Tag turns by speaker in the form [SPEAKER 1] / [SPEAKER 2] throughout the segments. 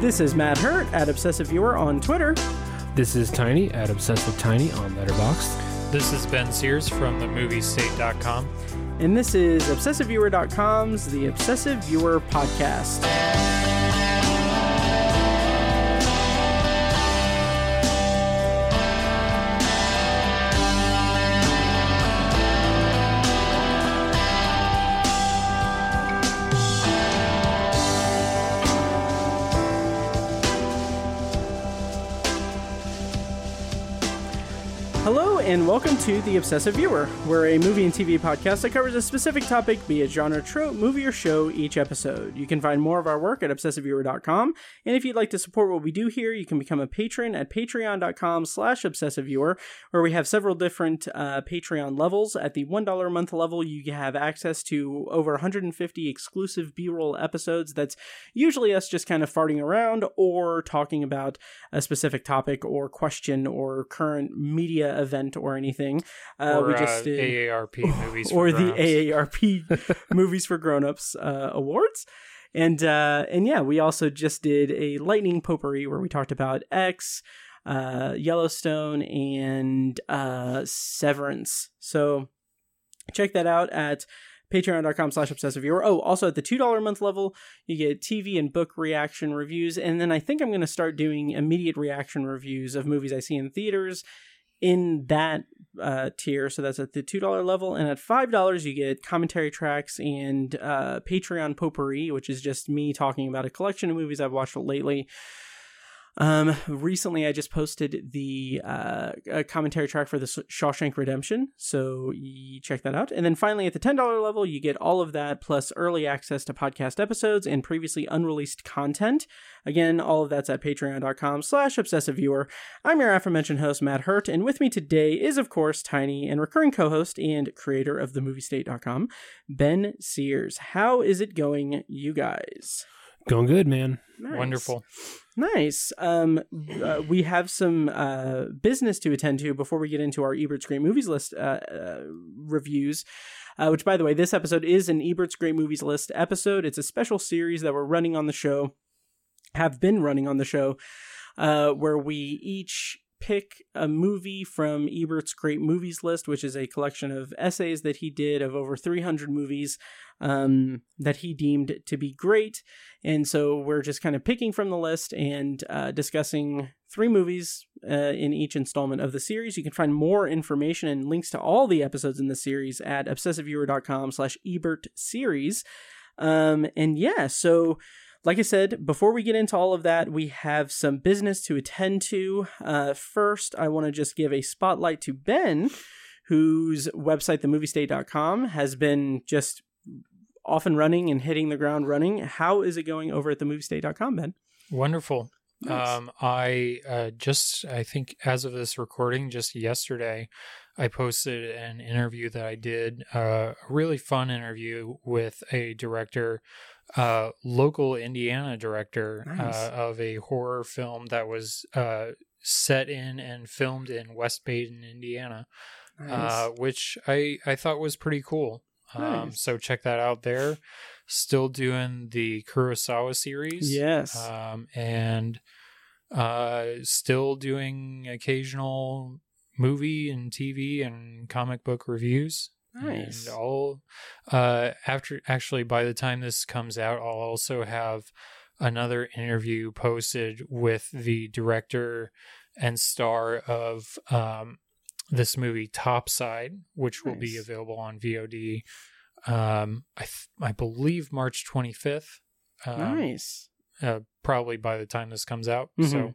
[SPEAKER 1] This is Matt Hurt at Obsessive Viewer on Twitter.
[SPEAKER 2] This is Tiny at Obsessive Tiny on Letterboxd.
[SPEAKER 3] This is Ben Sears from the themoviestate.com.
[SPEAKER 1] And this is ObsessiveViewer.com's The Obsessive Viewer Podcast. Welcome to The Obsessive Viewer. We're a movie and TV podcast that covers a specific topic, be it genre, trope, movie, or show each episode. You can find more of our work at obsessiveviewer.com. And if you'd like to support what we do here, you can become a patron at patreon.com slash obsessiveviewer, where we have several different uh, Patreon levels. At the $1 a month level, you have access to over 150 exclusive B-roll episodes. That's usually us just kind of farting around or talking about a specific topic or question or current media event or anything. Uh,
[SPEAKER 3] or
[SPEAKER 1] we just
[SPEAKER 3] uh,
[SPEAKER 1] did,
[SPEAKER 3] AARP movies.
[SPEAKER 1] or the. AARP Movies for Grown-ups uh, awards. And uh, and yeah, we also just did a lightning potpourri where we talked about X, uh, Yellowstone, and uh, Severance. So check that out at patreon.com slash obsessive viewer oh also at the $2 a month level you get tv and book reaction reviews and then i think i'm going to start doing immediate reaction reviews of movies i see in theaters in that uh, tier. So that's at the $2 level and at $5 you get commentary tracks and uh, patreon potpourri which is just me talking about a collection of movies i've watched lately um, recently I just posted the uh, commentary track for the Shawshank Redemption, so you check that out. And then finally, at the ten dollar level, you get all of that plus early access to podcast episodes and previously unreleased content. Again, all of that's at Patreon.com/slash Obsessive Viewer. I'm your aforementioned host Matt Hurt, and with me today is, of course, Tiny and recurring co-host and creator of TheMovieState.com, Ben Sears. How is it going, you guys?
[SPEAKER 2] Going good, man.
[SPEAKER 1] Nice.
[SPEAKER 3] Wonderful.
[SPEAKER 1] Nice. Um, uh, we have some uh, business to attend to before we get into our Ebert's Great Movies list uh, uh, reviews. Uh, which, by the way, this episode is an Ebert's Great Movies list episode. It's a special series that we're running on the show, have been running on the show, uh, where we each pick a movie from Ebert's Great Movies list, which is a collection of essays that he did of over 300 movies um, that he deemed to be great. And so we're just kind of picking from the list and uh, discussing three movies uh, in each installment of the series. You can find more information and links to all the episodes in the series at obsessiveviewer.com slash Ebert series. Um, and yeah, so like I said, before we get into all of that, we have some business to attend to. Uh, first, I want to just give a spotlight to Ben, whose website, themoviestate.com, has been just off and running and hitting the ground running. How is it going over at themoviestate.com, Ben?
[SPEAKER 3] Wonderful.
[SPEAKER 1] Nice.
[SPEAKER 3] Um, I uh, just, I think as of this recording, just yesterday, I posted an interview that I did, uh, a really fun interview with a director, uh, local Indiana director
[SPEAKER 1] Nice.
[SPEAKER 3] uh, of a horror film that was uh, set in and filmed in West Baden, Indiana, uh, which I, I thought was pretty cool. Um, so check that out there. Still doing the Kurosawa series.
[SPEAKER 1] yes.
[SPEAKER 3] Um, and uh, still doing occasional movie and TV and comic book reviews.
[SPEAKER 1] Nice.
[SPEAKER 3] And I'll uh, after actually by the time this comes out, I'll also have another interview posted with the director and star of um, this movie Topside, which will be available on VOD. Um, I th- I believe March twenty fifth. Um,
[SPEAKER 1] nice.
[SPEAKER 3] uh, probably by the time this comes out.
[SPEAKER 1] Mhm.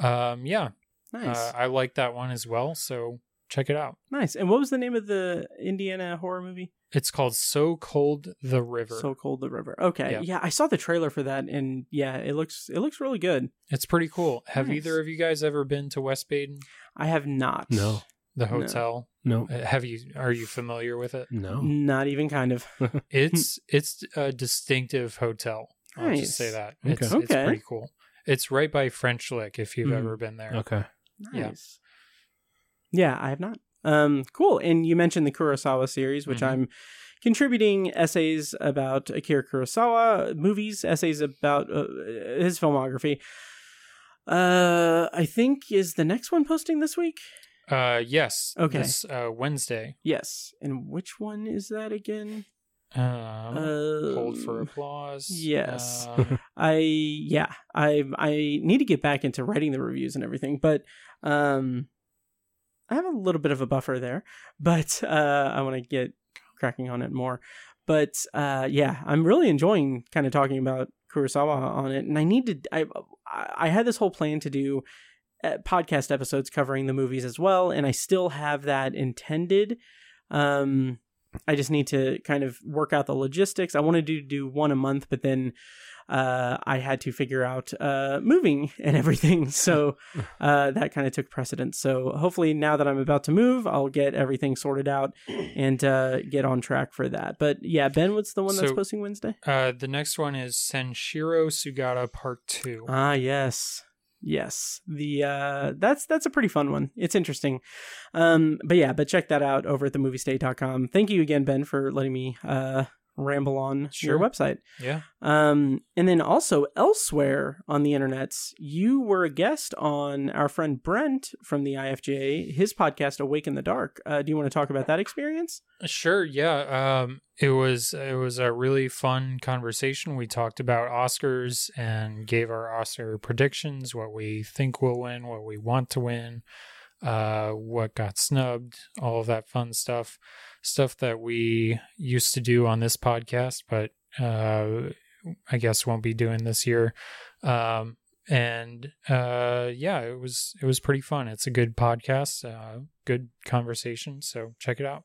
[SPEAKER 3] So, um, yeah,
[SPEAKER 1] Nice.
[SPEAKER 3] uh, I like that one as well. So check it out.
[SPEAKER 1] nice. And what was the name of the Indiana horror movie?
[SPEAKER 3] It's called So Cold the River.
[SPEAKER 1] So Cold the River. Okay. Yeah.
[SPEAKER 3] Yeah.
[SPEAKER 1] I saw the trailer for that and yeah, it looks it looks really good.
[SPEAKER 3] it's pretty cool. Have
[SPEAKER 1] Nice.
[SPEAKER 3] either of you guys ever been to West Baden,
[SPEAKER 1] I have not.
[SPEAKER 2] No,
[SPEAKER 3] the hotel?
[SPEAKER 2] no,
[SPEAKER 3] Uh, Have you? Are you familiar with it?
[SPEAKER 2] no.
[SPEAKER 1] Not even kind of.
[SPEAKER 3] It's it's a distinctive hotel. I'll
[SPEAKER 1] Nice.
[SPEAKER 3] just say that.
[SPEAKER 2] Okay.
[SPEAKER 3] It's, it's pretty cool. It's right by French Lick. If you've
[SPEAKER 1] Mhm.
[SPEAKER 3] ever been there.
[SPEAKER 2] Okay.
[SPEAKER 3] Yeah.
[SPEAKER 1] Nice. Yeah, I have not. Um, cool. And you mentioned the Kurosawa series, which
[SPEAKER 3] Mhm.
[SPEAKER 1] I'm contributing essays about Akira Kurosawa, movies, essays about uh, his filmography. Uh, I think is the next one posting this week.
[SPEAKER 3] Uh, yes.
[SPEAKER 1] Okay.
[SPEAKER 3] This uh, Wednesday.
[SPEAKER 1] Yes, and which one is that again?
[SPEAKER 3] Um,
[SPEAKER 1] Uh,
[SPEAKER 3] hold for applause.
[SPEAKER 1] yes.
[SPEAKER 3] Um,
[SPEAKER 1] I yeah, I I need to get back into writing the reviews and everything, but um I have a little bit of a buffer there, but uh I want to get cracking on it more. But uh yeah, I'm really enjoying kind of talking about Kurosawa on it and I need to I I had this whole plan to do uh, podcast episodes covering the movies as well and I still have that intended. Um I just need to kind of work out the logistics. I wanted to do one a month, but then uh, I had to figure out uh, moving and everything. So uh, that kind of took precedence. So hopefully, now that I'm about to move, I'll get everything sorted out and uh, get on track for that. But yeah, Ben, what's the one that's posting Wednesday?
[SPEAKER 3] uh, the next one is Sanshiro Sugata Part Two.
[SPEAKER 1] Ah, yes. Yes. The uh that's that's a pretty fun one. It's interesting. Um but yeah, but check that out over at themoviestate.com. Thank you again Ben for letting me uh ramble on your website.
[SPEAKER 3] yeah.
[SPEAKER 1] Um, and then also elsewhere on the internet, you were a guest on our friend Brent from the IFJ, his podcast Awake in the Dark. Uh, do you want to talk about that experience?
[SPEAKER 3] Sure, yeah. Um, it was it was a really fun conversation. We talked about Oscars and gave our Oscar predictions, what we think will win, what we want to win, uh, what got snubbed, all of that fun stuff, stuff that we used to do on this podcast, but uh, I guess won't be doing this year. Um, and uh, yeah, it was it was pretty fun. It's a good podcast, uh, good conversation. So check it out.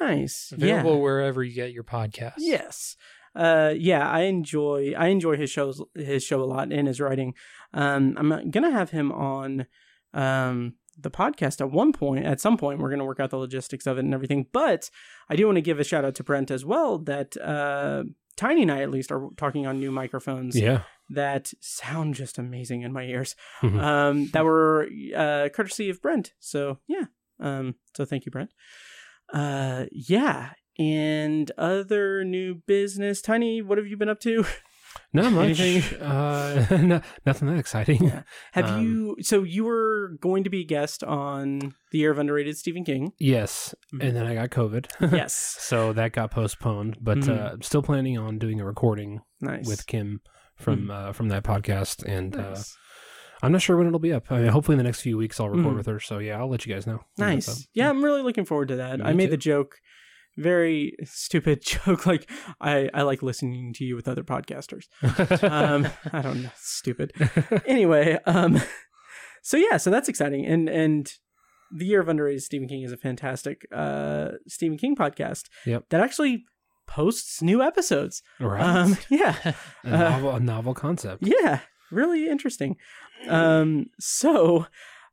[SPEAKER 1] Nice.
[SPEAKER 3] Available
[SPEAKER 1] yeah.
[SPEAKER 3] wherever you get your podcast.
[SPEAKER 1] Yes. Uh, yeah, I enjoy I enjoy his shows his show a lot and his writing. Um, I'm gonna have him on um the podcast at one point. At some point, we're gonna work out the logistics of it and everything. But I do want to give a shout out to Brent as well. That uh, Tiny and I at least are talking on new microphones
[SPEAKER 2] Yeah.
[SPEAKER 1] that sound just amazing in my ears.
[SPEAKER 2] Mhm.
[SPEAKER 1] Um, that were uh, courtesy of Brent. So yeah. Um, so thank you, Brent. Uh, yeah. And other new business, Tiny. What have you been up to?
[SPEAKER 2] Not much.
[SPEAKER 1] Anything?
[SPEAKER 2] Uh, no, nothing that exciting.
[SPEAKER 1] Yeah. Have
[SPEAKER 2] Um,
[SPEAKER 1] you? So you were going to be a guest on the Year of Underrated Stephen King.
[SPEAKER 2] Yes,
[SPEAKER 1] Mhm.
[SPEAKER 2] and then I got COVID.
[SPEAKER 1] yes.
[SPEAKER 2] so that got postponed. But
[SPEAKER 1] Mhm.
[SPEAKER 2] uh, I'm still planning on doing a recording
[SPEAKER 1] Nice.
[SPEAKER 2] with Kim from uh, from that podcast, and uh,
[SPEAKER 1] nice.
[SPEAKER 2] I'm not sure when it'll be up. I mean, hopefully in the next few weeks I'll record
[SPEAKER 1] Mhm.
[SPEAKER 2] with her. So yeah, I'll let you guys know.
[SPEAKER 1] Nice. Yeah, I'm really looking forward to that.
[SPEAKER 2] Me
[SPEAKER 1] I made
[SPEAKER 2] too.
[SPEAKER 1] the joke, very stupid joke. Like I, I like listening to you with other podcasters. Um, I don't know, stupid. anyway, um, so yeah, so that's exciting, and and the year of underrated Stephen King is a fantastic uh Stephen King podcast.
[SPEAKER 2] Yep.
[SPEAKER 1] that actually posts new episodes.
[SPEAKER 2] right.
[SPEAKER 1] Um, yeah,
[SPEAKER 2] a,
[SPEAKER 1] uh,
[SPEAKER 2] novel, a novel concept.
[SPEAKER 1] yeah, really interesting. Um, so.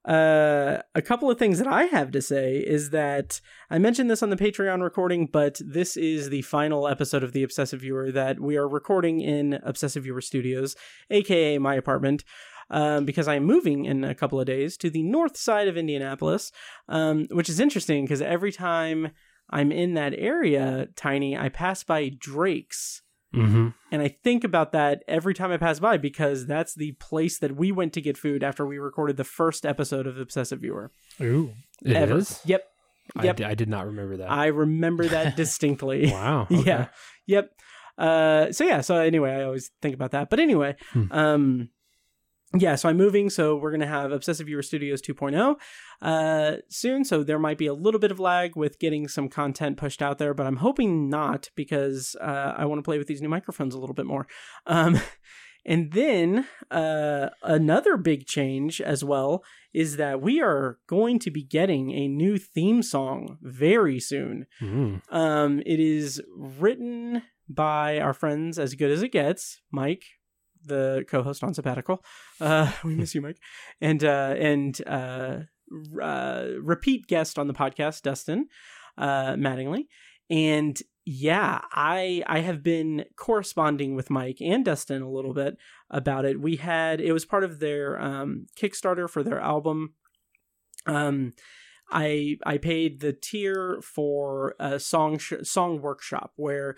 [SPEAKER 1] Uh, a couple of things that I have to say is that I mentioned this on the Patreon recording, but this is the final episode of the Obsessive Viewer that we are recording in Obsessive Viewer Studios, aka my apartment, um, because I'm moving in a couple of days to the north side of Indianapolis, um, which is interesting because every time I'm in that area, Tiny, I pass by Drake's.
[SPEAKER 2] Mm-hmm.
[SPEAKER 1] And I think about that every time I pass by because that's the place that we went to get food after we recorded the first episode of Obsessive Viewer.
[SPEAKER 3] Ooh.
[SPEAKER 2] It
[SPEAKER 1] ever.
[SPEAKER 2] is?
[SPEAKER 1] Yep.
[SPEAKER 2] I
[SPEAKER 1] Yep.
[SPEAKER 2] di- I, did not remember that.
[SPEAKER 1] I remember that distinctly.
[SPEAKER 2] wow. okay.
[SPEAKER 1] Yeah. Yep. Uh, so yeah. So anyway, I always think about that. But anyway,
[SPEAKER 2] Hmm.
[SPEAKER 1] um, yeah. So I'm moving. So we're gonna have Obsessive Viewer Studios 2.0 uh, soon. So there might be a little bit of lag with getting some content pushed out there, but I'm hoping not because uh, I want to play with these new microphones a little bit more. Um, and then uh, another big change as well is that we are going to be getting a new theme song very soon.
[SPEAKER 2] Mm.
[SPEAKER 1] Um, it is written by our friends as good as it gets, Mike, the co-host on sabbatical. Uh, we miss you, Mike, and uh, and uh, uh, repeat guest on the podcast, Dustin uh, Mattingly, and yeah, I I have been corresponding with Mike and Dustin a little bit about it. We had it was part of their um, Kickstarter for their album. Um, I I paid the tier for a song sh- song workshop where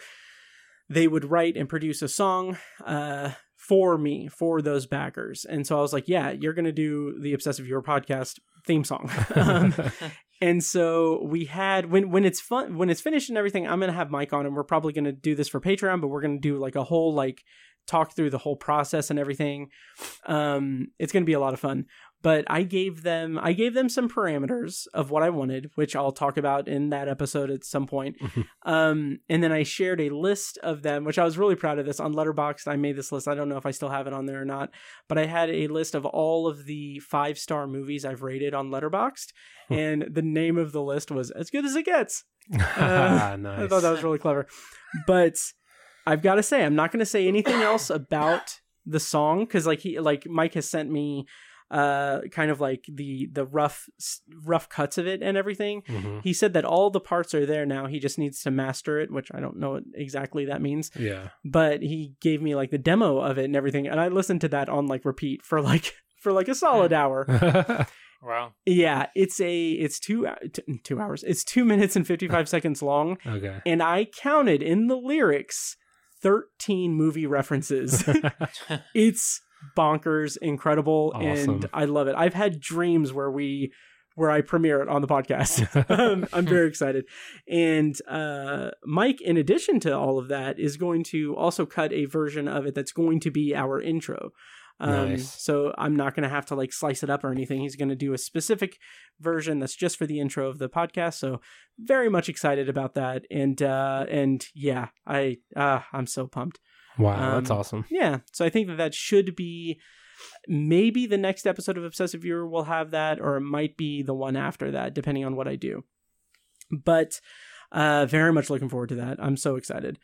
[SPEAKER 1] they would write and produce a song uh, for me for those backers, and so I was like, yeah, you're gonna do the Obsessive Viewer podcast theme song. um, and so we had when when it's fun when it's finished and everything, I'm gonna have Mike on, and we're probably gonna do this for Patreon, but we're gonna do like a whole like talk through the whole process and everything. Um, it's gonna be a lot of fun but I gave them I gave them some parameters of what I wanted, which I'll talk about in that episode at some point. um, and then I shared a list of them, which I was really proud of this on Letterboxd. I made this list. I don't know if I still have it on there or not, but I had a list of all of the five star movies I've rated on Letterboxd, and the name of the list was as good as it gets. Uh,
[SPEAKER 2] nice.
[SPEAKER 1] I thought that was really clever, but I've got to say I'm not going to say anything else about the song because like he like Mike has sent me uh kind of like the the rough rough cuts of it and everything
[SPEAKER 2] Mhm.
[SPEAKER 1] he said that all the parts are there now he just needs to master it which i don't know what exactly that means
[SPEAKER 2] Yeah.
[SPEAKER 1] but he gave me like the demo of it and everything and i listened to that on like repeat for like for like a solid hour
[SPEAKER 3] Wow.
[SPEAKER 1] yeah it's a it's two t- two hours it's two minutes and 55 seconds long
[SPEAKER 2] okay.
[SPEAKER 1] and i counted in the lyrics 13 movie references. It's bonkers incredible and i love it. I've had dreams where we where i premiere it on the podcast. Um, i'm very excited. And uh mike in addition to all of that is going to also cut a version of it that's going to be our intro um,
[SPEAKER 2] Nice.
[SPEAKER 1] so i'm not going to have to like slice it up or anything he's going to do a specific version that's just for the intro of the podcast so very much excited about that and uh and yeah i uh i'm so pumped
[SPEAKER 2] wow, that's
[SPEAKER 1] Um,
[SPEAKER 2] awesome.
[SPEAKER 1] yeah. So I think that that should be maybe the next episode of Obsessive Viewer will have that, or it might be the one after that, depending on what I do. But uh, very much looking forward to that. I'm so excited.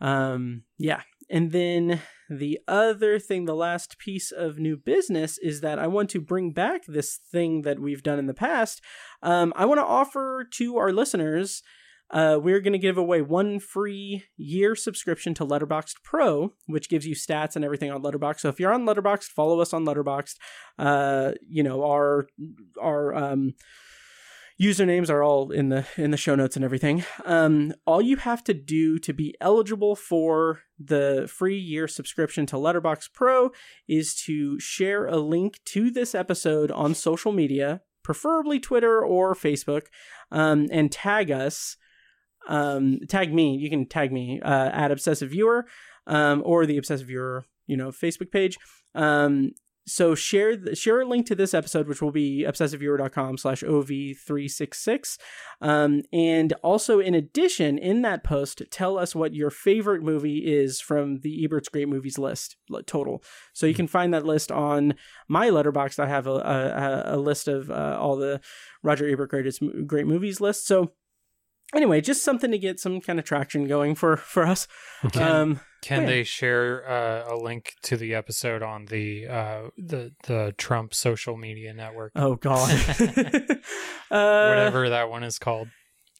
[SPEAKER 1] Um, yeah. And then the other thing, the last piece of new business is that I want to bring back this thing that we've done in the past. Um, I want to offer to our listeners uh, we're going to give away one free year subscription to Letterboxd Pro, which gives you stats and everything on Letterboxd. So if you're on Letterboxd, follow us on Letterboxd. Uh, you know our our um, usernames are all in the in the show notes and everything. Um, all you have to do to be eligible for the free year subscription to Letterbox Pro is to share a link to this episode on social media, preferably Twitter or Facebook, um, and tag us um, tag me. You can tag me uh, at Obsessive Viewer um, or the Obsessive Viewer, you know, Facebook page. Um, so share the, share a link to this episode, which will be obsessiveviewer.com slash ov366. Um, and also, in addition, in that post, tell us what your favorite movie is from the Ebert's Great Movies list total. So you can find that list on my letterbox. I have a, a, a list of uh, all the Roger Ebert greatest great movies list. So anyway, just something to get some kind of traction going for for us.
[SPEAKER 3] Can,
[SPEAKER 1] Um,
[SPEAKER 3] can
[SPEAKER 1] yeah.
[SPEAKER 3] they share uh, a link to the episode on the uh, the the Trump social media network,
[SPEAKER 1] oh God, uh,
[SPEAKER 3] whatever that one is called?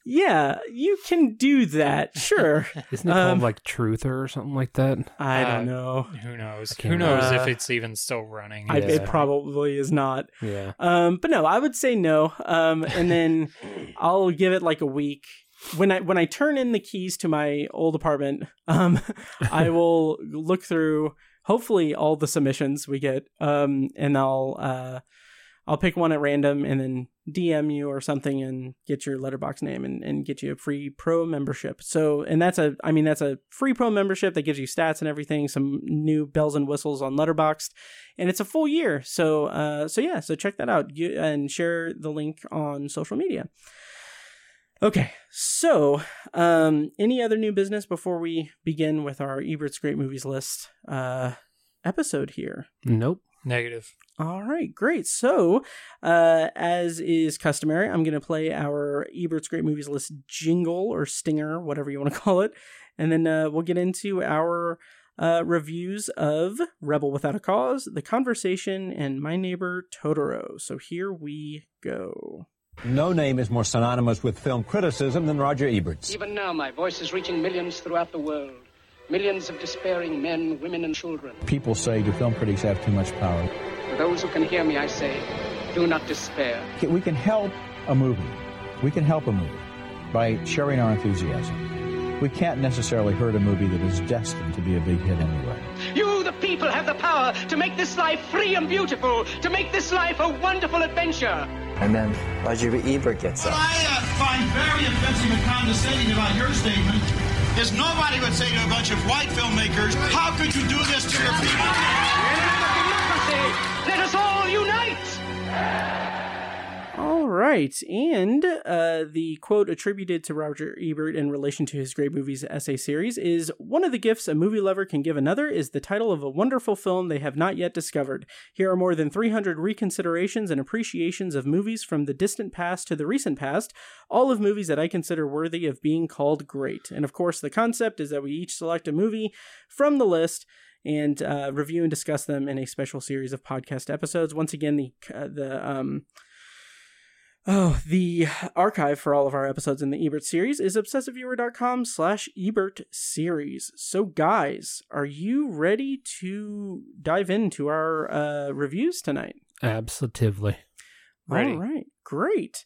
[SPEAKER 1] Yeah, you can do that. Sure.
[SPEAKER 2] Isn't it
[SPEAKER 1] um,
[SPEAKER 2] called like Truther or something like that?
[SPEAKER 1] I
[SPEAKER 3] Uh,
[SPEAKER 1] don't know.
[SPEAKER 3] Who knows? Who knows
[SPEAKER 1] remember.
[SPEAKER 3] if it's even still running?
[SPEAKER 1] I,
[SPEAKER 2] Yeah.
[SPEAKER 1] it probably is not.
[SPEAKER 2] Yeah.
[SPEAKER 1] Um, but no, I would say no. Um, and then I'll give it like a week. When I when I turn in the keys to my old apartment, um, I will look through hopefully all the submissions we get, um, and I'll uh, I'll pick one at random and then DM you or something and get your letterbox name and, and get you a free pro membership. So and that's a I mean that's a free pro membership that gives you stats and everything, some new bells and whistles on Letterboxd, and it's a full year. So uh so yeah, so check that out you, and share the link on social media. Okay, so um any other new business before we begin with our Ebert's Great Movies list uh episode here?
[SPEAKER 2] Nope.
[SPEAKER 3] Negative.
[SPEAKER 1] All right, great. So, uh, as is customary, I'm going to play our Ebert's Great Movies list jingle or stinger, whatever you want to call it, and then uh, we'll get into our uh, reviews of Rebel Without a Cause, The Conversation, and My Neighbor Totoro. So here we go.
[SPEAKER 4] No name is more synonymous with film criticism than Roger Ebert's.
[SPEAKER 5] Even now, my voice is reaching millions throughout the world. Millions of despairing men, women, and children.
[SPEAKER 4] People say, do film critics have too much power?
[SPEAKER 5] For those who can hear me, I say, do not despair.
[SPEAKER 4] We can help
[SPEAKER 6] a movie. We can help a movie by sharing our enthusiasm. We can't necessarily hurt a movie that is destined to be a big hit anyway.
[SPEAKER 5] You, the people, have the power to make this life free and beautiful, to make this life a wonderful adventure.
[SPEAKER 7] And then Roger Ebert gets
[SPEAKER 8] What
[SPEAKER 7] up.
[SPEAKER 8] I uh, find very offensive and condescending about your statement is nobody would say to a bunch of white filmmakers, how could you do this to your people?
[SPEAKER 5] Democracy! Let us all unite!
[SPEAKER 1] All right, and uh, the quote attributed to Roger Ebert in relation to his Great Movies essay series is One of the gifts a movie lover can give another is the title of a wonderful film they have not yet discovered. Here are more than 300 reconsiderations and appreciations of movies from the distant past to the recent past, all of movies that I consider worthy of being called great. And of course, the concept is that we each select a movie from the list and uh, review and discuss them in a special series of podcast episodes. Once again, the uh, the um, Oh, the archive for all of our episodes in the Ebert series is obsessiveviewer.com slash Ebert series. So guys, are you ready to dive into our uh, reviews tonight?
[SPEAKER 2] Absolutely.
[SPEAKER 3] Ready.
[SPEAKER 1] All right, great.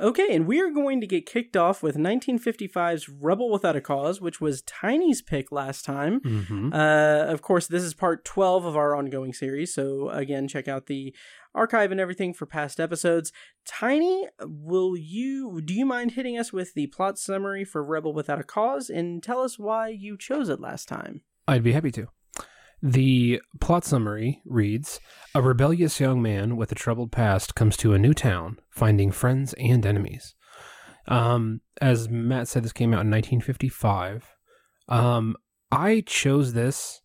[SPEAKER 1] Okay, and we are going to get kicked off with 1955's Rebel Without a Cause, which was Tiny's pick last time.
[SPEAKER 2] Mm-hmm.
[SPEAKER 1] Uh, of course, this is part 12 of our ongoing series. So, again, check out the archive and everything for past episodes. Tiny, will you, do you mind hitting us with the plot summary for Rebel Without a Cause and tell us why you chose it last time?
[SPEAKER 2] I'd be happy to. The plot summary reads A rebellious young man with a troubled past comes to a new town, finding friends and enemies. Um, as Matt said, this came out in 1955. Um, I chose this.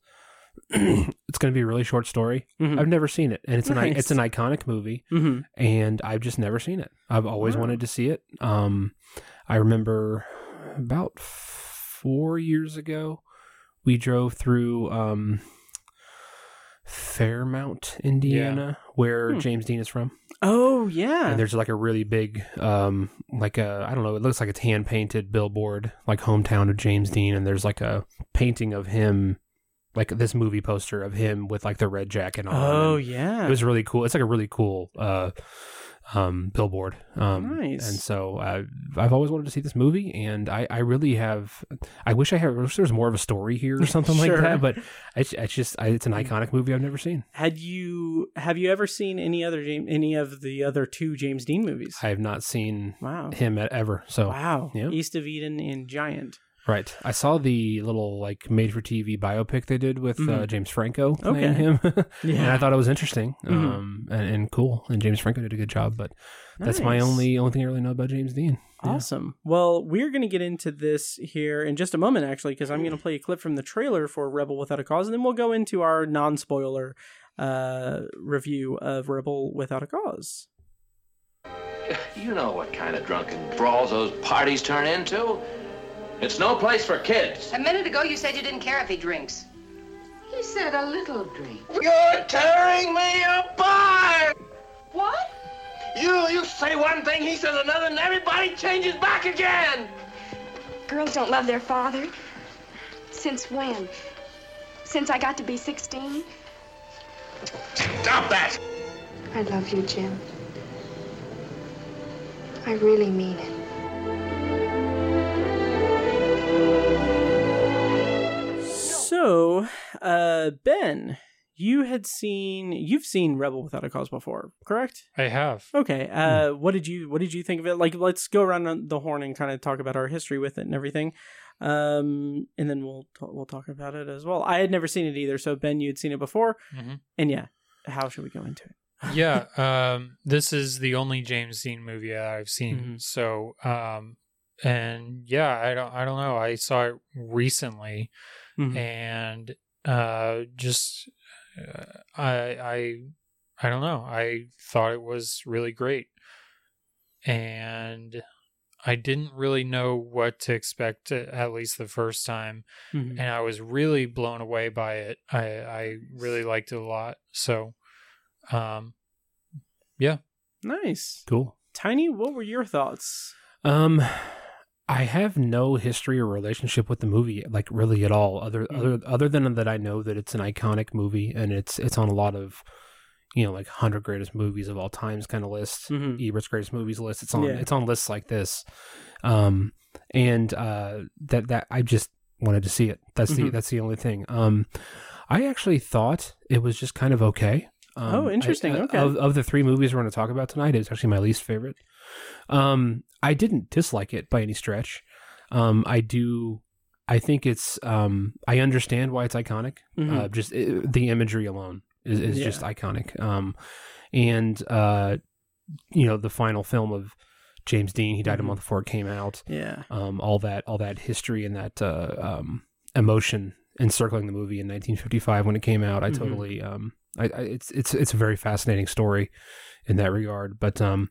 [SPEAKER 2] it's going to be a really short story.
[SPEAKER 1] Mhm.
[SPEAKER 2] I've never seen it, and it's an it's an iconic movie,
[SPEAKER 1] Mm-hmm.
[SPEAKER 2] and I've just never seen it. I've always
[SPEAKER 1] Wow.
[SPEAKER 2] wanted to see it. Um, I remember about four years ago, we drove through um, Fairmount, Indiana, where
[SPEAKER 1] Hmm.
[SPEAKER 2] James Dean is from,
[SPEAKER 1] Oh, yeah.
[SPEAKER 2] and there's like a really big, um, like a I don't know, it looks like it's hand painted billboard, like hometown of James Dean, and there's like a painting of him. Like this movie poster of him with like the red jacket on.
[SPEAKER 1] oh,
[SPEAKER 2] and-
[SPEAKER 1] yeah.
[SPEAKER 2] it was really cool. It's like a really cool uh, um, billboard. Um,
[SPEAKER 1] Nice.
[SPEAKER 2] And so uh, I've always wanted to see this movie, and I, I really have. I wish I had. I wish there was more of a story here or something
[SPEAKER 1] Sure.
[SPEAKER 2] like that. But it's, it's just I, it's an iconic movie I've never seen.
[SPEAKER 1] Had you have you ever seen any other James any of the other two James Dean movies?
[SPEAKER 2] I have not seen
[SPEAKER 1] wow.
[SPEAKER 2] him at, ever. So
[SPEAKER 1] Wow.
[SPEAKER 2] yeah.
[SPEAKER 1] East of Eden and Giant.
[SPEAKER 2] Right, I saw the little like made for TV biopic they did with uh,
[SPEAKER 1] Mhm.
[SPEAKER 2] James Franco playing
[SPEAKER 1] Okay.
[SPEAKER 2] him, and I thought it was interesting
[SPEAKER 1] Mhm.
[SPEAKER 2] um, and, and cool. And James Franco did a good job. But that's my only only thing I really know about James Dean. Yeah.
[SPEAKER 1] Awesome. Well, we're going to get into this here in just a moment, actually, because I'm going to play a clip from the trailer for Rebel Without a Cause, and then we'll go into our non spoiler uh, review of Rebel Without a Cause.
[SPEAKER 9] You know what kind of drunken brawls those parties turn into. It's no place for kids.
[SPEAKER 10] A minute ago, you said you didn't care if he drinks. He said a little drink.
[SPEAKER 9] You're tearing me apart!
[SPEAKER 10] What?
[SPEAKER 9] You you say one thing, he says another, and everybody changes back again!
[SPEAKER 11] Girls don't love their father. Since when? Since I got to be 16?
[SPEAKER 9] Stop that!
[SPEAKER 11] I love you, Jim. I really mean it.
[SPEAKER 1] So, uh, Ben, you had seen you've seen Rebel Without a Cause before, correct?
[SPEAKER 3] I have.
[SPEAKER 1] Okay. Uh, what did you what did you think of it? Like, let's go around the horn and kind of talk about our history with it and everything, um, and then we'll we'll talk about it as well. I had never seen it either, so Ben, you had seen it before,
[SPEAKER 3] Mhm.
[SPEAKER 1] and yeah, how should we go into it?
[SPEAKER 3] yeah, um, this is the only James Dean movie I've seen.
[SPEAKER 1] Mhm.
[SPEAKER 3] So, um, and yeah, I don't, I don't know. I saw it recently,
[SPEAKER 1] Mhm.
[SPEAKER 3] and uh, just uh, I, I, I don't know. I thought it was really great, and I didn't really know what to expect uh, at least the first time,
[SPEAKER 1] Mhm.
[SPEAKER 3] and I was really blown away by it. I, I really liked it a lot. So, um, yeah.
[SPEAKER 1] Nice,
[SPEAKER 2] Cool.
[SPEAKER 1] Tiny. What were your thoughts?
[SPEAKER 2] Um, I have no history or relationship with the movie, like really at all. Other
[SPEAKER 1] Mm.
[SPEAKER 2] other other than that, I know that it's an iconic movie and it's it's on a lot of you know like hundred greatest movies of all times kind of list,
[SPEAKER 1] Mhm.
[SPEAKER 2] Ebert's greatest movies list. It's on
[SPEAKER 1] Yeah.
[SPEAKER 2] it's on lists like this, um, and uh, that that I just wanted to see it. That's the
[SPEAKER 1] Mhm.
[SPEAKER 2] that's the only thing. Um, I actually thought it was just kind of okay. Um,
[SPEAKER 1] Oh, interesting.
[SPEAKER 2] uh,
[SPEAKER 1] Okay.
[SPEAKER 2] Of, of the three movies we're going to talk about tonight, it's actually my least favorite. Um, I didn't dislike it by any stretch. Um, I do. I think it's. Um, I understand why it's iconic.
[SPEAKER 1] Mhm.
[SPEAKER 2] Uh, just uh the imagery alone is, is
[SPEAKER 1] Yeah.
[SPEAKER 2] just iconic. Um, and uh, you know, the final film of James Dean. He died a
[SPEAKER 1] Mhm.
[SPEAKER 2] month before it came out.
[SPEAKER 1] Yeah.
[SPEAKER 2] Um, all that, all that history and that uh, um, emotion encircling the movie in 1955 when it came out. I
[SPEAKER 1] Mhm.
[SPEAKER 2] totally. Um, I, I, it's it's it's a very fascinating story in that regard. But um,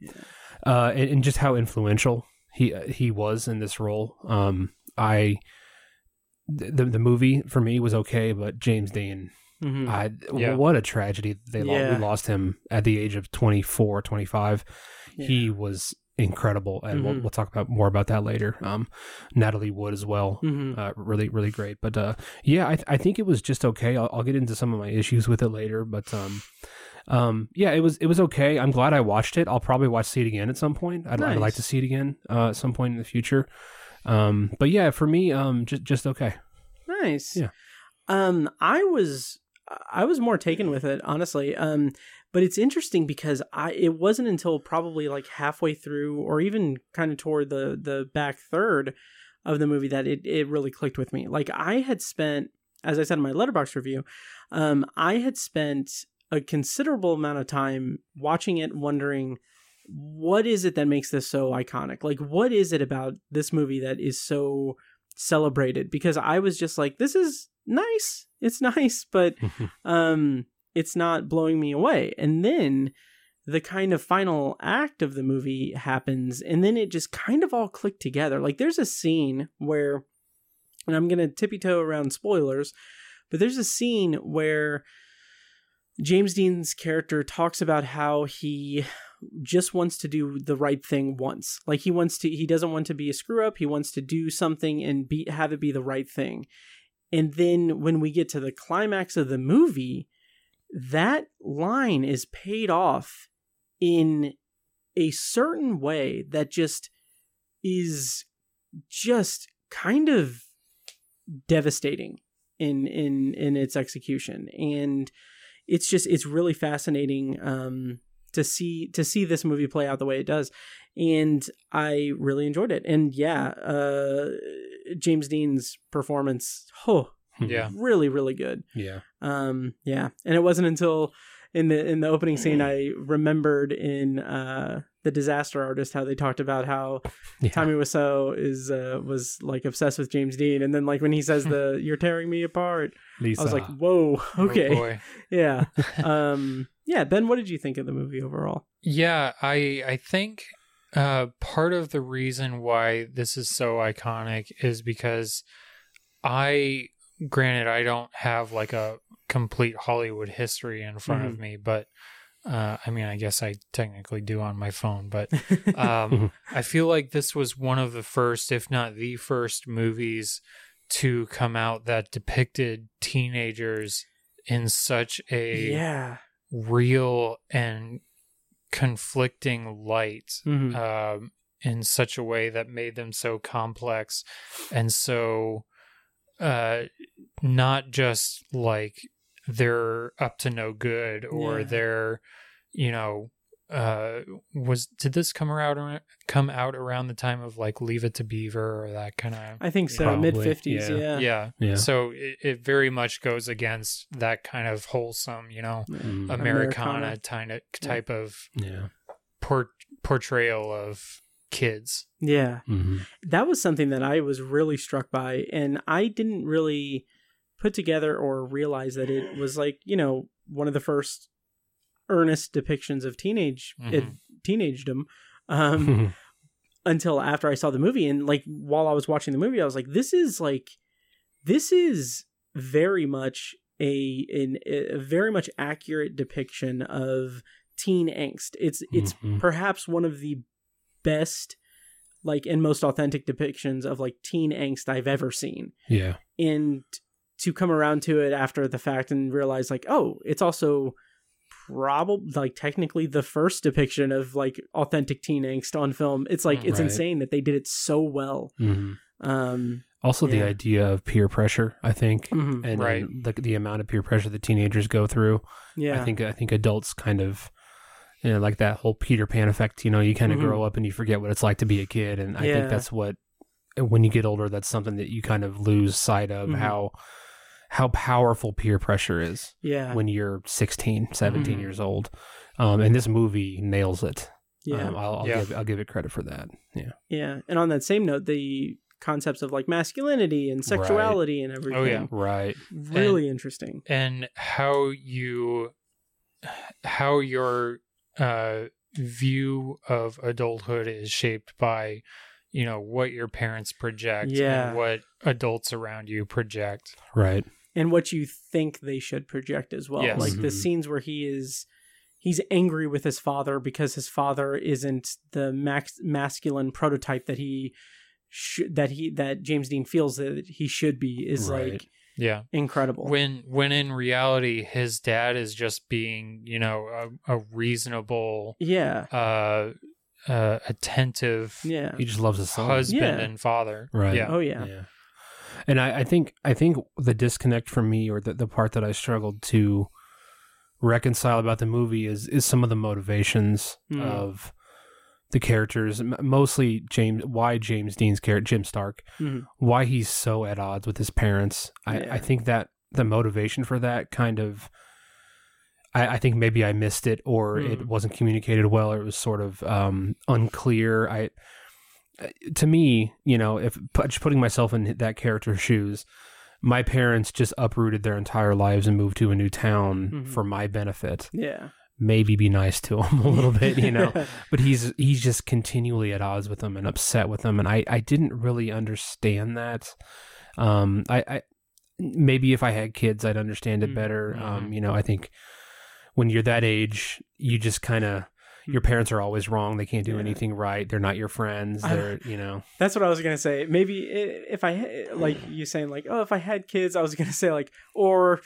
[SPEAKER 2] uh, and, and just how influential he he was in this role. Um, I the the movie for me was okay, but James Dean,
[SPEAKER 1] Mhm.
[SPEAKER 2] I
[SPEAKER 3] Yeah.
[SPEAKER 2] what a tragedy they
[SPEAKER 1] Yeah.
[SPEAKER 2] we lost him at the age of 24, 25.
[SPEAKER 1] Yeah.
[SPEAKER 2] He was incredible, and we'll,
[SPEAKER 1] Mhm.
[SPEAKER 2] we'll talk about more about that later. Um, Natalie Wood as well,
[SPEAKER 1] Mhm.
[SPEAKER 2] uh, really really great. But uh, yeah, I I think it was just okay. I'll, I'll get into some of my issues with it later, but um. Um, yeah, it was it was okay. I'm glad I watched it. I'll probably watch see it again at some point. I'd, I'd like to see it again uh, at some point in the future. Um, but yeah, for me, um, just just okay.
[SPEAKER 1] Nice.
[SPEAKER 2] Yeah.
[SPEAKER 1] Um, I was I was more taken with it, honestly. Um, but it's interesting because I it wasn't until probably like halfway through, or even kind of toward the the back third of the movie that it it really clicked with me. Like I had spent, as I said in my letterbox review, um, I had spent a considerable amount of time watching it, wondering what is it that makes this so iconic? Like, what is it about this movie that is so celebrated? Because I was just like, this is nice. It's nice, but um, it's not blowing me away. And then the kind of final act of the movie happens, and then it just kind of all clicked together. Like, there's a scene where, and I'm gonna tippy toe around spoilers, but there's a scene where James Dean's character talks about how he just wants to do the right thing once. Like he wants to he doesn't want to be a screw up, he wants to do something and be have it be the right thing. And then when we get to the climax of the movie, that line is paid off in a certain way that just is just kind of devastating in in in its execution and it's just it's really fascinating um to see to see this movie play out the way it does. And i really enjoyed it. And yeah uh james dean's performance oh
[SPEAKER 3] Yeah.
[SPEAKER 1] really really good.
[SPEAKER 2] Yeah.
[SPEAKER 1] um yeah. And it wasn't until in the in the opening scene i remembered in uh the disaster artist how they talked about how
[SPEAKER 2] Yeah.
[SPEAKER 1] tommy Wiseau is uh was like obsessed with james dean. And then like when he says the you're tearing me apart
[SPEAKER 2] Lisa.
[SPEAKER 1] i was like whoa okay.
[SPEAKER 3] Oh
[SPEAKER 1] yeah. Um yeah ben what did you think of the movie overall?
[SPEAKER 3] Yeah, I I think uh, part of the reason why this is so iconic is because I, granted, I don't have like a complete Hollywood history in front of me, but uh, I mean, I guess I technically do on my phone, but um, I feel like this was one of the first, if not the first, movies to come out that depicted teenagers in such a
[SPEAKER 1] yeah
[SPEAKER 3] real and conflicting light
[SPEAKER 1] Mhm.
[SPEAKER 3] um, in such a way that made them so complex and so uh, not just like they're up to no good or
[SPEAKER 1] Yeah.
[SPEAKER 3] they're you know uh was did this come around come out around the time of like leave it to beaver or that kind of
[SPEAKER 1] i think so mid 50s
[SPEAKER 2] yeah.
[SPEAKER 1] yeah
[SPEAKER 3] yeah.
[SPEAKER 2] Yeah.
[SPEAKER 3] So it, it very much goes against that kind of wholesome, you know,
[SPEAKER 2] Mm,
[SPEAKER 3] Americana,
[SPEAKER 1] Americana.
[SPEAKER 3] type of type of
[SPEAKER 2] yeah.
[SPEAKER 3] por- portrayal of kids.
[SPEAKER 1] yeah
[SPEAKER 2] hmm
[SPEAKER 1] that was something that I was really struck by, and I didn't really put together or realize that it was like you know one of the first earnest depictions of teenage
[SPEAKER 3] Mhm.
[SPEAKER 1] it, teenagedom um, until after I saw the movie, and like while I was watching the movie, I was like, this is like this is very much a an, a very much accurate depiction of teen angst. It's it's
[SPEAKER 2] Mhm.
[SPEAKER 1] perhaps one of the best like and most authentic depictions of like teen angst I've ever seen.
[SPEAKER 2] yeah.
[SPEAKER 1] And to come around to it after the fact and realize like, oh, it's also probably like technically the first depiction of like authentic teen angst on film. It's like it's
[SPEAKER 2] Right.
[SPEAKER 1] insane that they did it so well.
[SPEAKER 2] Mhm.
[SPEAKER 1] Um,
[SPEAKER 2] Also, the idea of peer pressure, I think,
[SPEAKER 1] Mhm.
[SPEAKER 2] and,
[SPEAKER 3] Right.
[SPEAKER 2] and the the amount of peer pressure that teenagers go through.
[SPEAKER 1] yeah,
[SPEAKER 2] I think I think adults kind of, you know, like that whole Peter Pan effect. You know, you kind of
[SPEAKER 1] Mhm.
[SPEAKER 2] grow up and you forget what it's like to be a kid, and I
[SPEAKER 1] Yeah.
[SPEAKER 2] think that's what when you get older, that's something that you kind of lose sight of
[SPEAKER 1] Mhm.
[SPEAKER 2] how how powerful peer pressure is
[SPEAKER 1] yeah,
[SPEAKER 2] when you're 16, 17
[SPEAKER 1] Mhm.
[SPEAKER 2] years old. Um, and this movie nails it.
[SPEAKER 1] yeah,
[SPEAKER 2] Um, I'll, I'll
[SPEAKER 3] Yeah.
[SPEAKER 2] give I'll give it credit for that. Yeah.
[SPEAKER 1] yeah. And on that same note, the concepts of like masculinity and sexuality and everything.
[SPEAKER 3] Oh, yeah.
[SPEAKER 2] Right.
[SPEAKER 1] really interesting.
[SPEAKER 3] and how you how your uh view of adulthood is shaped by you know what your parents project
[SPEAKER 1] Yeah.
[SPEAKER 3] and what adults around you project
[SPEAKER 2] Right.
[SPEAKER 1] And what you think they should project as well.
[SPEAKER 3] Yes.
[SPEAKER 1] Like the
[SPEAKER 2] Mhm.
[SPEAKER 1] scenes where he is he's angry with his father because his father isn't the max masculine prototype that he should that he that James Dean feels that he should be is
[SPEAKER 2] Right.
[SPEAKER 1] like
[SPEAKER 3] yeah
[SPEAKER 1] incredible.
[SPEAKER 3] when when in reality his dad is just being you know a, a reasonable
[SPEAKER 1] yeah.
[SPEAKER 3] uh uh attentive
[SPEAKER 1] Yeah.
[SPEAKER 2] He just loves his son.
[SPEAKER 3] husband
[SPEAKER 1] Yeah.
[SPEAKER 3] and father
[SPEAKER 2] Right.
[SPEAKER 3] yeah
[SPEAKER 1] Oh yeah.
[SPEAKER 2] Yeah. And I, I think I think the disconnect for me or the, the part that I struggled to reconcile about the movie is is some of the motivations
[SPEAKER 1] Mm.
[SPEAKER 2] of the characters, mostly James why James Dean's character Jim Stark,
[SPEAKER 1] Mhm.
[SPEAKER 2] why he's so at odds with his parents. I,
[SPEAKER 1] Yeah.
[SPEAKER 2] I think that the motivation for that kind of I, I think maybe I missed it or it
[SPEAKER 1] Mm.
[SPEAKER 2] wasn't communicated well or it was sort of um, unclear. I to me, you know, if just putting myself in that character's shoes, my parents just uprooted their entire lives and moved to a new town
[SPEAKER 1] Mhm.
[SPEAKER 2] for my benefit.
[SPEAKER 1] Yeah.
[SPEAKER 2] Maybe be nice to him a little bit, you know. but he's he's just continually at odds with them and upset with them, and I I didn't really understand that. Um, I, I maybe if I had kids, I'd understand it
[SPEAKER 1] Mm,
[SPEAKER 2] better.
[SPEAKER 3] mhm.
[SPEAKER 2] Um, you know, I think when you're that age, you just kind of your parents are always wrong. They can't do
[SPEAKER 1] Yeah.
[SPEAKER 2] anything right. They're not your friends. They're you know.
[SPEAKER 1] That's what I was gonna say. Maybe if I like you saying like, oh, if I had kids, I was gonna say like, or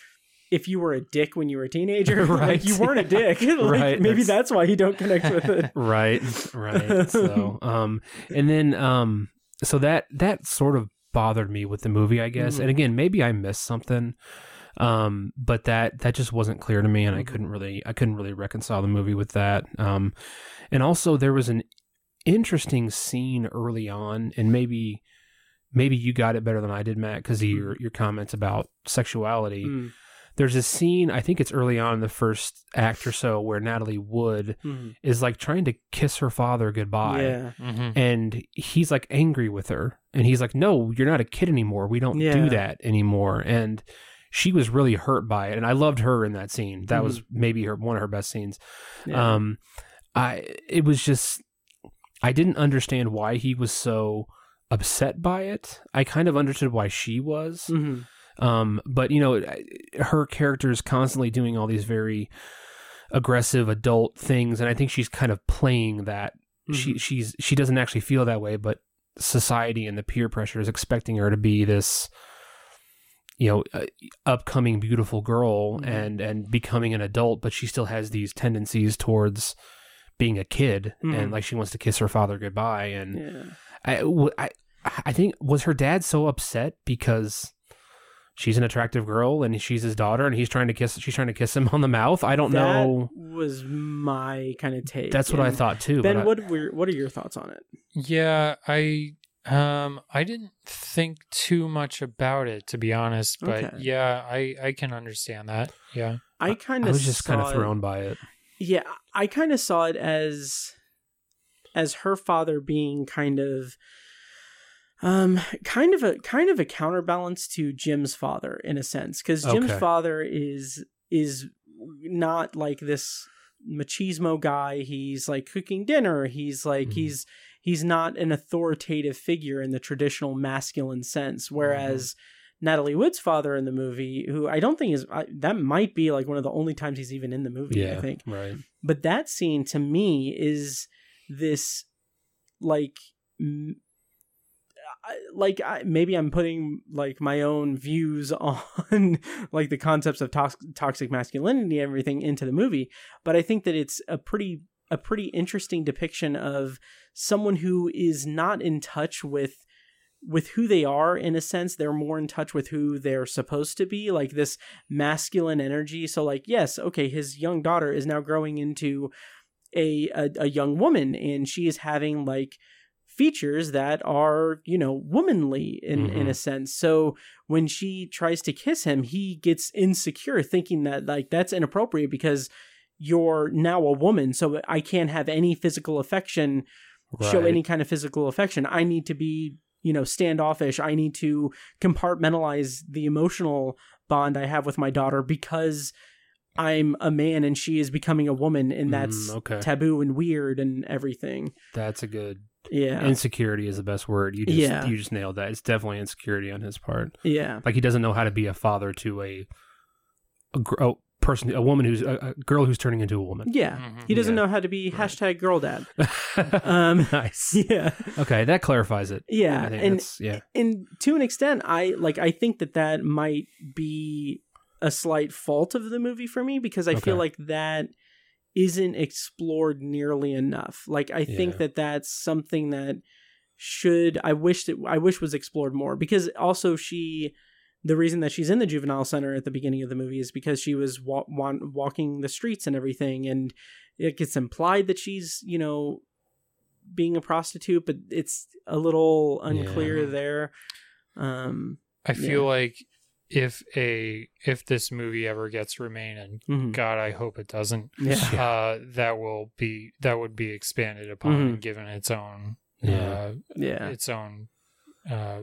[SPEAKER 1] if you were a dick when you were a teenager,
[SPEAKER 2] Right.
[SPEAKER 1] like you weren't a dick. like,
[SPEAKER 2] Right,
[SPEAKER 1] Maybe
[SPEAKER 2] that's-
[SPEAKER 1] that's why you don't connect with it.
[SPEAKER 2] right right so um and then um so that that sort of bothered me with the movie i guess
[SPEAKER 1] Mhm.
[SPEAKER 2] and again maybe i missed something um but that that just wasn't clear to me and i
[SPEAKER 1] Mhm.
[SPEAKER 2] couldn't really i couldn't really reconcile the movie with that um and also there was an interesting scene early on and maybe maybe you got it better than i did matt because of your your comments about sexuality
[SPEAKER 1] Mm,
[SPEAKER 2] there's a scene i think it's early on in the first act or so where natalie wood
[SPEAKER 1] mm.
[SPEAKER 2] is like trying to kiss her father goodbye.
[SPEAKER 1] Yeah.
[SPEAKER 3] Mhm.
[SPEAKER 2] And he's like angry with her. And he's like, No, you're not a kid anymore. We don't
[SPEAKER 1] Yeah.
[SPEAKER 2] do that anymore. And she was really hurt by it. And I loved her in that scene. That was maybe her one of her best scenes.
[SPEAKER 1] Mm-hmm. Yeah.
[SPEAKER 2] Um I it was just I didn't understand why he was so upset by it. I kind of understood why she was.
[SPEAKER 1] Mhm.
[SPEAKER 2] Um, but you know, her character is constantly doing all these very aggressive adult things, and I think she's kind of playing that. She she's she doesn't actually feel that way, but society and the peer pressure is expecting her to be this, you know, uh, upcoming beautiful girl
[SPEAKER 1] Mhm.
[SPEAKER 2] and and becoming an adult, but she still has these tendencies towards being a kid,
[SPEAKER 1] Mhm.
[SPEAKER 2] and like she wants to kiss her father goodbye, and
[SPEAKER 1] Yeah.
[SPEAKER 2] I, w- I, I think was her dad so upset because she's an attractive girl and she's his daughter and he's trying to kiss she's trying to kiss him on the mouth. I don't
[SPEAKER 1] that
[SPEAKER 2] know.
[SPEAKER 1] was my kind of take.
[SPEAKER 2] That's what I thought too.
[SPEAKER 1] Ben,
[SPEAKER 2] but I-
[SPEAKER 1] what were what are your thoughts on it?
[SPEAKER 3] Yeah, I um I didn't think too much about it to be honest, but
[SPEAKER 1] Okay.
[SPEAKER 3] yeah, I I can understand that. Yeah.
[SPEAKER 1] I kind of
[SPEAKER 2] was just kind of thrown by it.
[SPEAKER 1] Yeah, I kind of saw it as as her father being kind of um kind of a kind of a counterbalance to Jim's father in a sense cuz Jim's
[SPEAKER 2] Okay.
[SPEAKER 1] father is is not like this machismo guy he's like cooking dinner he's like
[SPEAKER 2] Mhm.
[SPEAKER 1] he's he's not an authoritative figure in the traditional masculine sense mm-hmm. whereas Natalie Wood's father in the movie who I don't think is I, that might be like one of the only times he's even in the movie
[SPEAKER 2] Yeah,
[SPEAKER 1] I think
[SPEAKER 2] right.
[SPEAKER 1] but that scene to me is this like m- like I, maybe I'm putting like my own views on like the concepts of tox- toxic masculinity and everything into the movie, but I think that it's a pretty a pretty interesting depiction of someone who is not in touch with with who they are in a sense they're more in touch with who they're supposed to be like this masculine energy. So like yes okay his young daughter is now growing into a a, a young woman and she is having like features that are you know womanly in in mm-hmm. a sense. So when she tries to kiss him he gets insecure thinking that like that's inappropriate because you're now a woman so i can't have any physical affection show any kind of physical affection i need to be you know standoffish i need to compartmentalize the emotional bond i have with my daughter because i'm a man and she is becoming a woman and that's
[SPEAKER 2] Mm, okay.
[SPEAKER 1] taboo and weird and everything
[SPEAKER 2] That's a good.
[SPEAKER 1] Yeah.
[SPEAKER 2] Insecurity is the best word. You just
[SPEAKER 1] Yeah.
[SPEAKER 2] you just nailed that. It's definitely insecurity on his part.
[SPEAKER 1] Yeah.
[SPEAKER 2] Like he doesn't know how to be a father to a a, a person, a woman who's a, a girl who's turning into a woman.
[SPEAKER 1] Yeah, he doesn't
[SPEAKER 2] Yeah.
[SPEAKER 1] know how to be hashtag girl dad. um,
[SPEAKER 2] nice.
[SPEAKER 1] Yeah,
[SPEAKER 2] Okay, that clarifies it.
[SPEAKER 1] yeah, and
[SPEAKER 2] yeah.
[SPEAKER 1] and to an extent, I like. I think that that might be a slight fault of the movie for me because I feel like that isn't explored nearly enough. Like I think
[SPEAKER 2] Yeah.
[SPEAKER 1] that that's something that should I wish that I wish was explored more because also she the reason that she's in the juvenile center at the beginning of the movie is because she was wa- wa- walking the streets and everything and it gets implied that she's you know being a prostitute but it's a little unclear
[SPEAKER 3] Yeah.
[SPEAKER 1] there um
[SPEAKER 3] I feel
[SPEAKER 1] yeah.
[SPEAKER 3] like if a if this movie ever gets remain and
[SPEAKER 1] Mhm.
[SPEAKER 3] God I hope it doesn't
[SPEAKER 1] Yeah.
[SPEAKER 3] uh that will be that would be expanded upon
[SPEAKER 1] Mhm.
[SPEAKER 3] and given its own
[SPEAKER 2] Yeah.
[SPEAKER 3] uh,
[SPEAKER 1] Yeah.
[SPEAKER 3] its own uh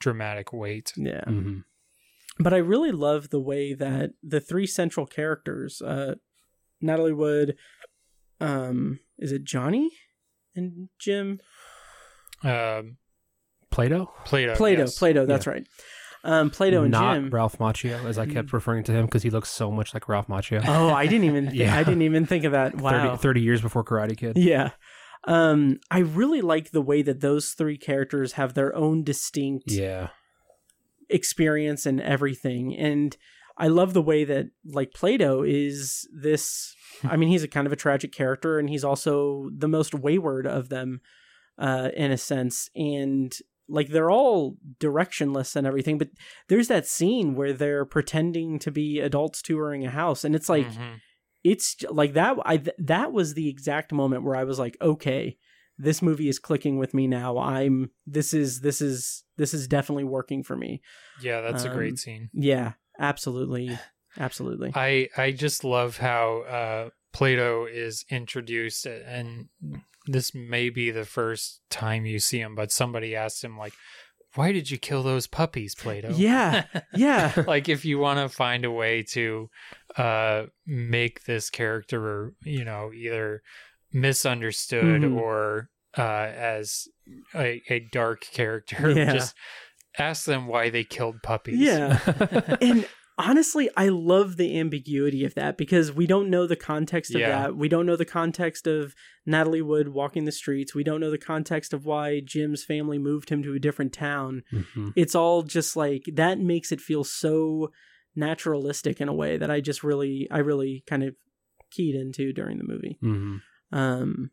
[SPEAKER 3] dramatic weight
[SPEAKER 1] yeah
[SPEAKER 2] Mm-hmm.
[SPEAKER 1] but I really love the way that the three central characters, uh, Natalie Wood, um, is it Johnny and Jim?
[SPEAKER 3] um
[SPEAKER 2] Plato.
[SPEAKER 3] Plato
[SPEAKER 1] Plato,
[SPEAKER 3] yes.
[SPEAKER 1] Plato, that's right. Um, Plato and
[SPEAKER 2] Not
[SPEAKER 1] Jim.
[SPEAKER 2] Ralph Macchio, as I kept referring to him because he looks so much like Ralph Macchio.
[SPEAKER 1] Oh, I didn't even.
[SPEAKER 2] Yeah.
[SPEAKER 1] I didn't even think of that. Wow.
[SPEAKER 2] 30, 30 years before Karate Kid.
[SPEAKER 1] Yeah. Um, I really like the way that those three characters have their own distinct
[SPEAKER 2] Yeah.
[SPEAKER 1] experience and everything. And I love the way that like Plato is this I mean he's a kind of a tragic character and he's also the most wayward of them uh in a sense and like they're all directionless and everything but there's that scene where they're pretending to be adults touring a house and it's like
[SPEAKER 3] Mhm.
[SPEAKER 1] It's like that I th- that was the exact moment where I was like okay this movie is clicking with me now I'm this is this is this is definitely working for me
[SPEAKER 3] yeah that's a
[SPEAKER 1] Um,
[SPEAKER 3] great scene
[SPEAKER 1] yeah, absolutely. Absolutely.
[SPEAKER 3] I I just love how uh, Plato is introduced, and this may be the first time you see him, but somebody asked him like, "Why did you kill those puppies, Plato?"
[SPEAKER 1] Yeah. Yeah.
[SPEAKER 3] like if you want to find a way to uh, make this character, you know, either misunderstood
[SPEAKER 1] Mhm.
[SPEAKER 3] or uh, as a, a dark character,
[SPEAKER 1] Yeah.
[SPEAKER 3] just ask them why they killed puppies.
[SPEAKER 1] Yeah. and honestly, I love the ambiguity of that because we don't know the context of
[SPEAKER 3] Yeah.
[SPEAKER 1] that. We don't know the context of Natalie Wood walking the streets. We don't know the context of why Jim's family moved him to a different town.
[SPEAKER 2] Mhm.
[SPEAKER 1] It's all just like that makes it feel so naturalistic in a way that I just really I really kind of keyed into during the movie.
[SPEAKER 2] Mhm.
[SPEAKER 1] Um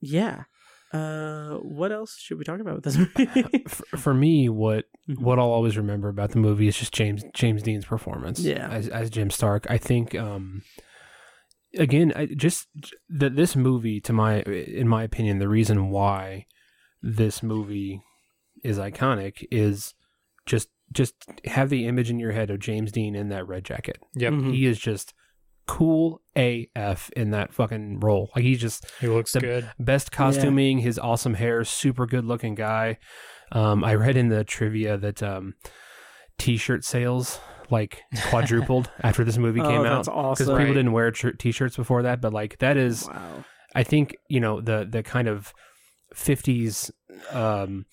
[SPEAKER 1] yeah. Uh what else should we talk about with this movie?
[SPEAKER 2] For, for me, what
[SPEAKER 1] Mm-hmm.
[SPEAKER 2] what I'll always remember about the movie is just James James Dean's performance.
[SPEAKER 1] Yeah.
[SPEAKER 2] as as Jim Stark. I think um, again, I just that this movie, to my in my opinion, the reason why this movie is iconic is just just have the image in your head of James Dean in that red jacket.
[SPEAKER 3] Yep.
[SPEAKER 1] Mhm.
[SPEAKER 2] He is just cool AF in that fucking role. Like he's just
[SPEAKER 3] He looks
[SPEAKER 2] the
[SPEAKER 3] good.
[SPEAKER 2] best costuming, his awesome hair, super good looking guy. Um, I read in the trivia that um, t-shirt sales like quadrupled after this movie
[SPEAKER 1] Oh,
[SPEAKER 2] came
[SPEAKER 1] that's
[SPEAKER 2] out
[SPEAKER 1] awesome.
[SPEAKER 2] people
[SPEAKER 3] Right.
[SPEAKER 2] didn't wear tr- t-shirts before that. But like that is,
[SPEAKER 1] wow.
[SPEAKER 2] I think you know the the kind of '50s um,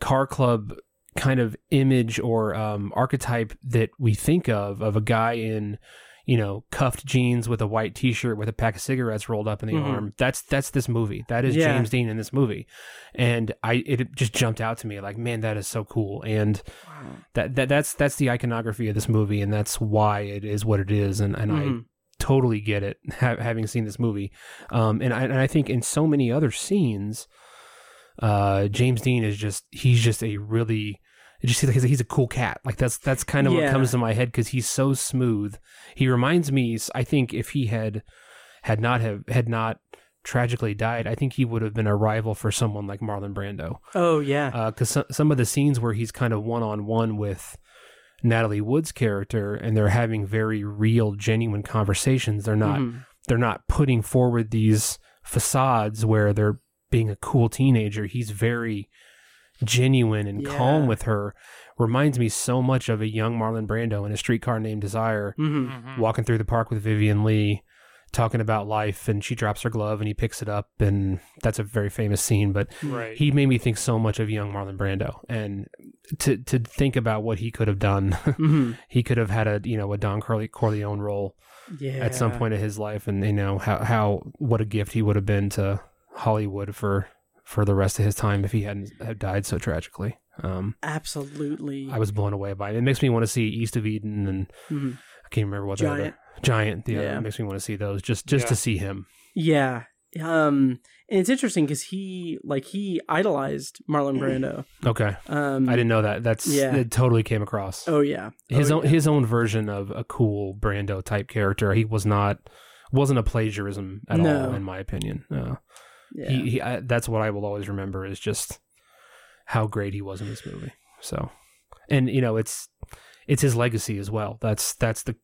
[SPEAKER 2] car club kind of image or um, archetype that we think of of a guy in you know, cuffed jeans with a white T-shirt with a pack of cigarettes rolled up in the
[SPEAKER 1] Mhm.
[SPEAKER 2] arm. That's that's this movie. That is
[SPEAKER 1] Yeah.
[SPEAKER 2] James Dean in this movie, and I it just jumped out to me like, man, that is so cool. And that, that that's that's the iconography of this movie, and that's why it is what it is. And and I
[SPEAKER 1] Mhm.
[SPEAKER 2] totally get it ha- having seen this movie. Um, and I and I think in so many other scenes, uh, James Dean is just he's just a really it just seems like he's a, he's a cool cat. Like that's that's kind of what comes to my head because he's so smooth. He reminds me. I think if he had had not have had not tragically died, I think he would have been a rival for someone like Marlon Brando.
[SPEAKER 1] Oh yeah.
[SPEAKER 2] Because some, some of the scenes where he's kind of one on one with Natalie Wood's character, and they're having very real, genuine conversations. They're not
[SPEAKER 1] Mhm.
[SPEAKER 2] they're not putting forward these facades where they're being a cool teenager. He's very genuine and calm with her. Reminds me so much of a young Marlon Brando in a streetcar named Desire,
[SPEAKER 1] Mhm.
[SPEAKER 2] walking through the park with Vivien Leigh, talking about life, and she drops her glove and he picks it up, and that's a very famous scene. But
[SPEAKER 3] Right.
[SPEAKER 2] he made me think so much of young Marlon Brando, and to to think about what he could have done,
[SPEAKER 1] Mhm.
[SPEAKER 2] he could have had a you know a Don Corle- Corleone role at some point in his life, and you know how how what a gift he would have been to Hollywood for for the rest of his time if he hadn't had died so tragically. Um,
[SPEAKER 1] Absolutely.
[SPEAKER 2] I was blown away by it. It makes me want to see East of Eden and
[SPEAKER 1] Mhm.
[SPEAKER 2] I can't remember what the other
[SPEAKER 1] Giant.
[SPEAKER 2] Giant. The other
[SPEAKER 1] Yeah.
[SPEAKER 2] it makes me want to see those just just to see him.
[SPEAKER 1] Yeah. Um and it's interesting because he like he idolized Marlon Brando.
[SPEAKER 2] Okay,
[SPEAKER 1] Um
[SPEAKER 2] I didn't know that. That's
[SPEAKER 1] yeah.
[SPEAKER 2] it. Totally came across.
[SPEAKER 1] Oh yeah.
[SPEAKER 2] his
[SPEAKER 1] oh,
[SPEAKER 2] own
[SPEAKER 1] yeah.
[SPEAKER 2] his own version of a cool Brando type character. He was not wasn't a plagiarism at
[SPEAKER 1] No.
[SPEAKER 2] all, in my opinion. Uh,
[SPEAKER 1] yeah.
[SPEAKER 2] he, he I, that's what I will always remember is just how great he was in this movie. So, and you know, it's it's his legacy as well. That's that's the.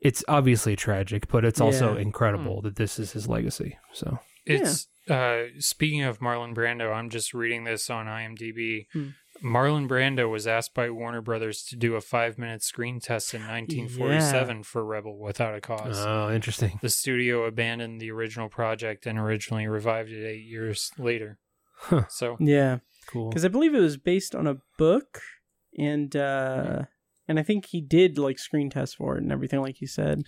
[SPEAKER 2] It's obviously tragic, but it's also
[SPEAKER 1] Yeah.
[SPEAKER 2] incredible that this is his legacy. So,
[SPEAKER 3] It's uh speaking of Marlon Brando, I'm just reading this on IMDb.
[SPEAKER 1] Hmm.
[SPEAKER 3] Marlon Brando was asked by Warner Brothers to do a five minute screen test in 1947 for Rebel Without a Cause.
[SPEAKER 2] oh, interesting.
[SPEAKER 3] the studio abandoned the original project and originally revived it eight years later.
[SPEAKER 2] Huh.
[SPEAKER 3] So
[SPEAKER 1] yeah.
[SPEAKER 2] Cool.
[SPEAKER 1] Because I believe it was based on a book and uh and I think he did like screen tests for it and everything like you said.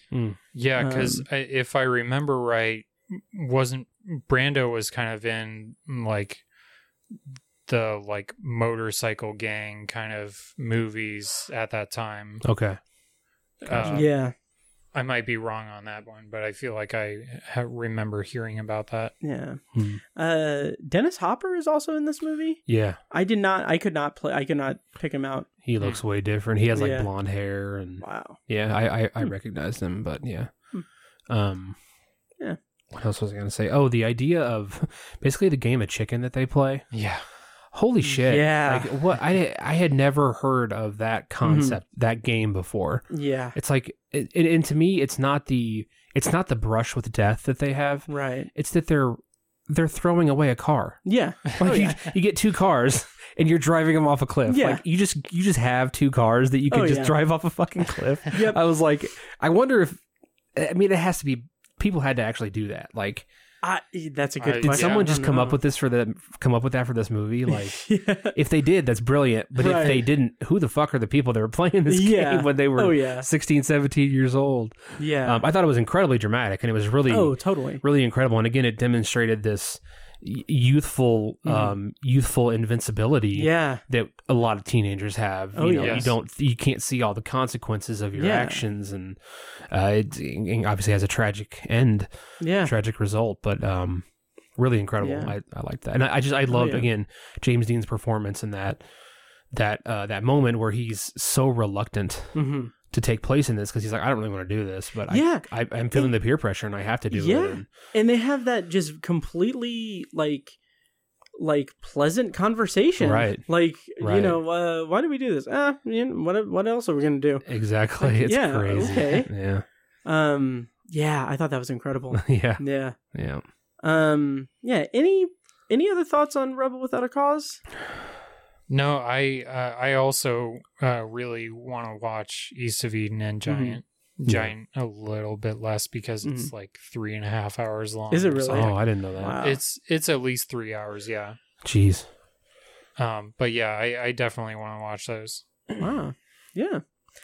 [SPEAKER 3] yeah, because
[SPEAKER 1] Um,
[SPEAKER 3] if I remember right, wasn't Brando was kind of in like the like motorcycle gang kind of movies at that time.
[SPEAKER 2] Okay.
[SPEAKER 3] Uh,
[SPEAKER 1] yeah.
[SPEAKER 3] I might be wrong on that one, but I feel like I ha- remember hearing about that.
[SPEAKER 1] Yeah.
[SPEAKER 2] Hmm.
[SPEAKER 1] Uh Dennis Hopper is also in this movie.
[SPEAKER 2] Yeah,
[SPEAKER 1] I did not I could not play I could not pick him out.
[SPEAKER 2] he looks way different. He has like
[SPEAKER 1] Yeah.
[SPEAKER 2] blonde hair and
[SPEAKER 1] Wow.
[SPEAKER 2] Yeah, I I, I recognized him, but yeah. Um,
[SPEAKER 1] Yeah.
[SPEAKER 2] What else was I going to say? Oh, the idea of basically the game of chicken that they play.
[SPEAKER 3] Yeah.
[SPEAKER 2] Holy shit!
[SPEAKER 1] Yeah.
[SPEAKER 2] like what I I had never heard of that mm-hmm. concept, that game before.
[SPEAKER 1] Yeah.
[SPEAKER 2] It's like, it, it, and to me, it's not the it's not the brush with death that they have.
[SPEAKER 1] Right.
[SPEAKER 2] It's that they're they're throwing away a car.
[SPEAKER 1] Yeah.
[SPEAKER 2] Like
[SPEAKER 1] Oh,
[SPEAKER 2] you,
[SPEAKER 1] yeah.
[SPEAKER 2] you get two cars and you're driving them off a cliff.
[SPEAKER 1] Yeah.
[SPEAKER 2] Like you just you just have two cars that you can
[SPEAKER 1] Oh,
[SPEAKER 2] just
[SPEAKER 1] yeah.
[SPEAKER 2] drive off a fucking cliff.
[SPEAKER 1] Yep.
[SPEAKER 2] I was like, I wonder if I mean it has to be people had to actually do that. Like
[SPEAKER 1] I, that's a good
[SPEAKER 3] Uh,
[SPEAKER 2] did someone
[SPEAKER 1] I
[SPEAKER 2] just
[SPEAKER 1] don't
[SPEAKER 2] come up with this for the come up with that for this movie? Like
[SPEAKER 1] yeah.
[SPEAKER 2] if they did, that's brilliant. But if they didn't, who the fuck are the people that were playing this
[SPEAKER 1] Yeah.
[SPEAKER 2] game when they were
[SPEAKER 1] Oh, yeah.
[SPEAKER 2] 16, 17 years old?
[SPEAKER 1] Yeah.
[SPEAKER 2] Um, I thought it was incredibly dramatic and it was really
[SPEAKER 1] oh, totally.
[SPEAKER 2] really incredible. And again, it demonstrated this y- youthful,
[SPEAKER 1] Mhm.
[SPEAKER 2] um, youthful invincibility
[SPEAKER 1] Yeah.
[SPEAKER 2] that a lot of teenagers have.
[SPEAKER 1] Oh,
[SPEAKER 2] you know,
[SPEAKER 3] yes.
[SPEAKER 2] you don't, you can't see all the consequences of your
[SPEAKER 1] Yeah.
[SPEAKER 2] actions, and uh, it, it obviously has a tragic end,
[SPEAKER 1] Yeah.
[SPEAKER 2] tragic result. But um, really incredible.
[SPEAKER 1] Yeah.
[SPEAKER 2] I, I like that, and I, I just I loved
[SPEAKER 1] yeah.
[SPEAKER 2] again James Dean's performance in that that uh, that moment where he's so reluctant
[SPEAKER 1] hmm
[SPEAKER 2] to take place in this because he's like, I don't really want to do this, but
[SPEAKER 1] Yeah.
[SPEAKER 2] I, I I'm feeling the peer pressure and I have to do
[SPEAKER 1] Yeah.
[SPEAKER 2] it. And,
[SPEAKER 1] And they have that just completely like like pleasant conversation.
[SPEAKER 2] Right.
[SPEAKER 1] Like, you know, uh, why do we do this? Ah, you know, what what else are we going to do?
[SPEAKER 2] Exactly.
[SPEAKER 1] Like,
[SPEAKER 2] it's
[SPEAKER 1] yeah,
[SPEAKER 2] crazy.
[SPEAKER 1] okay.
[SPEAKER 2] Yeah.
[SPEAKER 1] Um yeah, I thought that was incredible.
[SPEAKER 2] yeah.
[SPEAKER 1] yeah.
[SPEAKER 2] Yeah.
[SPEAKER 1] Um yeah, any any other thoughts on Rebel Without a Cause?
[SPEAKER 3] No, I uh, I also uh, really want to watch East of Eden and Giant.
[SPEAKER 2] Yeah.
[SPEAKER 3] Giant a little bit less because it's like three and a half hours long.
[SPEAKER 1] Is it really?
[SPEAKER 3] something.
[SPEAKER 2] Oh, I didn't know that.
[SPEAKER 1] Wow.
[SPEAKER 3] It's it's at least three hours, yeah.
[SPEAKER 2] Jeez.
[SPEAKER 3] Um, but yeah, I, I definitely want to watch those.
[SPEAKER 1] Wow. Yeah.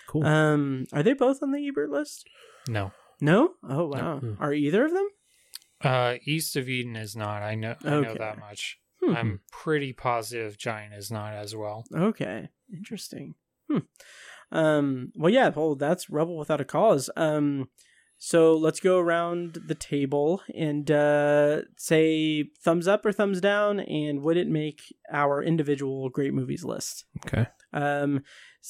[SPEAKER 2] Cool.
[SPEAKER 1] Um, are they both on the Ebert list?
[SPEAKER 3] No.
[SPEAKER 1] No. Oh wow.
[SPEAKER 2] Hmm.
[SPEAKER 1] Are either of them?
[SPEAKER 3] Uh, East of Eden is not. I know. I know that much.
[SPEAKER 1] Hmm.
[SPEAKER 3] I'm pretty positive Giant is not as well.
[SPEAKER 1] Okay, interesting. Hmm. Um. Well, yeah. Well, that's Rebel Without a Cause. Um. So let's go around the table and uh, say thumbs up or thumbs down, and would it make our individual great movies list?
[SPEAKER 2] Okay.
[SPEAKER 1] Um,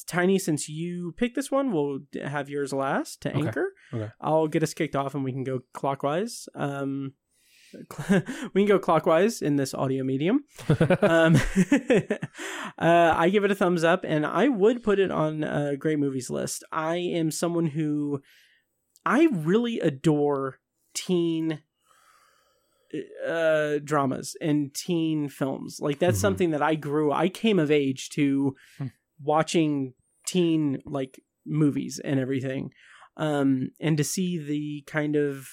[SPEAKER 1] Tiny, since you picked this one, we'll have yours last to
[SPEAKER 2] Okay.
[SPEAKER 1] anchor.
[SPEAKER 2] Okay.
[SPEAKER 1] I'll get us kicked off, and we can go clockwise. Um, we can go clockwise in this audio medium. um, uh, I give it a thumbs up, and I would put it on a great movies list. I am someone who I really adore teen uh dramas and teen films like that's
[SPEAKER 2] Mhm.
[SPEAKER 1] something that i grew i came of age to
[SPEAKER 3] Hmm.
[SPEAKER 1] watching teen like movies and everything um and to see the kind of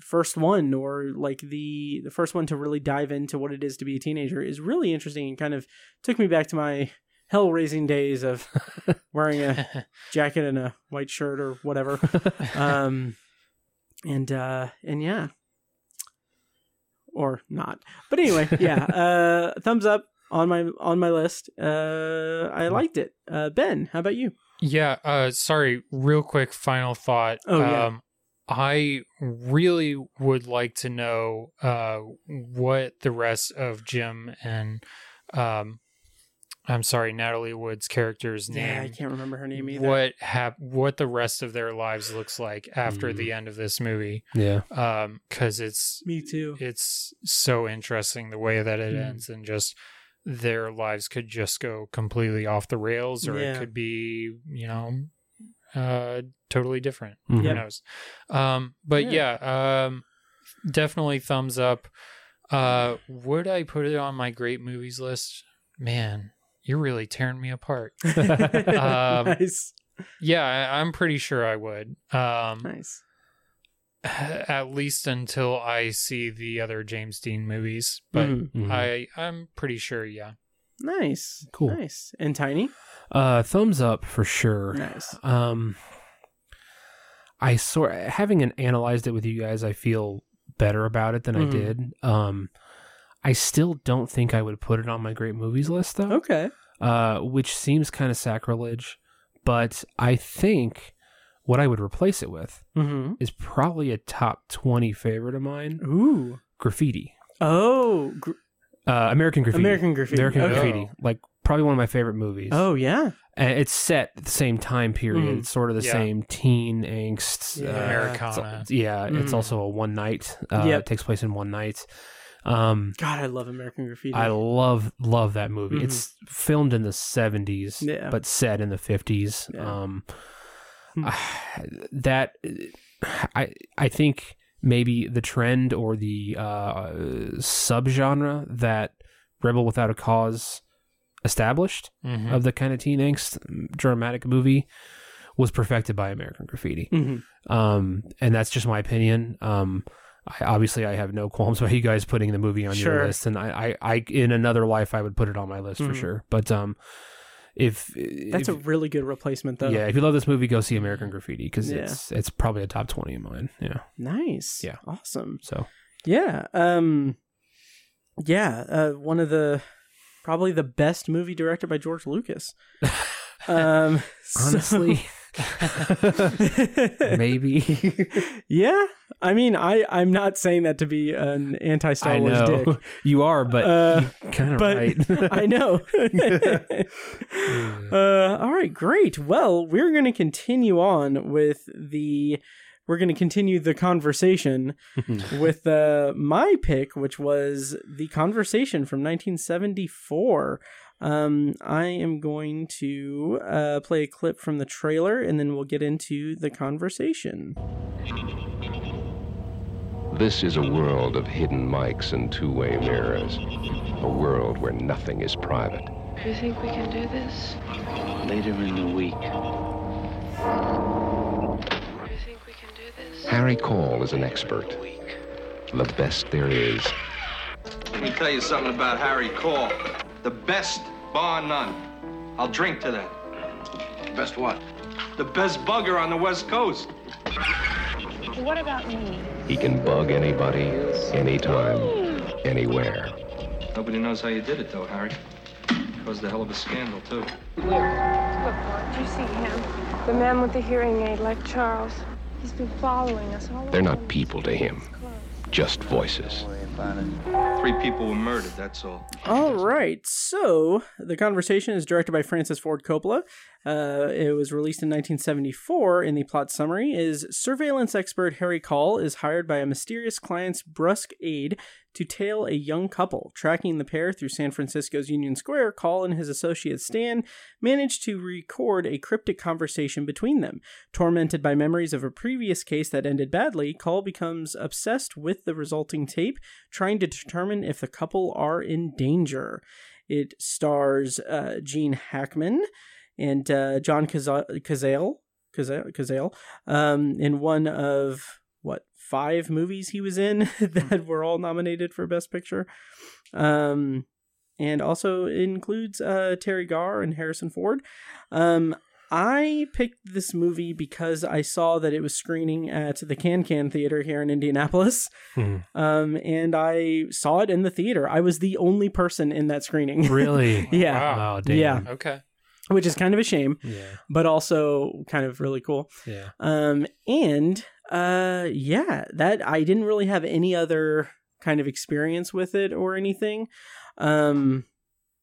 [SPEAKER 1] first one or like the the first one to really dive into what it is to be a teenager is really interesting and kind of took me back to my hell raising days of wearing a jacket and a white shirt or whatever. Um and uh and yeah. Or not. But anyway yeah uh thumbs up on my on my list. Uh i liked it. Uh ben how about you?
[SPEAKER 3] Yeah, uh sorry, real quick final thought.
[SPEAKER 1] Oh, yeah.
[SPEAKER 3] Um I really would like to know uh what the rest of Jim and um I'm sorry, Natalie Wood's character's name.
[SPEAKER 1] yeah i can't remember her name either
[SPEAKER 3] What hap- what the rest of their lives looks like after
[SPEAKER 2] Mm.
[SPEAKER 3] the end of this movie.
[SPEAKER 2] Yeah.
[SPEAKER 3] Um cuz it's
[SPEAKER 1] me too
[SPEAKER 3] it's so interesting the way that it
[SPEAKER 1] Mm.
[SPEAKER 3] ends and just their lives could just go completely off the rails or
[SPEAKER 1] Yeah.
[SPEAKER 3] it could be you know uh totally different
[SPEAKER 2] Mhm.
[SPEAKER 3] who knows um but
[SPEAKER 1] Yeah.
[SPEAKER 3] yeah. um definitely thumbs up uh would i put it on my great movies list man you're really tearing me apart Um,
[SPEAKER 1] nice
[SPEAKER 3] yeah I, i'm pretty sure i would um
[SPEAKER 1] nice
[SPEAKER 3] at least until I see the other James Dean movies. But
[SPEAKER 1] Mhm.
[SPEAKER 2] Mhm.
[SPEAKER 3] I I'm pretty sure, yeah.
[SPEAKER 1] nice
[SPEAKER 2] Cool.
[SPEAKER 1] nice and tiny
[SPEAKER 2] Uh, thumbs up for sure.
[SPEAKER 1] nice
[SPEAKER 2] Um, I sort having an, analyzed it with you guys, I feel better about it than
[SPEAKER 1] Mhm.
[SPEAKER 2] I did. Um, I still don't think I would put it on my great movies list though.
[SPEAKER 1] okay
[SPEAKER 2] Uh, which seems kind of sacrilege, but I think what I would replace it with
[SPEAKER 1] mm-hmm.
[SPEAKER 2] is probably a top twenty favorite of mine.
[SPEAKER 1] ooh
[SPEAKER 2] Graffiti,
[SPEAKER 1] oh gr-
[SPEAKER 2] uh, American Graffiti,
[SPEAKER 1] American Graffiti.
[SPEAKER 2] American
[SPEAKER 1] Okay.
[SPEAKER 2] Graffiti, like probably one of my favorite movies.
[SPEAKER 1] oh yeah
[SPEAKER 2] it's set at the same time period.
[SPEAKER 1] Mhm.
[SPEAKER 2] It's sort of the
[SPEAKER 3] Yeah.
[SPEAKER 2] same teen angst.
[SPEAKER 1] Yeah.
[SPEAKER 2] uh,
[SPEAKER 3] Americana.
[SPEAKER 2] it's- yeah, it's
[SPEAKER 1] Mhm.
[SPEAKER 2] also a one night. Uh,
[SPEAKER 1] Yep.
[SPEAKER 2] It takes place in one night. Um,
[SPEAKER 1] god i love american graffiti
[SPEAKER 2] I love love that movie.
[SPEAKER 1] Mhm.
[SPEAKER 2] It's filmed in the seventies,
[SPEAKER 1] Yeah.
[SPEAKER 2] but set in the fifties.
[SPEAKER 1] Yeah.
[SPEAKER 2] Um,
[SPEAKER 1] Hmm.
[SPEAKER 2] that I I think maybe the trend or the uh, subgenre that Rebel Without a Cause established
[SPEAKER 3] Mhm.
[SPEAKER 2] of the kind of teen angst dramatic movie was perfected by American Graffiti.
[SPEAKER 1] Mhm.
[SPEAKER 2] Um, and that's just my opinion. Um, I, obviously, I have no qualms about you guys putting the movie on
[SPEAKER 1] Sure.
[SPEAKER 2] your list, and I, I, I, in another life, I would put it on my list for
[SPEAKER 1] Mhm.
[SPEAKER 2] sure. But um, if
[SPEAKER 1] that's
[SPEAKER 2] if,
[SPEAKER 1] a really good replacement though
[SPEAKER 2] yeah, if you love this movie, go see American Graffiti because
[SPEAKER 1] Yeah.
[SPEAKER 2] it's it's probably a top twenty of mine. Yeah,
[SPEAKER 1] nice
[SPEAKER 2] Yeah.
[SPEAKER 1] awesome
[SPEAKER 2] so
[SPEAKER 1] Yeah. Um yeah, uh one of the probably the best movie directed by George Lucas. um
[SPEAKER 2] honestly, maybe
[SPEAKER 1] yeah. I mean, I I'm not saying that to be an anti-Star Wars
[SPEAKER 2] know
[SPEAKER 1] dick.
[SPEAKER 2] you are, but
[SPEAKER 1] Uh,
[SPEAKER 2] kind of right.
[SPEAKER 1] I know. uh, all right, great. Well, we're going to continue on with the. We're going to continue the conversation with uh, my pick, which was the conversation from 1974. Um, I am going to uh, play a clip from the trailer, and then we'll get into the conversation.
[SPEAKER 12] This is a world of hidden mics and two-way mirrors. A world where nothing is private.
[SPEAKER 11] Do you think we can do this?
[SPEAKER 13] Later in the week.
[SPEAKER 11] Do you think we can do this?
[SPEAKER 12] Harry Caul is an expert. The best there is.
[SPEAKER 14] Let me tell you something about Harry Caul. The best, bar none. I'll drink to that.
[SPEAKER 9] Best what?
[SPEAKER 14] The best bugger on the West Coast.
[SPEAKER 11] What about me?
[SPEAKER 12] He can bug anybody, anytime, anywhere.
[SPEAKER 14] Nobody knows how you did it, though, Harry. It Caused a hell of a scandal, too.
[SPEAKER 11] Look, do you see him? The man with the hearing aid, like Charles. He's been following us all
[SPEAKER 12] They're not people to him, just voices.
[SPEAKER 14] Three people were murdered, that's all.
[SPEAKER 1] All right. So the conversation is directed by Francis Ford Coppola. Uh, it was released in 1974. In the plot summary, is surveillance expert Harry Caul is hired by a mysterious client's brusque aide to tail a young couple. Tracking the pair through San Francisco's Union Square, Caul and his associate Stan manage to record a cryptic conversation between them. Tormented by memories of a previous case that ended badly, Caul becomes obsessed with the resulting tape, trying to determine if the couple are in danger. It stars uh, Gene Hackman and uh, John Caza- Cazale, Cazale, Cazale um, in one of what five movies he was in that were all nominated for Best Picture, um, and also includes uh, Teri Garr and Harrison Ford. Um, I picked this movie because I saw that it was screening at the Kan-Kan Theater here in Indianapolis.
[SPEAKER 2] Hmm.
[SPEAKER 1] Um, and I saw it in the theater. I was the only person in that screening.
[SPEAKER 2] Really?
[SPEAKER 1] yeah.
[SPEAKER 2] Wow, damn.
[SPEAKER 1] Yeah.
[SPEAKER 3] Okay.
[SPEAKER 1] Which is kind of a shame,
[SPEAKER 2] Yeah.
[SPEAKER 1] but also kind of really cool.
[SPEAKER 2] Yeah.
[SPEAKER 1] Um, and uh, yeah, that I didn't really have any other kind of experience with it or anything. Um,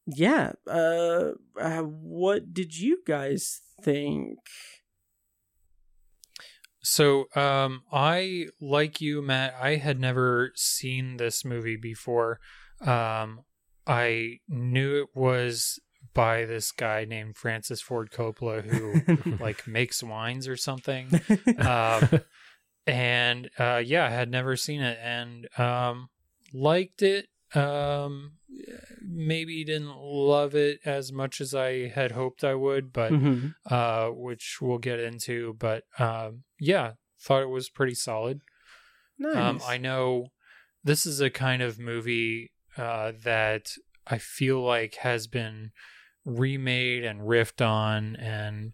[SPEAKER 1] yeah. Uh, uh what did you guys think?
[SPEAKER 3] So, um, I like you, Matt. I had never seen this movie before. Um, I knew it was by this guy named Francis Ford Coppola who like makes wines or something. Um, and uh, yeah, I had never seen it and um, liked it. Um, maybe didn't love it as much as I had hoped I would, but
[SPEAKER 1] Mhm.
[SPEAKER 3] uh, which we'll get into. But um, yeah, thought it was pretty solid.
[SPEAKER 1] Nice.
[SPEAKER 3] Um, I know this is a kind of movie uh, that I feel like has been remade and riffed on, and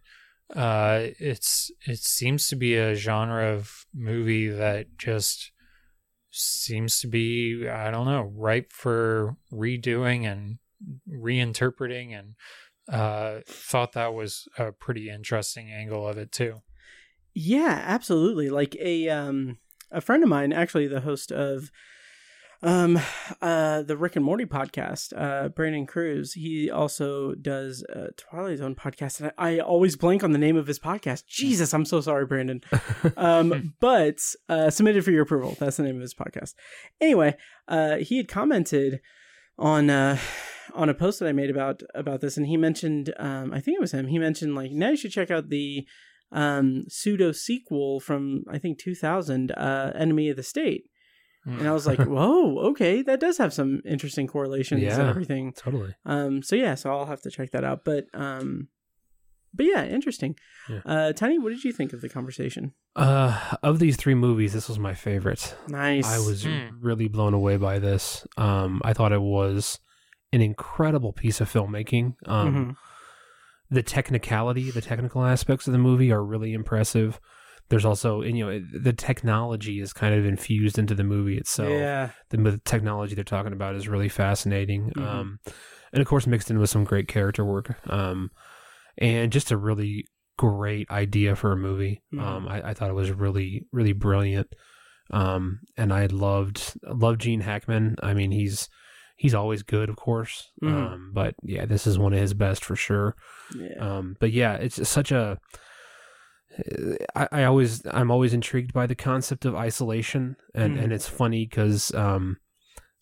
[SPEAKER 3] uh, it's it seems to be a genre of movie that just seems to be I don't know ripe for redoing and reinterpreting, and uh, thought that was a pretty interesting angle of it too.
[SPEAKER 1] Yeah, absolutely. Like a um a friend of mine, actually the host of um uh the Rick and Morty podcast, uh Brandon Cruz, he also does uh Twilight Zone podcast and I, I always blank on the name of his podcast. Jesus, I'm so sorry, Brandon. um but uh submitted for your approval. That's the name of his podcast. Anyway, uh he had commented on uh on a post that I made about about this and he mentioned um I think it was him. He mentioned like now you should check out the um pseudo sequel from I think 2000 uh Enemy of the State. And I was like, "Whoa, okay, that does have some interesting correlations and everything."
[SPEAKER 2] totally.
[SPEAKER 1] Um so yeah, so I'll have to check that out. But um but yeah, interesting.
[SPEAKER 2] Yeah.
[SPEAKER 1] Uh Tiny, what did you think of the conversation?
[SPEAKER 2] Uh, of these three movies, this was my favorite.
[SPEAKER 1] Nice.
[SPEAKER 2] I was
[SPEAKER 1] Hmm.
[SPEAKER 2] really blown away by this. Um, I thought it was an incredible piece of filmmaking. Um,
[SPEAKER 1] Mhm.
[SPEAKER 2] The technicality, the technical aspects of the movie are really impressive. There's also, you know, the technology is kind of infused into the movie itself.
[SPEAKER 1] Yeah.
[SPEAKER 2] The, the technology they're talking about is really fascinating.
[SPEAKER 1] Mhm.
[SPEAKER 2] Um, and of course, mixed in with some great character work. Um, and just a really great idea for a movie.
[SPEAKER 1] Mhm.
[SPEAKER 2] Um, I, I thought it was really, really brilliant. Um, and I loved loved Gene Hackman. I mean, he's he's always good, of course.
[SPEAKER 1] Mhm.
[SPEAKER 2] Um, but yeah, this is one of his best for sure.
[SPEAKER 1] Yeah.
[SPEAKER 2] Um, but yeah, it's such a. I, I always I'm always intrigued by the concept of isolation, and
[SPEAKER 1] Mhm.
[SPEAKER 2] and it's funny because um,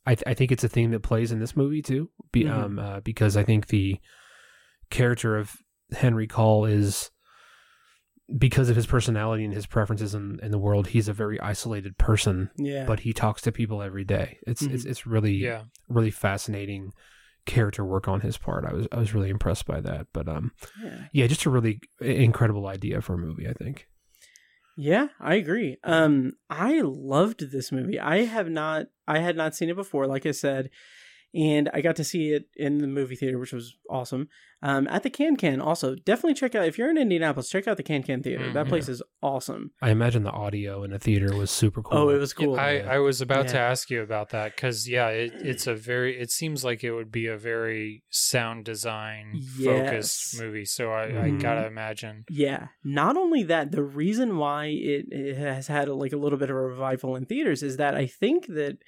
[SPEAKER 2] I th- I think it's a theme that plays in this movie too. Be,
[SPEAKER 1] Mhm.
[SPEAKER 2] um, uh, because I think the character of Henry Caul is because of his personality and his preferences in, in the world, he's a very isolated person.
[SPEAKER 1] Yeah.
[SPEAKER 2] But he talks to people every day. It's it's
[SPEAKER 1] Mhm.
[SPEAKER 2] it's really
[SPEAKER 3] Yeah.
[SPEAKER 2] really fascinating character work on his part. I was I was really impressed by that. But um
[SPEAKER 1] Yeah.
[SPEAKER 2] yeah, just a really incredible idea for a movie, I think.
[SPEAKER 1] Yeah, I agree. Um, I loved this movie. I have not, I had not seen it before, like I said, and I got to see it in the movie theater, which was awesome. Um, at the Kan-Kan, also definitely check out if you're in Indianapolis, check out the Kan-Kan Theater.
[SPEAKER 3] Mm,
[SPEAKER 1] that place is awesome.
[SPEAKER 2] I imagine the audio in a theater was super cool.
[SPEAKER 1] Oh, it was cool.
[SPEAKER 3] I, I was about to ask you about that because yeah, it, it's a very. It seems like it would be a very sound design focused
[SPEAKER 1] Yes.
[SPEAKER 3] movie. So I, I
[SPEAKER 1] Mhm.
[SPEAKER 3] gotta imagine.
[SPEAKER 1] Yeah. Not only that, the reason why it, it has had like a little bit of a revival in theaters is that I think that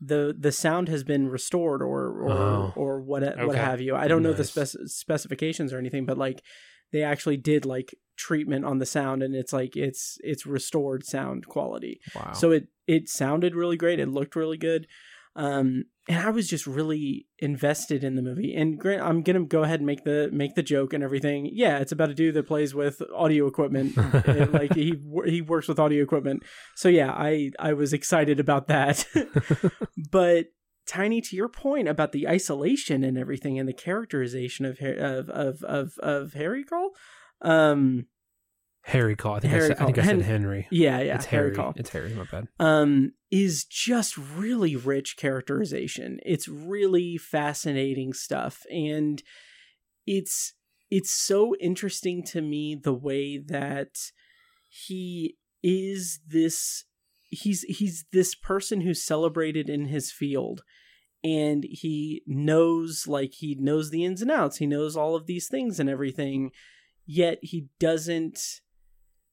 [SPEAKER 1] the the sound has been restored or or
[SPEAKER 2] Oh.
[SPEAKER 1] or what what have you. I don't know the spec- specifications or anything, but like they actually did like treatment on the sound and it's like it's it's restored sound quality.
[SPEAKER 2] Wow.
[SPEAKER 1] So it it sounded really great. It looked really good. Um, and I was just really invested in the movie. And grant, I'm gonna go ahead and make the make the joke and everything. Yeah, it's about a dude that plays with audio equipment. Like he he works with audio equipment. So yeah, I I was excited about that. but Tiny, to your point about the isolation and everything, and the characterization of of of of, of Harry Caul, um,
[SPEAKER 2] Harry Caul. I think, I,
[SPEAKER 1] Harry
[SPEAKER 2] said, I, think I said
[SPEAKER 1] Hen-
[SPEAKER 2] Henry.
[SPEAKER 1] Yeah, yeah,
[SPEAKER 2] It's
[SPEAKER 1] Harry
[SPEAKER 2] Harry.
[SPEAKER 1] Caul.
[SPEAKER 2] It's Harry. My bad.
[SPEAKER 1] um, is just really rich characterization. It's really fascinating stuff, and it's it's so interesting to me the way that he is this he's he's this person who's celebrated in his field and he knows like he knows the ins and outs he knows all of these things and everything yet he doesn't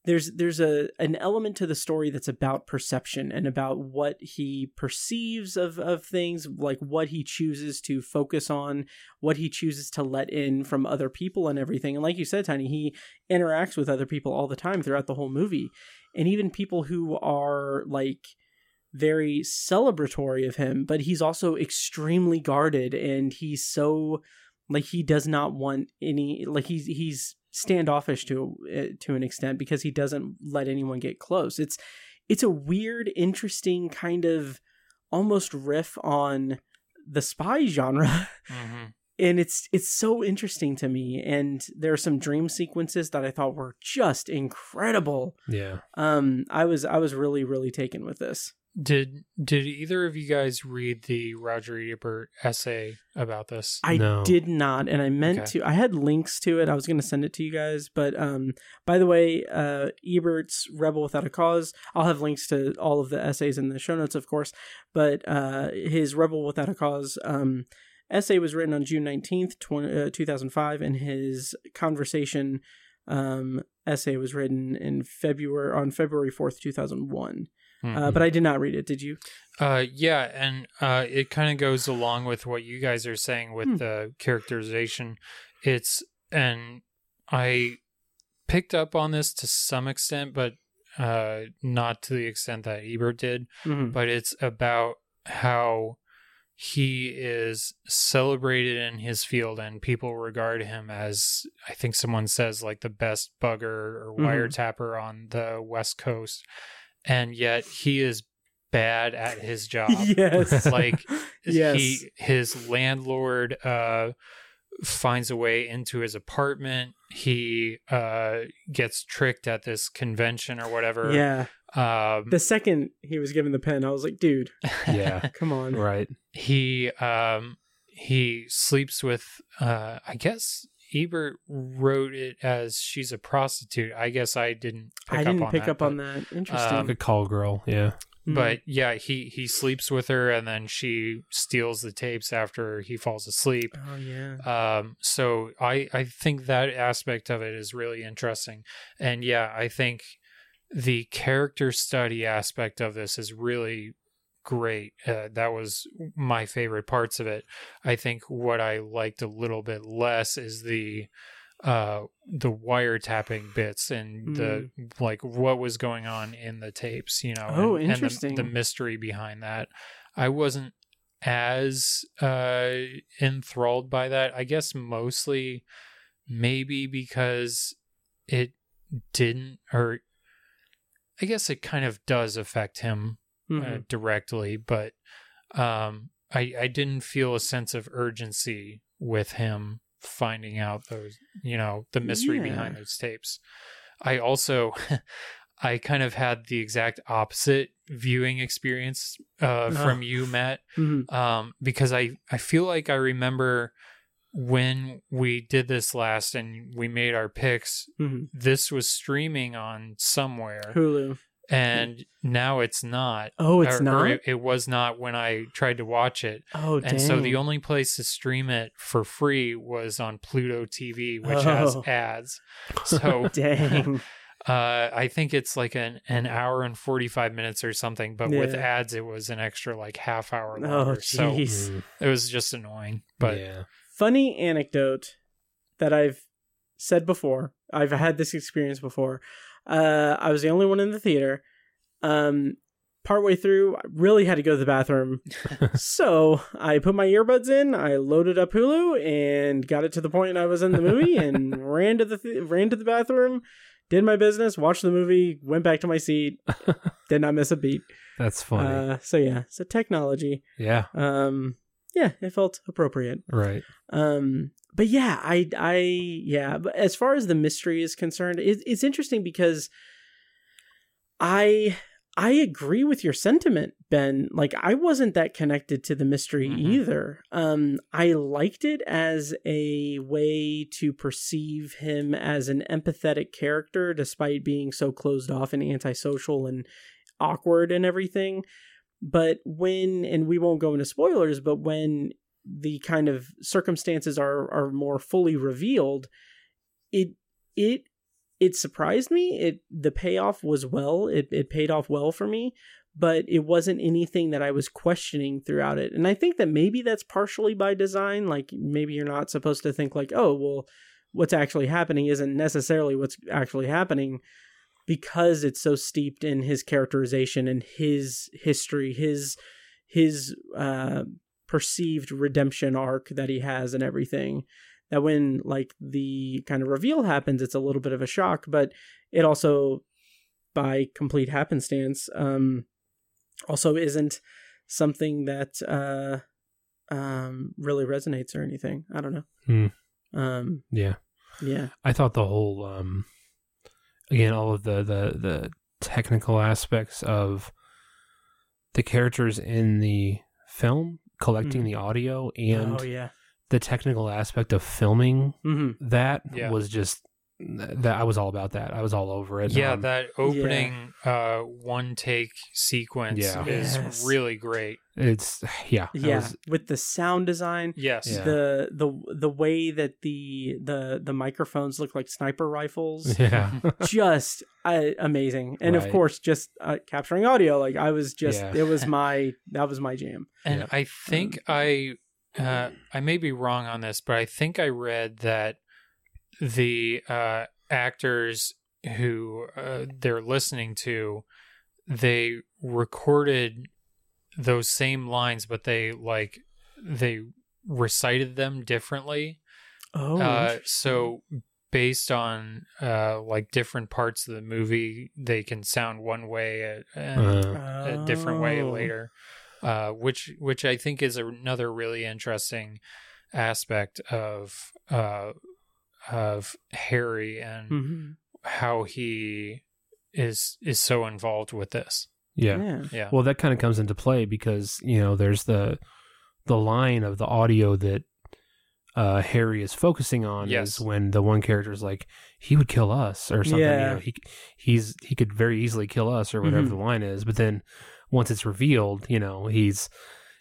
[SPEAKER 1] there's there's a an element to the story that's about perception and about what he perceives of of things like what he chooses to focus on what he chooses to let in from other people and everything. And like you said tiny he interacts with other people all the time throughout the whole movie. And even people who are like very celebratory of him but he's also extremely guarded and he's so like he does not want any like he's he's standoffish to uh, to an extent because he doesn't let anyone get close. It's it's a weird interesting kind of almost riff on the spy genre.
[SPEAKER 3] Hmm
[SPEAKER 1] and it's it's so interesting to me. And there are some dream sequences that i thought were just incredible.
[SPEAKER 2] Yeah.
[SPEAKER 1] um i was i was really really taken with this
[SPEAKER 3] Did did either of you guys read the Roger Ebert essay about this?
[SPEAKER 1] I
[SPEAKER 2] No.
[SPEAKER 1] did not, and I meant
[SPEAKER 3] Okay.
[SPEAKER 1] to. I had links to it. I was going to send it to you guys, but um, by the way, uh, Ebert's "Rebel Without a Cause." I'll have links to all of the essays in the show notes, of course. But uh, his "Rebel Without a Cause" um, essay was written on June nineteenth, uh, two thousand five, and his conversation um, essay was written in February on February fourth, two thousand one. Uh, but I did not read it. Did you?
[SPEAKER 3] Uh, yeah, and uh, it kind of goes along with what you guys are saying with
[SPEAKER 1] Hmm.
[SPEAKER 3] the characterization. It's and I picked up on this to some extent, but uh, not to the extent that Ebert did.
[SPEAKER 1] Mhm.
[SPEAKER 3] But it's about how he is celebrated in his field, and people regard him as I think someone says like the best bugger or
[SPEAKER 1] Mhm.
[SPEAKER 3] wiretapper on the West Coast, and yet he is bad at his job.
[SPEAKER 1] Yes.
[SPEAKER 3] like
[SPEAKER 1] Yes.
[SPEAKER 3] he his landlord uh finds a way into his apartment. He uh gets tricked at this convention or whatever.
[SPEAKER 1] Yeah.
[SPEAKER 3] Um
[SPEAKER 1] The second he was given the pen, I was like, dude,
[SPEAKER 2] Yeah.
[SPEAKER 1] come on.
[SPEAKER 2] right.
[SPEAKER 3] he um he sleeps with uh I guess Ebert wrote it as she's a prostitute. I guess I didn't pick
[SPEAKER 1] I didn't
[SPEAKER 3] up on
[SPEAKER 1] pick
[SPEAKER 3] that,
[SPEAKER 1] up on that. Interesting.
[SPEAKER 3] Um,
[SPEAKER 2] Good call, girl. Yeah.
[SPEAKER 1] Mhm.
[SPEAKER 3] But yeah, he he sleeps with her and then she steals the tapes after he falls asleep.
[SPEAKER 1] oh yeah.
[SPEAKER 3] Um, so I I think that aspect of it is really interesting, and yeah, I think the character study aspect of this is really great. Uh, that was my favorite parts of it. I think what I liked a little bit less is the uh the wiretapping bits and the like what was going on in the tapes you know
[SPEAKER 1] Oh,
[SPEAKER 3] and, and the-
[SPEAKER 1] interesting.
[SPEAKER 3] the, mystery behind that i wasn't as uh enthralled by that i guess mostly maybe because it didn't or i guess it kind of does affect him uh,
[SPEAKER 1] Mhm.
[SPEAKER 3] directly but um i i didn't feel a sense of urgency with him finding out those you know the mystery behind those tapes i also I kind of had the exact opposite viewing experience uh, from
[SPEAKER 1] Oh.
[SPEAKER 3] you, Matt,
[SPEAKER 1] Mhm.
[SPEAKER 3] um, because I I feel like I remember when we did this last and we made our picks.
[SPEAKER 1] Mhm.
[SPEAKER 3] This was streaming on somewhere,
[SPEAKER 1] Hulu.
[SPEAKER 3] And now it's not.
[SPEAKER 1] Oh, it's
[SPEAKER 3] Or- or
[SPEAKER 1] not?
[SPEAKER 3] it, it was not when I tried to watch it.
[SPEAKER 1] Oh,
[SPEAKER 3] and so the only place to stream it for free was on Pluto TV, which has
[SPEAKER 1] Oh.
[SPEAKER 3] ads. So
[SPEAKER 1] Dang.
[SPEAKER 3] Uh, I think it's like an, an hour and 45 minutes or something, but with ads, it was an extra like half hour
[SPEAKER 1] Oh,
[SPEAKER 3] longer. so.
[SPEAKER 2] Mm.
[SPEAKER 3] it was just annoying. But
[SPEAKER 2] yeah.
[SPEAKER 1] Funny anecdote that I've said before. I've had this experience before. Uh, I was the only one in the theater. Um, partway through, I really had to go to the bathroom. so I put my earbuds in, I loaded up Hulu, and got it to the point I was in the movie, and ran to the th- ran to the bathroom, did my business, watched the movie, went back to my seat, did not miss a beat.
[SPEAKER 2] That's funny.
[SPEAKER 1] Uh, so yeah, so technology.
[SPEAKER 2] yeah.
[SPEAKER 1] Um, yeah, it felt appropriate.
[SPEAKER 2] Right.
[SPEAKER 1] Um, but yeah, I, I, yeah. But as far as the mystery is concerned, it, it's interesting because I, I agree with your sentiment, Ben. Like I wasn't that connected to the mystery either. Um, I liked it as a way to perceive him as an empathetic character, despite being so closed off and antisocial and awkward and everything. But when, and we won't go into spoilers, but when the kind of circumstances are are more fully revealed, it it it surprised me. It the payoff was well. It it paid off well for me, but it wasn't anything that I was questioning throughout it. And I think that maybe that's partially by design. Like maybe you're not supposed to think like, oh well, what's actually happening isn't necessarily what's actually happening because it's so steeped in his characterization and his history, his his uh perceived redemption arc that he has and everything that when like the kind of reveal happens it's a little bit of a shock but it also by complete happenstance um also isn't something that uh um really resonates or anything i don't know
[SPEAKER 2] Hmm.
[SPEAKER 1] um
[SPEAKER 2] Yeah.
[SPEAKER 1] yeah
[SPEAKER 2] I thought the whole um again all of the the the technical aspects of the characters in the film collecting
[SPEAKER 1] Mhm.
[SPEAKER 2] the audio and
[SPEAKER 1] oh yeah
[SPEAKER 2] the technical aspect of filming
[SPEAKER 1] Mhm.
[SPEAKER 2] that
[SPEAKER 3] Yeah.
[SPEAKER 2] was just that I was all about that. I was all over it.
[SPEAKER 3] yeah,
[SPEAKER 2] Um,
[SPEAKER 3] that opening uh, one take sequence
[SPEAKER 2] Yeah.
[SPEAKER 3] is
[SPEAKER 1] Yes.
[SPEAKER 3] really great.
[SPEAKER 2] It's yeah, I
[SPEAKER 1] yeah
[SPEAKER 2] was-
[SPEAKER 1] with the sound design
[SPEAKER 3] Yes.
[SPEAKER 2] Yeah.
[SPEAKER 1] the the the way that the the the microphones look like sniper rifles
[SPEAKER 2] yeah.
[SPEAKER 1] just uh, amazing and of course just uh, capturing audio like i was just
[SPEAKER 2] Yeah.
[SPEAKER 1] it was my that was my jam
[SPEAKER 3] And
[SPEAKER 2] Yep.
[SPEAKER 3] I think I uh, I may be wrong on this, but I think I read that the uh, actors who uh, they're listening to they recorded those same lines, but they like they recited them differently.
[SPEAKER 1] oh
[SPEAKER 3] uh, so based on uh, like different parts of the movie, they can sound one way uh, and
[SPEAKER 2] Uh,
[SPEAKER 3] a different way
[SPEAKER 1] Oh.
[SPEAKER 3] later, uh, which which I think is another really interesting aspect of uh, of Harry and
[SPEAKER 1] Mhm.
[SPEAKER 3] how he is is so involved with this.
[SPEAKER 2] Yeah.
[SPEAKER 1] yeah
[SPEAKER 3] Yeah,
[SPEAKER 2] Well, that kind of comes into play because you know there's the the line of the audio that uh, Harry is focusing on
[SPEAKER 3] Yes.
[SPEAKER 2] is when the one character is like he would kill us or something.
[SPEAKER 1] Yeah.
[SPEAKER 2] You know, he he's he could very easily kill us or whatever
[SPEAKER 1] Mhm.
[SPEAKER 2] the line is. But then once it's revealed, you know, he's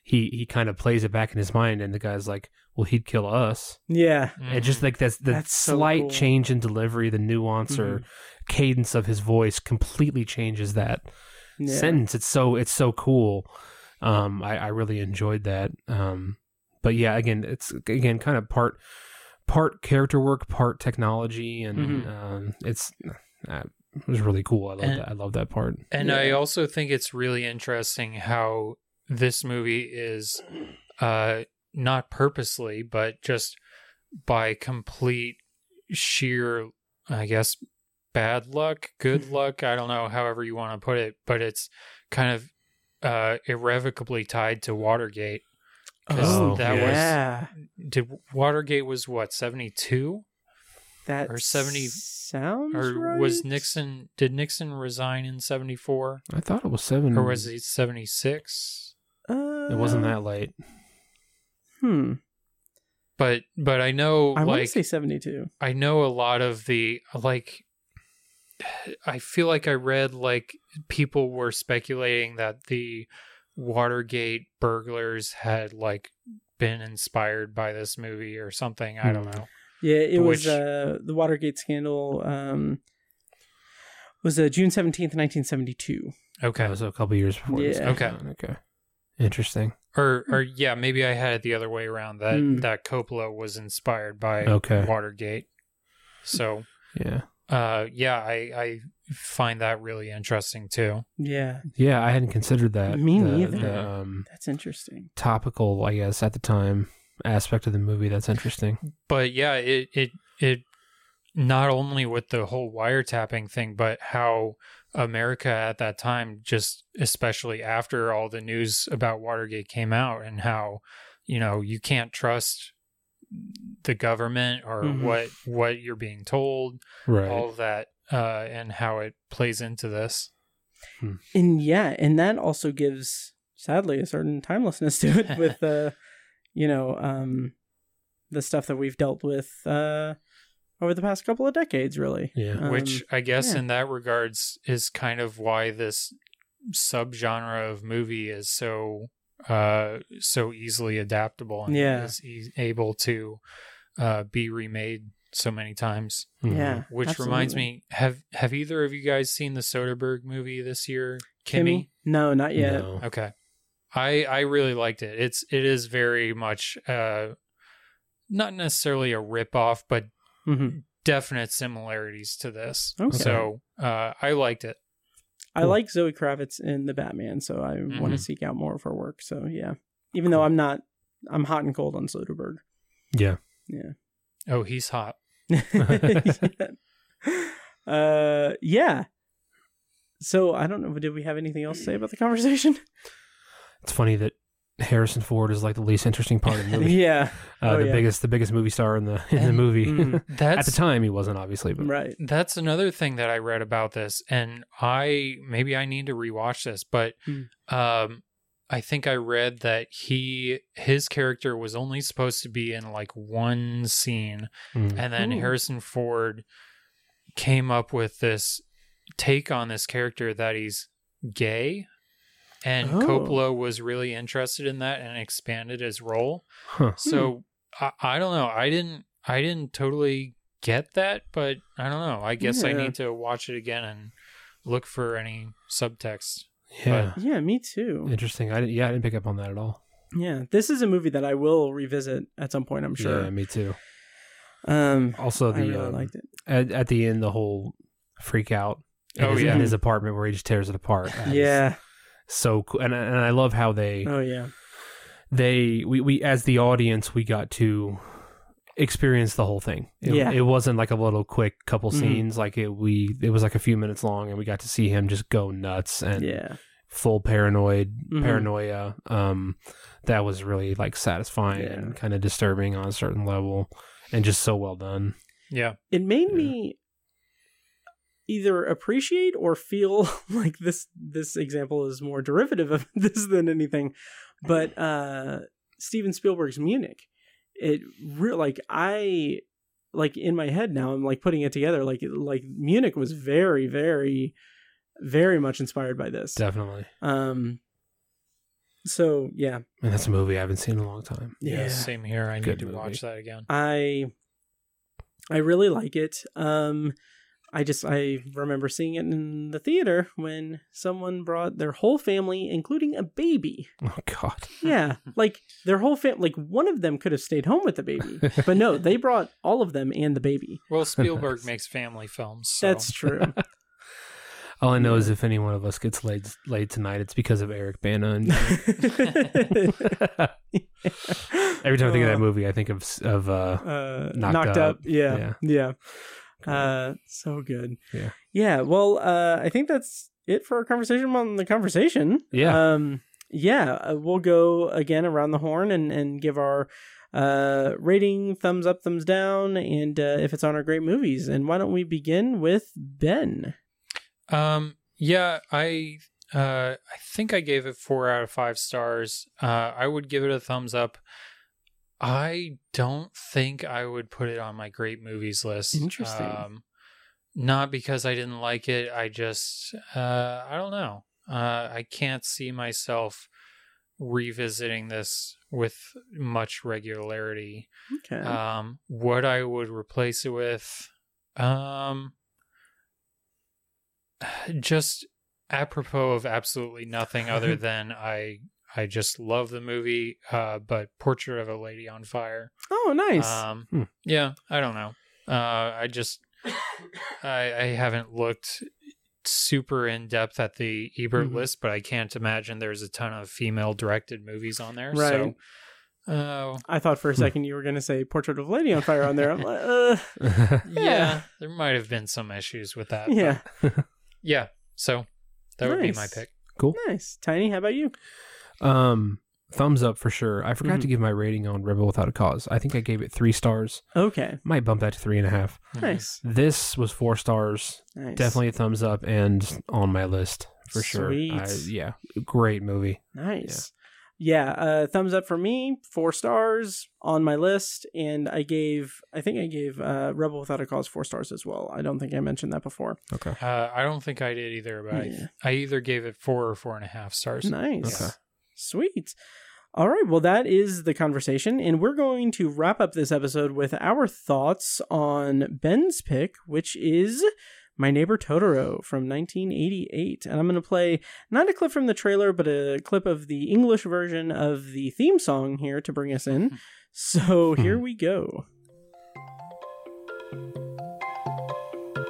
[SPEAKER 2] he he kind of plays it back in his mind, and the guy's like, "Well, he'd kill us."
[SPEAKER 1] yeah
[SPEAKER 2] And just like that's the
[SPEAKER 1] That's so
[SPEAKER 2] slight
[SPEAKER 1] cool.
[SPEAKER 2] change in delivery, the nuance or cadence of his voice completely changes that
[SPEAKER 1] yeah
[SPEAKER 2] sentence. It's so it's so cool. Um, I, I really enjoyed that. Um, but yeah, again, it's again kind of part part character work, part technology, and
[SPEAKER 1] Mhm.
[SPEAKER 2] um, it's uh, it was really cool. I love
[SPEAKER 3] And-
[SPEAKER 2] that. I love that part.
[SPEAKER 3] And
[SPEAKER 1] Yeah.
[SPEAKER 3] I also think it's really interesting how this movie is uh not purposely, but just by complete sheer I guess bad luck, good luck, I don't know however you want to put it, but it's kind of uh irrevocably tied to Watergate.
[SPEAKER 2] Oh,
[SPEAKER 3] that
[SPEAKER 1] yeah
[SPEAKER 3] was did Watergate was what, 72?
[SPEAKER 1] That
[SPEAKER 3] or 70
[SPEAKER 1] sounds
[SPEAKER 3] or
[SPEAKER 1] right.
[SPEAKER 3] was Nixon did Nixon resign in 74
[SPEAKER 2] I thought it was seven.
[SPEAKER 3] or was it 76
[SPEAKER 1] Uh,
[SPEAKER 2] It wasn't that late.
[SPEAKER 1] Hmm.
[SPEAKER 3] but but I know
[SPEAKER 1] I want to say seventy-two.
[SPEAKER 3] I know a lot of the like I feel like I read like people were speculating that the Watergate burglars had like been inspired by this movie or something. I don't
[SPEAKER 2] Hmm.
[SPEAKER 3] know.
[SPEAKER 1] Yeah, it was uh, the Watergate scandal. Um, was uh, June seventeenth, nineteen seventy-two.
[SPEAKER 2] That
[SPEAKER 3] Okay.
[SPEAKER 2] so a couple years before.
[SPEAKER 1] Yeah.
[SPEAKER 2] came
[SPEAKER 3] Okay.
[SPEAKER 2] Okay. Interesting.
[SPEAKER 3] Or or yeah, maybe I had it the other way around that
[SPEAKER 1] Hmm.
[SPEAKER 3] that Coppola was inspired by
[SPEAKER 2] Okay.
[SPEAKER 3] Watergate. So
[SPEAKER 2] Yeah.
[SPEAKER 3] Uh yeah, I I find that really interesting too.
[SPEAKER 1] Yeah,
[SPEAKER 2] Yeah, I hadn't considered that.
[SPEAKER 1] Me
[SPEAKER 2] the,
[SPEAKER 1] neither.
[SPEAKER 2] The, um,
[SPEAKER 1] that's interesting.
[SPEAKER 2] topical, I guess, at the time aspect of the movie. That's interesting.
[SPEAKER 3] but yeah, it it it not only with the whole wiretapping thing, but how America at that time, just especially after all the news about Watergate came out, and how you know you can't trust the government or
[SPEAKER 1] Mhm.
[SPEAKER 3] what what you're being told,
[SPEAKER 2] Right.
[SPEAKER 3] all of that, uh, and how it plays into this.
[SPEAKER 1] And yeah, and that also gives sadly a certain timelessness to it with uh you know, um the stuff that we've dealt with uh over the past couple of decades really.
[SPEAKER 2] Yeah.
[SPEAKER 3] which
[SPEAKER 1] Um,
[SPEAKER 3] I guess
[SPEAKER 1] yeah.
[SPEAKER 3] in that regards is kind of why this subgenre of movie is so uh so easily adaptable and
[SPEAKER 1] Yeah.
[SPEAKER 3] is e- able to uh be remade so many times.
[SPEAKER 2] Mhm.
[SPEAKER 1] Yeah.
[SPEAKER 3] Which reminds me, have have either of you guys seen the Soderbergh movie this year?
[SPEAKER 1] Kimi? No, not yet.
[SPEAKER 2] No.
[SPEAKER 3] Okay. I I really liked it. It's it is very much uh not necessarily a rip off, but
[SPEAKER 1] Mhm.
[SPEAKER 3] definite similarities to this.
[SPEAKER 1] Okay.
[SPEAKER 3] So uh I liked it.
[SPEAKER 1] I
[SPEAKER 2] Cool.
[SPEAKER 1] like Zoe Kravitz in the Batman, so I want to seek out more of her work. So yeah, even though I'm not, I'm hot and cold on Soderbergh.
[SPEAKER 2] Yeah.
[SPEAKER 1] Yeah.
[SPEAKER 3] Oh, he's hot.
[SPEAKER 1] uh, yeah. So I don't know. Did we have anything else to say about the conversation?
[SPEAKER 2] It's funny that Harrison Ford is like the least interesting part of the movie.
[SPEAKER 1] yeah.
[SPEAKER 2] Uh,
[SPEAKER 1] Oh,
[SPEAKER 2] the
[SPEAKER 1] yeah.
[SPEAKER 2] biggest, the biggest movie star in the in the movie.
[SPEAKER 1] Mm.
[SPEAKER 3] That's
[SPEAKER 2] At the time, he wasn't obviously, but
[SPEAKER 1] Right.
[SPEAKER 3] That's another thing that I read about this, and I maybe I need to rewatch this, but
[SPEAKER 1] Hmm.
[SPEAKER 3] um, I think I read that he his character was only supposed to be in like one scene,
[SPEAKER 2] Mm.
[SPEAKER 3] and then
[SPEAKER 1] Ooh.
[SPEAKER 3] Harrison Ford came up with this take on this character that he's gay, and
[SPEAKER 1] Oh.
[SPEAKER 3] Coppola was really interested in that and expanded his role.
[SPEAKER 2] Huh.
[SPEAKER 3] So I, I don't know. I didn't I didn't totally get that, but I don't know. I guess I need to watch it again and look for any subtext.
[SPEAKER 2] yeah,
[SPEAKER 1] Yeah, me too.
[SPEAKER 2] interesting. I didn't, yeah, I didn't pick up on that at all.
[SPEAKER 1] Yeah, this is a movie that I will revisit at some point. I'm sure.
[SPEAKER 2] Yeah, me too.
[SPEAKER 1] Um,
[SPEAKER 2] Also,
[SPEAKER 1] I
[SPEAKER 2] the
[SPEAKER 1] really
[SPEAKER 2] um,
[SPEAKER 1] liked it.
[SPEAKER 2] at, at the end, the whole freak out. in
[SPEAKER 3] Oh,
[SPEAKER 2] his,
[SPEAKER 3] yeah.
[SPEAKER 2] in his apartment where he just tears it apart. That is
[SPEAKER 1] Yeah.
[SPEAKER 2] So cool. And and I love how they
[SPEAKER 1] Oh yeah.
[SPEAKER 2] they we, we as the audience we got to experience the whole thing. It,
[SPEAKER 1] Yeah.
[SPEAKER 2] it wasn't like a little quick couple
[SPEAKER 1] Mhm.
[SPEAKER 2] scenes. Like it we it was like a few minutes long, and we got to see him just go nuts and
[SPEAKER 1] Yeah.
[SPEAKER 2] full paranoid
[SPEAKER 1] Mhm.
[SPEAKER 2] paranoia. Um, that was really like satisfying
[SPEAKER 1] Yeah.
[SPEAKER 2] and kind of disturbing on a certain level, and just so well done.
[SPEAKER 3] Yeah.
[SPEAKER 1] It made me either appreciate or feel like this this example is more derivative of this than anything. But uh Steven Spielberg's Munich, it re- like I like in my head now I'm like putting it together like like Munich was very very very much inspired by this.
[SPEAKER 2] Definitely,
[SPEAKER 1] Um so yeah,
[SPEAKER 2] and that's a movie I haven't seen in a long time.
[SPEAKER 3] Yeah.
[SPEAKER 1] Yeah.
[SPEAKER 3] Same here. I
[SPEAKER 2] Good
[SPEAKER 3] need to
[SPEAKER 2] movie.
[SPEAKER 3] watch that again.
[SPEAKER 1] I I really like it. Um I just I remember seeing it in the theater when someone brought their whole family including a baby.
[SPEAKER 2] Oh God,
[SPEAKER 1] Yeah, like their whole family like one of them could have stayed home with the baby. But no, they brought all of them and the baby.
[SPEAKER 3] Well, Spielberg makes family films. So.
[SPEAKER 1] That's true.
[SPEAKER 2] all I know is if any one of us gets laid laid tonight, it's because of Eric Bana. And every time I think of that movie, I think of of uh,
[SPEAKER 1] uh,
[SPEAKER 2] Knocked
[SPEAKER 1] knocked,
[SPEAKER 2] Up.
[SPEAKER 1] up. Yeah,
[SPEAKER 2] Yeah.
[SPEAKER 1] yeah, Uh, so good.
[SPEAKER 2] Yeah.
[SPEAKER 1] yeah. Well, uh, I think that's it for our conversation on the conversation.
[SPEAKER 2] Yeah.
[SPEAKER 1] Um, yeah, uh, we'll go again around the horn and, and give our uh, rating, thumbs up, thumbs down, and uh, if it's on our great movies. And why don't we begin with Ben?
[SPEAKER 3] Um, yeah, I uh, I think I gave it four out of five stars. Uh, I would give it a thumbs up. I don't think I would put it on my great movies list.
[SPEAKER 1] Interesting.
[SPEAKER 3] Um, not because I didn't like it. I just uh, I don't know. Uh, I can't see myself revisiting this with much regularity.
[SPEAKER 1] Okay.
[SPEAKER 3] Um, what I would replace it with, um, just apropos of absolutely nothing other than I I just love the movie. Uh, but Portrait of a Lady on Fire.
[SPEAKER 1] Oh, nice.
[SPEAKER 3] Um,
[SPEAKER 2] Hmm.
[SPEAKER 3] yeah, I don't know. Uh, I just I I haven't looked super in depth at the Ebert
[SPEAKER 1] Mhm.
[SPEAKER 3] list, but I can't imagine there's a ton of female directed movies on there.
[SPEAKER 1] Right.
[SPEAKER 3] So, uh,
[SPEAKER 1] I thought for a second you were going to say Portrait of a Lady on Fire on there. I'm like, uh,
[SPEAKER 3] yeah, there might have been some issues with that.
[SPEAKER 1] yeah.
[SPEAKER 3] yeah. So that would be my pick.
[SPEAKER 2] Cool.
[SPEAKER 1] Nice. Tiny, how about you?
[SPEAKER 2] Um, thumbs up for sure. I forgot to
[SPEAKER 1] Mhm.
[SPEAKER 2] give my rating on Rebel Without a Cause. I think I gave it three stars.
[SPEAKER 1] Okay.
[SPEAKER 2] Might bump that to three and a half.
[SPEAKER 1] Nice.
[SPEAKER 2] This was four stars.
[SPEAKER 1] Nice.
[SPEAKER 2] Definitely a thumbs up and on my list for sure. I, yeah, great movie.
[SPEAKER 1] Nice. Yeah, uh, thumbs up for me, four stars on my list, and I gave, I think I gave uh, Rebel Without a Cause four stars as well. I don't think I mentioned that before.
[SPEAKER 2] Okay.
[SPEAKER 3] Uh, I don't think I did either, but
[SPEAKER 1] Yeah.
[SPEAKER 3] I, I either gave it four or four and a half stars.
[SPEAKER 1] Nice.
[SPEAKER 2] Okay.
[SPEAKER 1] Sweet. All right. Well, that is the conversation. And we're going to wrap up this episode with our thoughts on Ben's pick, which is My Neighbor Totoro from 1988. And I'm going to play not a clip from the trailer, but a clip of the English version of the theme song here to bring us in. Hmm. So hmm. here we go.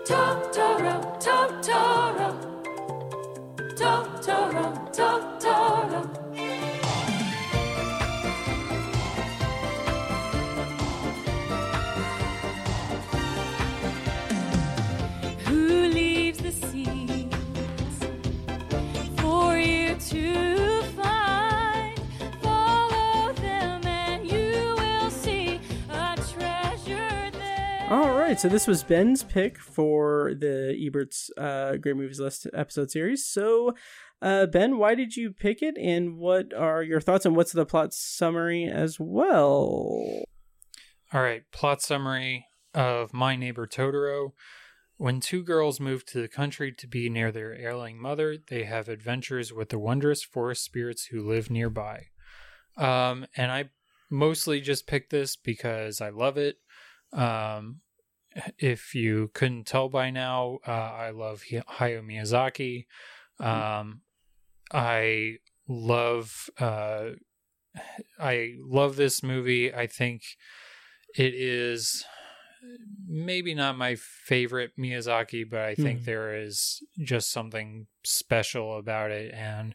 [SPEAKER 15] Totoro, Totoro, Totoro, Totoro.
[SPEAKER 1] Right, so this was Ben's pick for the Ebert's uh, Great Movies List episode series. So, uh, Ben, why did you pick it, and what are your thoughts, and what's the plot summary as well?
[SPEAKER 3] All right, plot summary of My Neighbor Totoro. When two girls move to the country to be near their ailing mother, they have adventures with the wondrous forest spirits who live nearby. Um, and I mostly just picked this because I love it. Um, if you couldn't tell by now, uh, I love Hayao Miyazaki. Um, I love uh, I love this movie. I think it is maybe not my favorite Miyazaki, but I think
[SPEAKER 1] Mhm.
[SPEAKER 3] there is just something special about it, and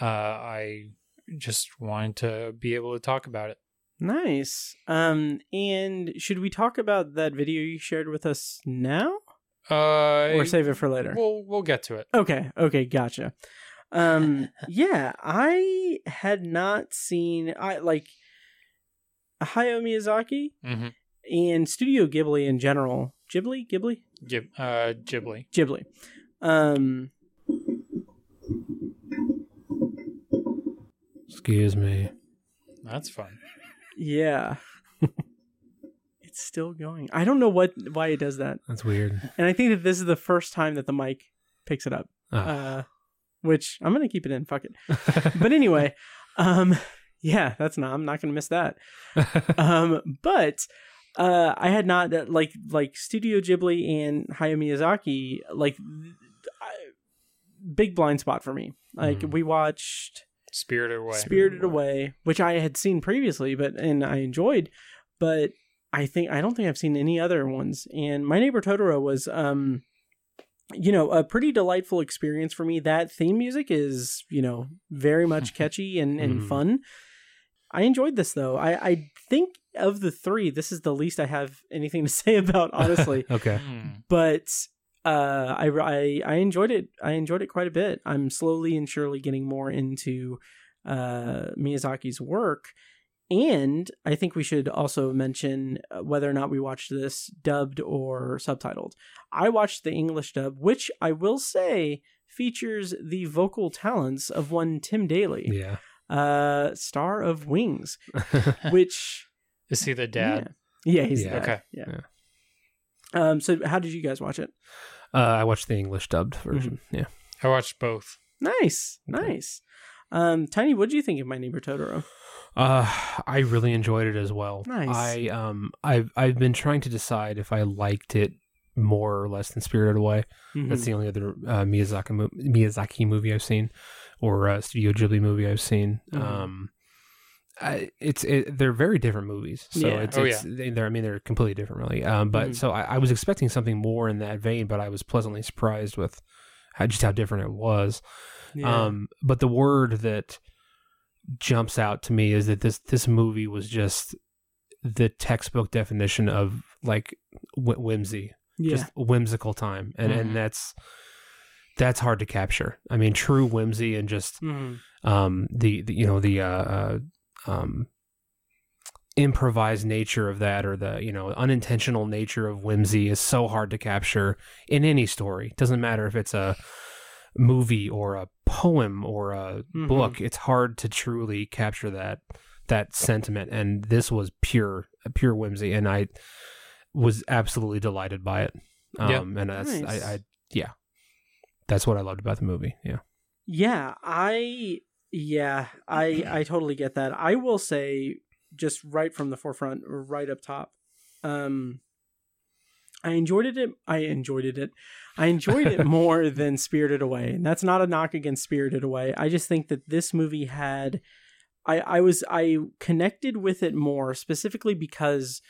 [SPEAKER 3] uh, I just wanted to be able to talk about it.
[SPEAKER 1] Nice. Um, and should we talk about that video you shared with us now,
[SPEAKER 3] Uh,
[SPEAKER 1] or save it for later?
[SPEAKER 3] We'll we'll get to it.
[SPEAKER 1] Okay, okay, gotcha. Um, yeah, I had not seen I like Hayao Miyazaki
[SPEAKER 3] Mm-hmm.
[SPEAKER 1] and Studio Ghibli in general. Ghibli, Ghibli,
[SPEAKER 3] Gib, uh, Ghibli.
[SPEAKER 1] Ghibli. Um,
[SPEAKER 2] Excuse me.
[SPEAKER 3] That's fun.
[SPEAKER 1] Yeah, it's still going. I don't know what why it does that,
[SPEAKER 2] That's weird.
[SPEAKER 1] and I think that this is the first time that the mic picks it up.
[SPEAKER 2] Ah.
[SPEAKER 1] Uh, which I'm gonna keep it in. Fuck it. but anyway, um, yeah, that's not. I'm not gonna miss that. um, but uh, I had not that like like Studio Ghibli and Hayao Miyazaki like I, big blind spot for me. Like we watched
[SPEAKER 3] Spirited Away.
[SPEAKER 1] Spirited Away, which I had seen previously, but and I enjoyed, but I think I don't think I've seen any other ones. And My Neighbor Totoro was um you know, a pretty delightful experience for me. That theme music is, you know, very much catchy and, and
[SPEAKER 2] Mhm.
[SPEAKER 1] fun. I enjoyed this though. I, I think of the three, this is the least I have anything to say about, honestly.
[SPEAKER 2] Okay.
[SPEAKER 3] Hmm.
[SPEAKER 1] but uh, I, I I enjoyed it. I enjoyed it quite a bit. I'm slowly and surely getting more into uh, Miyazaki's work. And I think we should also mention uh, whether or not we watched this dubbed or subtitled. I watched the English dub, which I will say features the vocal talents of one Tim Daly,
[SPEAKER 2] Yeah.
[SPEAKER 1] uh, star of Wings, which
[SPEAKER 3] Is he the dad?
[SPEAKER 1] yeah, yeah he's
[SPEAKER 2] Yeah.
[SPEAKER 1] the dad.
[SPEAKER 3] Okay.
[SPEAKER 1] Yeah. Um. So, how did you guys watch it?
[SPEAKER 2] Uh, I watched the English dubbed version. Yeah.
[SPEAKER 3] I watched both.
[SPEAKER 1] Nice, nice. Um, Tiny, what do you think of My Neighbor Totoro?
[SPEAKER 2] Uh, I really enjoyed it as well.
[SPEAKER 1] Nice.
[SPEAKER 2] I um, I've I've been trying to decide if I liked it more or less than Spirited Away. That's
[SPEAKER 1] Mhm.
[SPEAKER 2] the only other uh, Miyazaki mo- Miyazaki movie I've seen, or uh, Studio Ghibli movie I've seen.
[SPEAKER 1] Mhm.
[SPEAKER 2] Um, I, it's it, they're very different movies. So
[SPEAKER 1] Yeah.
[SPEAKER 2] it's,
[SPEAKER 3] Oh,
[SPEAKER 2] it's they- they're I mean they're completely different really. Um, but
[SPEAKER 1] Mhm.
[SPEAKER 2] so I, I was expecting something more in that vein, but I was pleasantly surprised with how, just how different it was.
[SPEAKER 1] Yeah.
[SPEAKER 2] Um, but the word that jumps out to me is that this this movie was just the textbook definition of like wh- whimsy,
[SPEAKER 1] yeah.
[SPEAKER 2] just whimsical time, and
[SPEAKER 3] Mhm.
[SPEAKER 2] and that's that's hard to capture. I mean, true whimsy and just
[SPEAKER 1] Mhm.
[SPEAKER 2] um the, the you know the uh, uh um improvised nature of that or the you know unintentional nature of whimsy is so hard to capture in any story doesn't matter if it's a movie or a poem or a
[SPEAKER 1] Mhm.
[SPEAKER 2] book it's hard to truly capture that that sentiment and this was pure pure whimsy and i was absolutely delighted by it um
[SPEAKER 3] Yeah.
[SPEAKER 2] and that's
[SPEAKER 1] Nice.
[SPEAKER 2] I, I yeah that's what i loved about the movie yeah
[SPEAKER 1] Yeah, I yeah, I I totally get that. I will say just right from the forefront right up top. Um I enjoyed it I enjoyed it. I enjoyed it more than Spirited Away. And that's not a knock against Spirited Away. I just think that this movie had I I was I connected with it more specifically because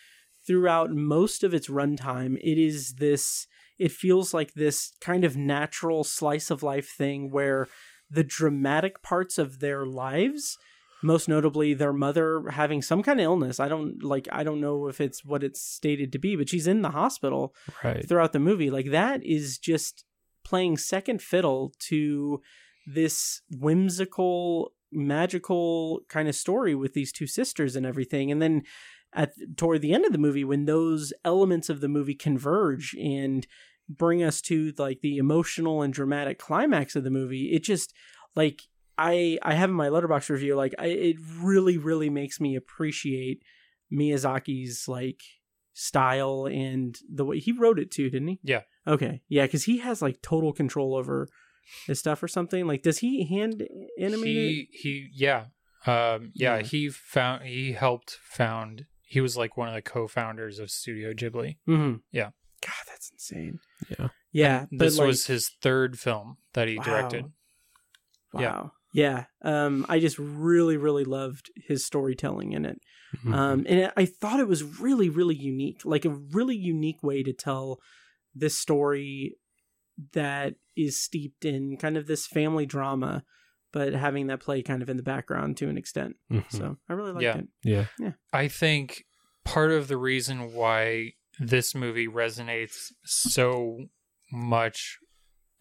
[SPEAKER 1] throughout most of its runtime it is this it feels like this kind of natural slice of life thing where the dramatic parts of their lives most notably their mother having some kind of illness. I don't like i don't know if it's what it's stated to be but she's in the hospital
[SPEAKER 2] right.
[SPEAKER 1] throughout the movie. Like that is just playing second fiddle to this whimsical magical kind of story with these two sisters and everything. And then at toward the end of the movie when those elements of the movie converge and bring us to like the emotional and dramatic climax of the movie it just like i i have in my Letterboxd review like I, it really really makes me appreciate miyazaki's like style and the way he wrote it too didn't he
[SPEAKER 3] Yeah.
[SPEAKER 1] okay yeah because he has like total control over his stuff or something like does he hand animate it
[SPEAKER 3] He he yeah. Um yeah,
[SPEAKER 1] Yeah.
[SPEAKER 3] he found he helped found he was like one of the co-founders of Studio Ghibli.
[SPEAKER 1] mm-hmm.
[SPEAKER 3] Yeah.
[SPEAKER 1] God that's insane
[SPEAKER 2] yeah
[SPEAKER 1] yeah
[SPEAKER 3] And
[SPEAKER 1] but,
[SPEAKER 3] this
[SPEAKER 1] like-
[SPEAKER 3] was his third film that he
[SPEAKER 1] Wow.
[SPEAKER 3] directed.
[SPEAKER 1] Wow. Yeah. Um, I just really, really loved his storytelling in it.
[SPEAKER 2] Mhm.
[SPEAKER 1] Um, and I thought it was really, really unique, like a really unique way to tell this story that is steeped in kind of this family drama, but having that play kind of in the background to an extent.
[SPEAKER 2] Mhm.
[SPEAKER 1] So I really liked
[SPEAKER 3] Yeah.
[SPEAKER 1] it.
[SPEAKER 2] yeah
[SPEAKER 3] I think part of the reason why this movie resonates so much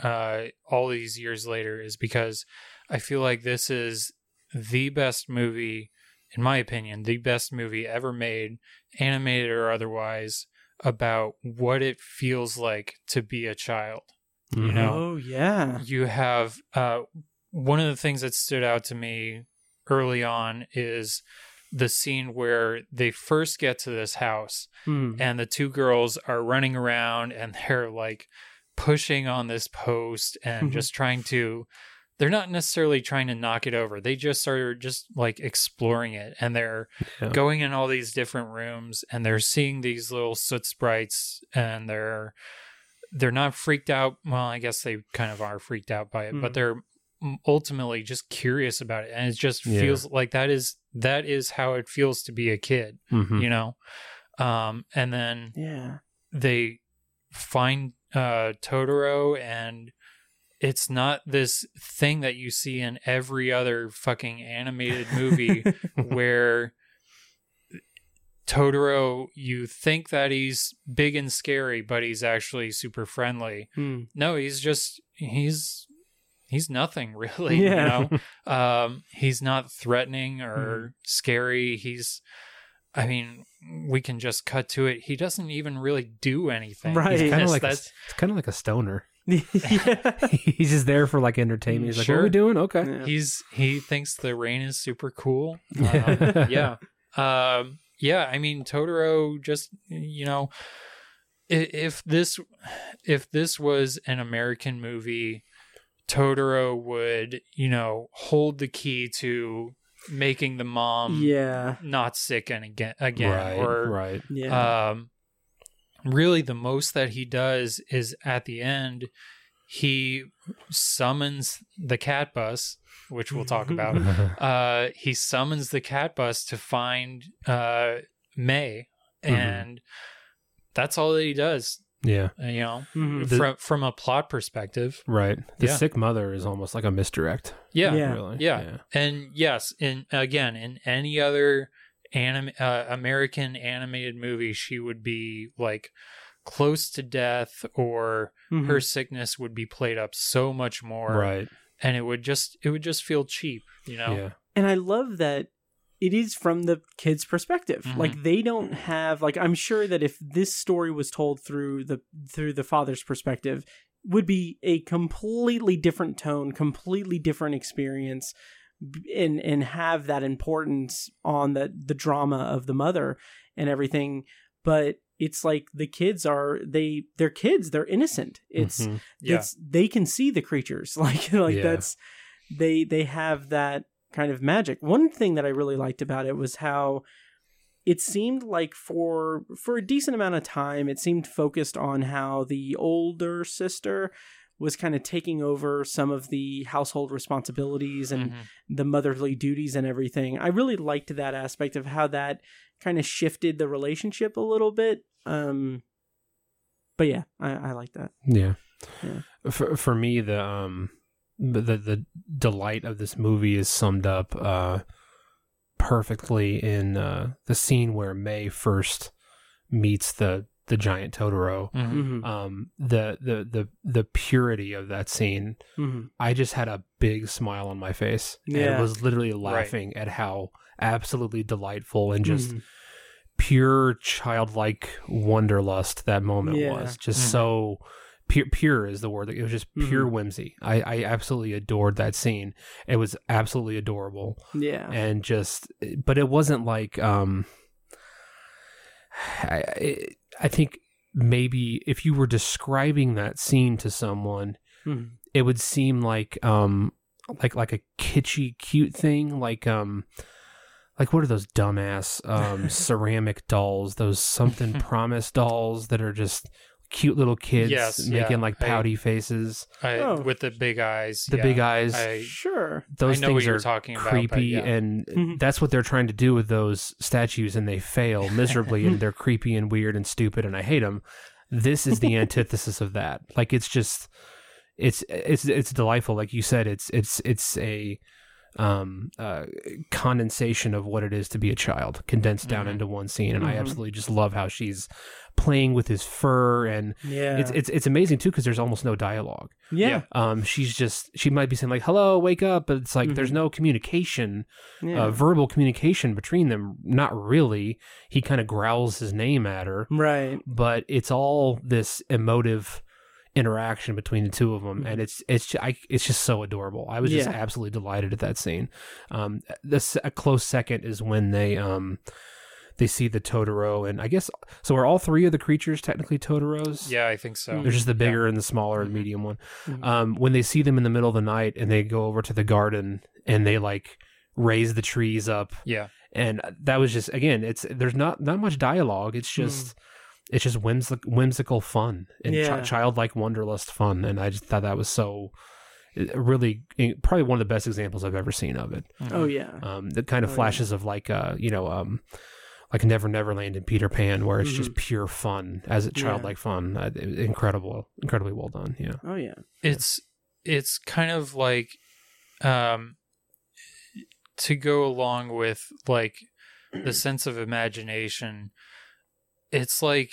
[SPEAKER 3] uh, all these years later is because I feel like this is the best movie, in my opinion, the best movie ever made, animated or otherwise, about what it feels like to be a child. You
[SPEAKER 2] Mhm.
[SPEAKER 3] know,
[SPEAKER 1] Oh yeah.
[SPEAKER 3] you have uh, one of the things that stood out to me early on is the scene where they first get to this house
[SPEAKER 1] Hmm.
[SPEAKER 3] and the two girls are running around and they're like pushing on this post and
[SPEAKER 1] Mhm.
[SPEAKER 3] just trying to they're not necessarily trying to knock it over they just are just like exploring it and they're
[SPEAKER 2] Yeah.
[SPEAKER 3] going in all these different rooms and they're seeing these little soot sprites and they're they're not freaked out well i guess they kind of are freaked out by it
[SPEAKER 1] Hmm.
[SPEAKER 3] but they're ultimately just curious about it and it just
[SPEAKER 2] Yeah.
[SPEAKER 3] feels like that is that is how it feels to be a kid
[SPEAKER 2] Mhm.
[SPEAKER 3] you know um and then
[SPEAKER 1] Yeah.
[SPEAKER 3] they find uh Totoro and it's not this thing that you see in every other fucking animated movie where Totoro you think that he's big and scary but he's actually super friendly.
[SPEAKER 1] Hmm.
[SPEAKER 3] No, he's just he's he's nothing really.
[SPEAKER 1] Yeah.
[SPEAKER 3] You know, um, he's not threatening or scary. He's, I mean, we can just cut to it. He doesn't even really do anything.
[SPEAKER 1] Right.
[SPEAKER 2] He's kind of
[SPEAKER 3] Yes,
[SPEAKER 2] like a, it's kind of like a stoner.
[SPEAKER 1] yeah.
[SPEAKER 2] He's just there for like entertainment. He's like, "What are we doing? Okay."
[SPEAKER 1] Yeah.
[SPEAKER 3] He's he thinks the rain is super cool. Um, yeah, um, yeah. I mean, Totoro just you know, i- if this if this an an American movie, Totoro would you know hold the key to making the mom
[SPEAKER 1] yeah.
[SPEAKER 3] not sick and again again
[SPEAKER 2] right,
[SPEAKER 3] or
[SPEAKER 2] right.
[SPEAKER 1] Yeah.
[SPEAKER 3] um really the most that he does is at the end he summons the cat bus which we'll talk about uh he summons the cat bus to find uh Mei
[SPEAKER 2] Mhm.
[SPEAKER 3] and that's all that he does
[SPEAKER 2] yeah,
[SPEAKER 3] you know
[SPEAKER 1] Mhm.
[SPEAKER 2] The-
[SPEAKER 3] from from a plot perspective
[SPEAKER 2] right. The
[SPEAKER 3] Yeah.
[SPEAKER 2] sick mother is almost like a misdirect.
[SPEAKER 3] yeah
[SPEAKER 1] Yeah.
[SPEAKER 2] Really.
[SPEAKER 3] yeah. And yes, in again, in any other anim- uh, American animated movie, she would be like close to death, or
[SPEAKER 1] Mhm.
[SPEAKER 3] her sickness would be played up so much more,
[SPEAKER 2] Right.
[SPEAKER 3] And it would just it would just feel cheap, you know.
[SPEAKER 2] Yeah.
[SPEAKER 1] and I love that it is from the kid's perspective.
[SPEAKER 3] Mhm.
[SPEAKER 1] Like they don't have like I'm sure that if this story was told through the through the father's perspective would be a completely different tone, completely different experience and and have that importance on the the drama of the mother and everything, but it's like the kids are they they're kids, they're innocent. It's
[SPEAKER 2] Mhm.
[SPEAKER 3] Yeah.
[SPEAKER 1] it's they can see the creatures like like
[SPEAKER 2] Yeah.
[SPEAKER 1] that's they they have that kind of magic one thing that i really liked about it was how it seemed like for for a decent amount of time it seemed focused on how the older sister was kind of taking over some of the household responsibilities and
[SPEAKER 3] Mhm.
[SPEAKER 1] the motherly duties and everything i really liked that aspect of how that kind of shifted the relationship a little bit um but yeah i, I like that
[SPEAKER 2] Yeah.
[SPEAKER 1] Yeah.
[SPEAKER 2] For for me, the um the the, the delight of this movie is summed up uh perfectly in uh the scene where Mei first meets the the giant Totoro.
[SPEAKER 3] Mhm.
[SPEAKER 1] Mhm.
[SPEAKER 2] Um the the the the purity of that scene.
[SPEAKER 1] Mhm.
[SPEAKER 2] I just had a big smile on my face
[SPEAKER 1] Yeah.
[SPEAKER 2] and was literally laughing at how absolutely delightful and just
[SPEAKER 1] Mhm.
[SPEAKER 2] pure childlike wonderlust that moment
[SPEAKER 1] Yeah.
[SPEAKER 2] was. Just
[SPEAKER 3] Mhm.
[SPEAKER 2] so pure, pure is the word. It was just pure whimsy. I, I absolutely adored that scene. It was absolutely adorable
[SPEAKER 1] yeah
[SPEAKER 2] and just, but it wasn't like, um, I, I, think maybe if you were describing that scene to someone,
[SPEAKER 1] Mhm.
[SPEAKER 2] it would seem like, um, like, like a kitschy, cute thing, like, um, like what are those dumbass um ceramic dolls those something promise dolls that are just cute little kids
[SPEAKER 3] Yes,
[SPEAKER 2] making
[SPEAKER 3] yeah.
[SPEAKER 2] like
[SPEAKER 3] I-
[SPEAKER 2] pouty faces
[SPEAKER 3] I,
[SPEAKER 1] Oh.
[SPEAKER 3] with the big eyes,
[SPEAKER 2] the
[SPEAKER 3] yeah.
[SPEAKER 2] big eyes
[SPEAKER 3] I,
[SPEAKER 1] sure
[SPEAKER 2] those
[SPEAKER 3] I know
[SPEAKER 2] things
[SPEAKER 3] what you're
[SPEAKER 2] are
[SPEAKER 3] talking about,
[SPEAKER 2] creepy
[SPEAKER 3] yeah.
[SPEAKER 2] and
[SPEAKER 1] Mhm.
[SPEAKER 2] that's what they're trying to do with those statues and they fail miserably and they're creepy and weird and stupid and i hate them this is the antithesis of that like it's just it's it's it's delightful like you said it's it's it's a um uh condensation of what it is to be a child condensed down
[SPEAKER 3] Mhm.
[SPEAKER 2] into one scene. And i
[SPEAKER 1] Mhm.
[SPEAKER 2] absolutely just love how she's playing with his fur. And
[SPEAKER 1] yeah.
[SPEAKER 2] it's it's it's amazing too because there's almost no dialogue.
[SPEAKER 1] Yeah.
[SPEAKER 2] Um she's just she might be saying like hello wake up. But it's like there's
[SPEAKER 1] Mhm.
[SPEAKER 2] no communication
[SPEAKER 1] yeah.
[SPEAKER 2] uh, verbal communication between them. Not really. He kind of growls his name at her.
[SPEAKER 1] Right.
[SPEAKER 2] But it's all this emotive interaction between the two of them and it's it's I, it's just so adorable i was just
[SPEAKER 1] Mm-hmm. Yeah.
[SPEAKER 2] absolutely delighted at that scene um this a close second is when they um they see the totoro and i guess so are all three of the creatures technically totoros
[SPEAKER 3] yeah, I think so.
[SPEAKER 2] They're just the
[SPEAKER 3] Yeah.
[SPEAKER 2] bigger and the smaller and medium one.
[SPEAKER 1] Mhm.
[SPEAKER 2] Um, when they see them in the middle of the night and they go over to the garden and they like raise the trees up,
[SPEAKER 3] Yeah.
[SPEAKER 2] and that was just again, it's there's not not much dialogue. It's just it's just whimsical, whimsical fun and chi-
[SPEAKER 1] Yeah.
[SPEAKER 2] childlike wonderlust fun, and I just thought that was so uh, really probably one of the best examples I've ever seen of it.
[SPEAKER 1] oh yeah
[SPEAKER 2] Um, the kind of
[SPEAKER 1] Oh, yeah.
[SPEAKER 2] flashes of like uh, you know um. Like Never Neverland and Peter Pan, where it's just pure fun, as it
[SPEAKER 1] Mm-hmm. Yeah.
[SPEAKER 2] childlike fun. Uh, incredible, incredibly well done. Yeah.
[SPEAKER 1] oh yeah
[SPEAKER 3] it's it's kind of like um to go along with like the sense of imagination it's like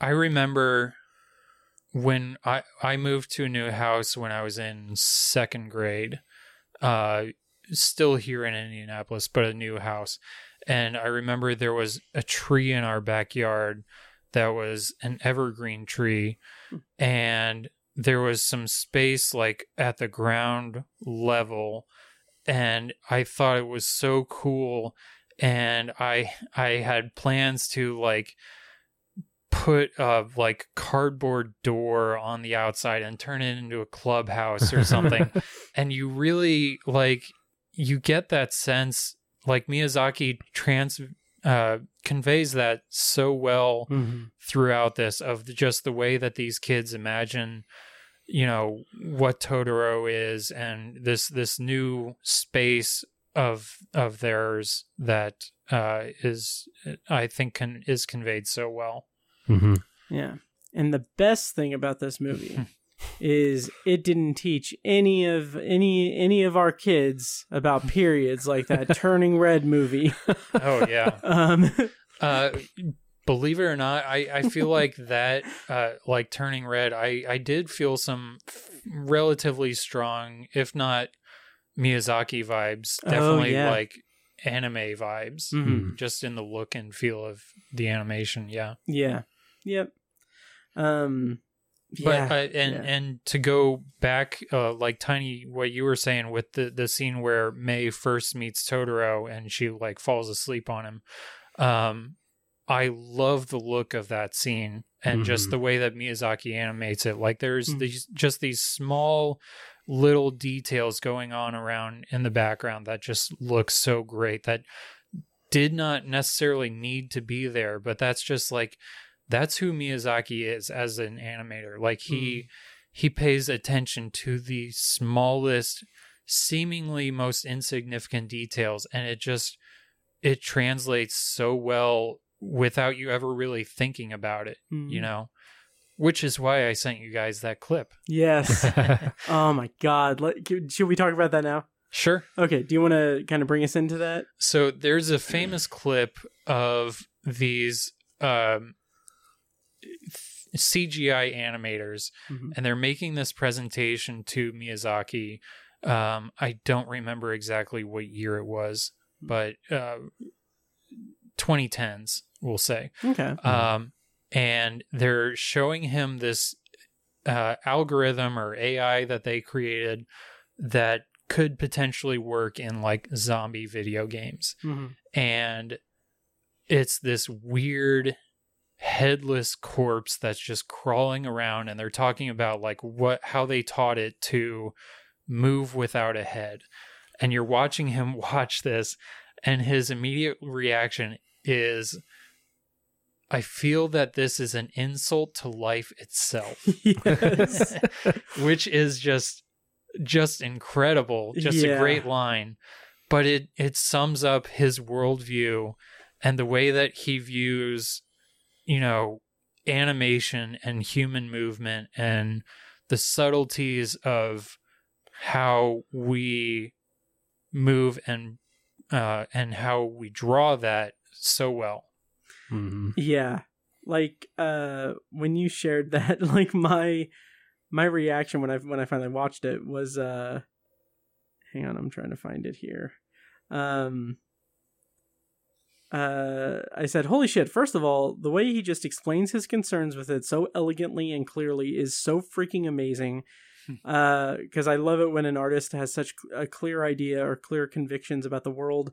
[SPEAKER 3] i remember when I I moved to a new house when I was in second grade, uh, still here in Indianapolis, but a new house, and I remember there was a tree in our backyard that was an evergreen tree, and there was some space like at the ground level, and I thought it was so cool, and I I had plans to like put a like cardboard door on the outside and turn it into a clubhouse or something and you really like you get that sense like miyazaki trans uh conveys that so well
[SPEAKER 1] Mhm.
[SPEAKER 3] throughout this of the, just the way that these kids imagine you know what totoro is and this this new space of of theirs that uh is i think can is conveyed so well
[SPEAKER 2] Mm-hmm.
[SPEAKER 1] Yeah. And the best thing about this movie is it didn't teach any of any any of our kids about periods like that turning red movie.
[SPEAKER 3] oh yeah
[SPEAKER 1] Um
[SPEAKER 3] uh believe it or not i i feel like that uh like turning red i i did feel some relatively strong if not miyazaki vibes
[SPEAKER 1] Oh,
[SPEAKER 3] definitely
[SPEAKER 1] yeah.
[SPEAKER 3] like anime vibes
[SPEAKER 1] Mhm.
[SPEAKER 3] just in the look and feel of the animation yeah
[SPEAKER 1] yeah. Yep. Um
[SPEAKER 3] but
[SPEAKER 1] yeah.
[SPEAKER 3] uh, and
[SPEAKER 1] yeah.
[SPEAKER 3] and to go back uh like tiny what you were saying with the the scene where Mei first meets totoro and she like falls asleep on him um i love the look of that scene and just
[SPEAKER 2] Mhm.
[SPEAKER 3] the way that miyazaki animates it like there's
[SPEAKER 1] Mm.
[SPEAKER 3] these just these small little details going on around in the background that just look so great that did not necessarily need to be there but that's just like that's who Miyazaki is as an animator like he he pays attention to the smallest seemingly most insignificant details and it just it translates so well without you ever really thinking about it you
[SPEAKER 1] Mhm.
[SPEAKER 3] know which is why I sent you guys that clip
[SPEAKER 1] Yes. oh my god. Let, should we talk about that now?
[SPEAKER 3] sure
[SPEAKER 1] Okay, do you want to kind of bring us into that?
[SPEAKER 3] So there's a famous clip of these um, CGI animators,
[SPEAKER 1] Mhm.
[SPEAKER 3] and they're making this presentation to Miyazaki. Um, I don't remember exactly what year it was, but uh, 2010s, we'll say.
[SPEAKER 1] Okay.
[SPEAKER 3] Um, and they're showing him this uh, algorithm or AI that they created that could potentially work in like zombie video games.
[SPEAKER 1] Mhm.
[SPEAKER 3] And it's this weird headless corpse that's just crawling around and they're talking about like what how they taught it to move without a head and you're watching him watch this and his immediate reaction is I feel that this is an insult to life itself.
[SPEAKER 1] Yes.
[SPEAKER 3] Which is just just incredible. Just
[SPEAKER 1] Yeah.
[SPEAKER 3] a great line. But it it sums up his worldview and the way that he views, you know, animation and human movement and the subtleties of how we move and uh and how we draw that so well.
[SPEAKER 2] Mm-hmm.
[SPEAKER 1] Yeah. Like uh when you shared that like my my reaction when I when I finally watched it was uh hang on, I'm trying to find it here. Um uh I said, "Holy shit, first of all, the way he just explains his concerns with it so elegantly and clearly is so freaking amazing." uh because I love it when an artist has such a clear idea or clear convictions about the world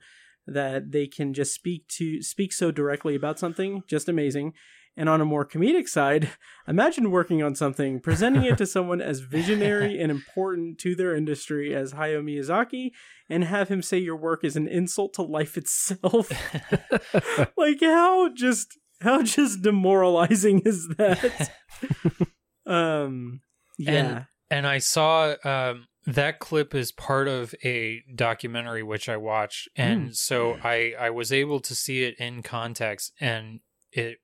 [SPEAKER 1] that they can just speak to speak so directly about something just amazing and on a more comedic side imagine working on something presenting it to someone as visionary and important to their industry as hayao miyazaki and have him say your work is an insult to life itself. Like how just how just demoralizing is that? Um yeah.
[SPEAKER 3] And and I saw um that clip is part of a documentary which I watched. And
[SPEAKER 1] Mm.
[SPEAKER 3] so I I was able to see it in context and it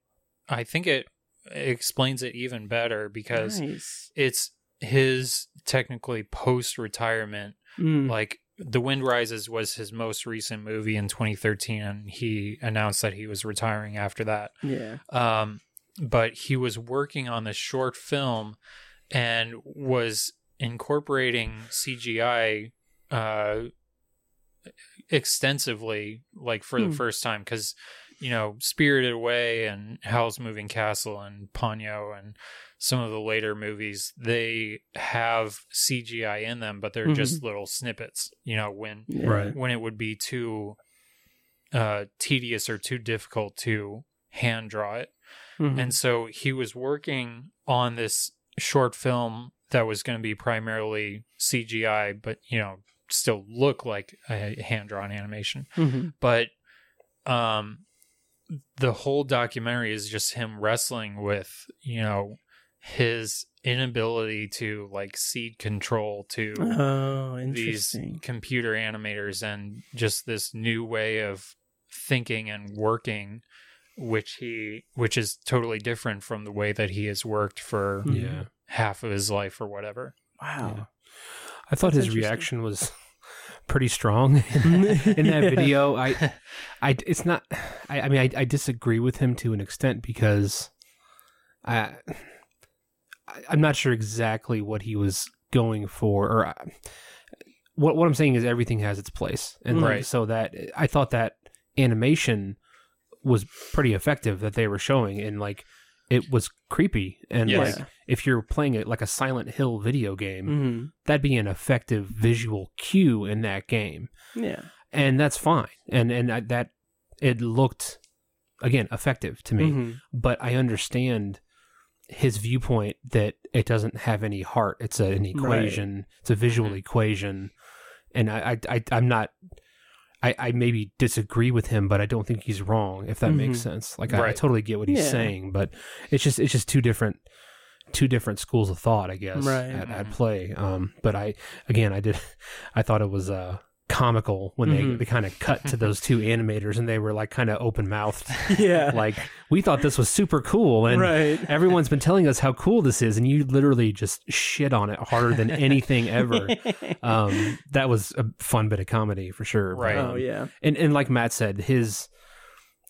[SPEAKER 3] I think it explains it even better because
[SPEAKER 1] Nice.
[SPEAKER 3] it's his technically post retirement
[SPEAKER 1] Mm.
[SPEAKER 3] like The Wind Rises was his most recent movie in 2013 and he announced that he was retiring after that
[SPEAKER 1] yeah
[SPEAKER 3] um but he was working on this short film and was incorporating CGI uh, extensively, like for
[SPEAKER 1] Hmm.
[SPEAKER 3] the first time, because you know, Spirited Away and Howl's Moving Castle and Ponyo and some of the later movies, they have CGI in them, but they're just little snippets. You know, when
[SPEAKER 1] Yeah.
[SPEAKER 2] Right.
[SPEAKER 3] when it would be too uh, tedious or too difficult to hand draw it.
[SPEAKER 1] Mhm.
[SPEAKER 3] And so he was working on this short film that was going to be primarily CGI, but you know, still look like a hand drawn animation.
[SPEAKER 1] Mhm.
[SPEAKER 3] But um, the whole documentary is just him wrestling with you know his inability to like cede control to
[SPEAKER 1] Oh,
[SPEAKER 3] these computer animators and just this new way of thinking and working which he which is totally different from the way that he has worked for
[SPEAKER 2] Yeah.
[SPEAKER 3] half of his life or whatever
[SPEAKER 1] Wow.
[SPEAKER 2] I thought
[SPEAKER 1] That's
[SPEAKER 2] his reaction was pretty strong in that, in that
[SPEAKER 1] Yeah.
[SPEAKER 2] video. I, I, it's not. I, I mean, I, I disagree with him to an extent because I, I'm not sure exactly what he was going for, or I, what what I'm saying is everything has its place, and like,
[SPEAKER 3] Right.
[SPEAKER 2] so that I thought that animation was pretty effective that they were showing, and like it was creepy, and
[SPEAKER 3] Yes.
[SPEAKER 2] like if you're playing it like a Silent Hill video game,
[SPEAKER 1] Mhm.
[SPEAKER 2] that'd be an effective visual cue in that game,
[SPEAKER 1] Yeah.
[SPEAKER 2] and that's fine. And and I- that it looked again effective to me,
[SPEAKER 1] Mhm.
[SPEAKER 2] but I understand his viewpoint that it doesn't have any heart. It's a, an equation. It's a visual equation, and I, I, I I'm not. I, I maybe disagree with him, but I don't think he's wrong. If that makes
[SPEAKER 1] Mhm.
[SPEAKER 2] sense, like I, I totally get what he's
[SPEAKER 1] Yeah.
[SPEAKER 2] saying, but it's just it's just two different two different schools of thought, I guess,
[SPEAKER 1] Right.
[SPEAKER 2] at, at
[SPEAKER 3] Mhm.
[SPEAKER 2] play. Um, but I again, I did, I thought it was uh comical when they,
[SPEAKER 1] Mhm.
[SPEAKER 2] they kind of cut to those two animators and they were like kind of open mouthed,
[SPEAKER 1] Yeah.
[SPEAKER 2] like we thought this was super cool, and
[SPEAKER 1] Right.
[SPEAKER 2] everyone's been telling us how cool this is, and you literally just shit on it harder than anything ever. um, that was a fun bit of comedy for sure.
[SPEAKER 3] Right.
[SPEAKER 2] um,
[SPEAKER 1] Oh yeah.
[SPEAKER 2] and and like Matt said, his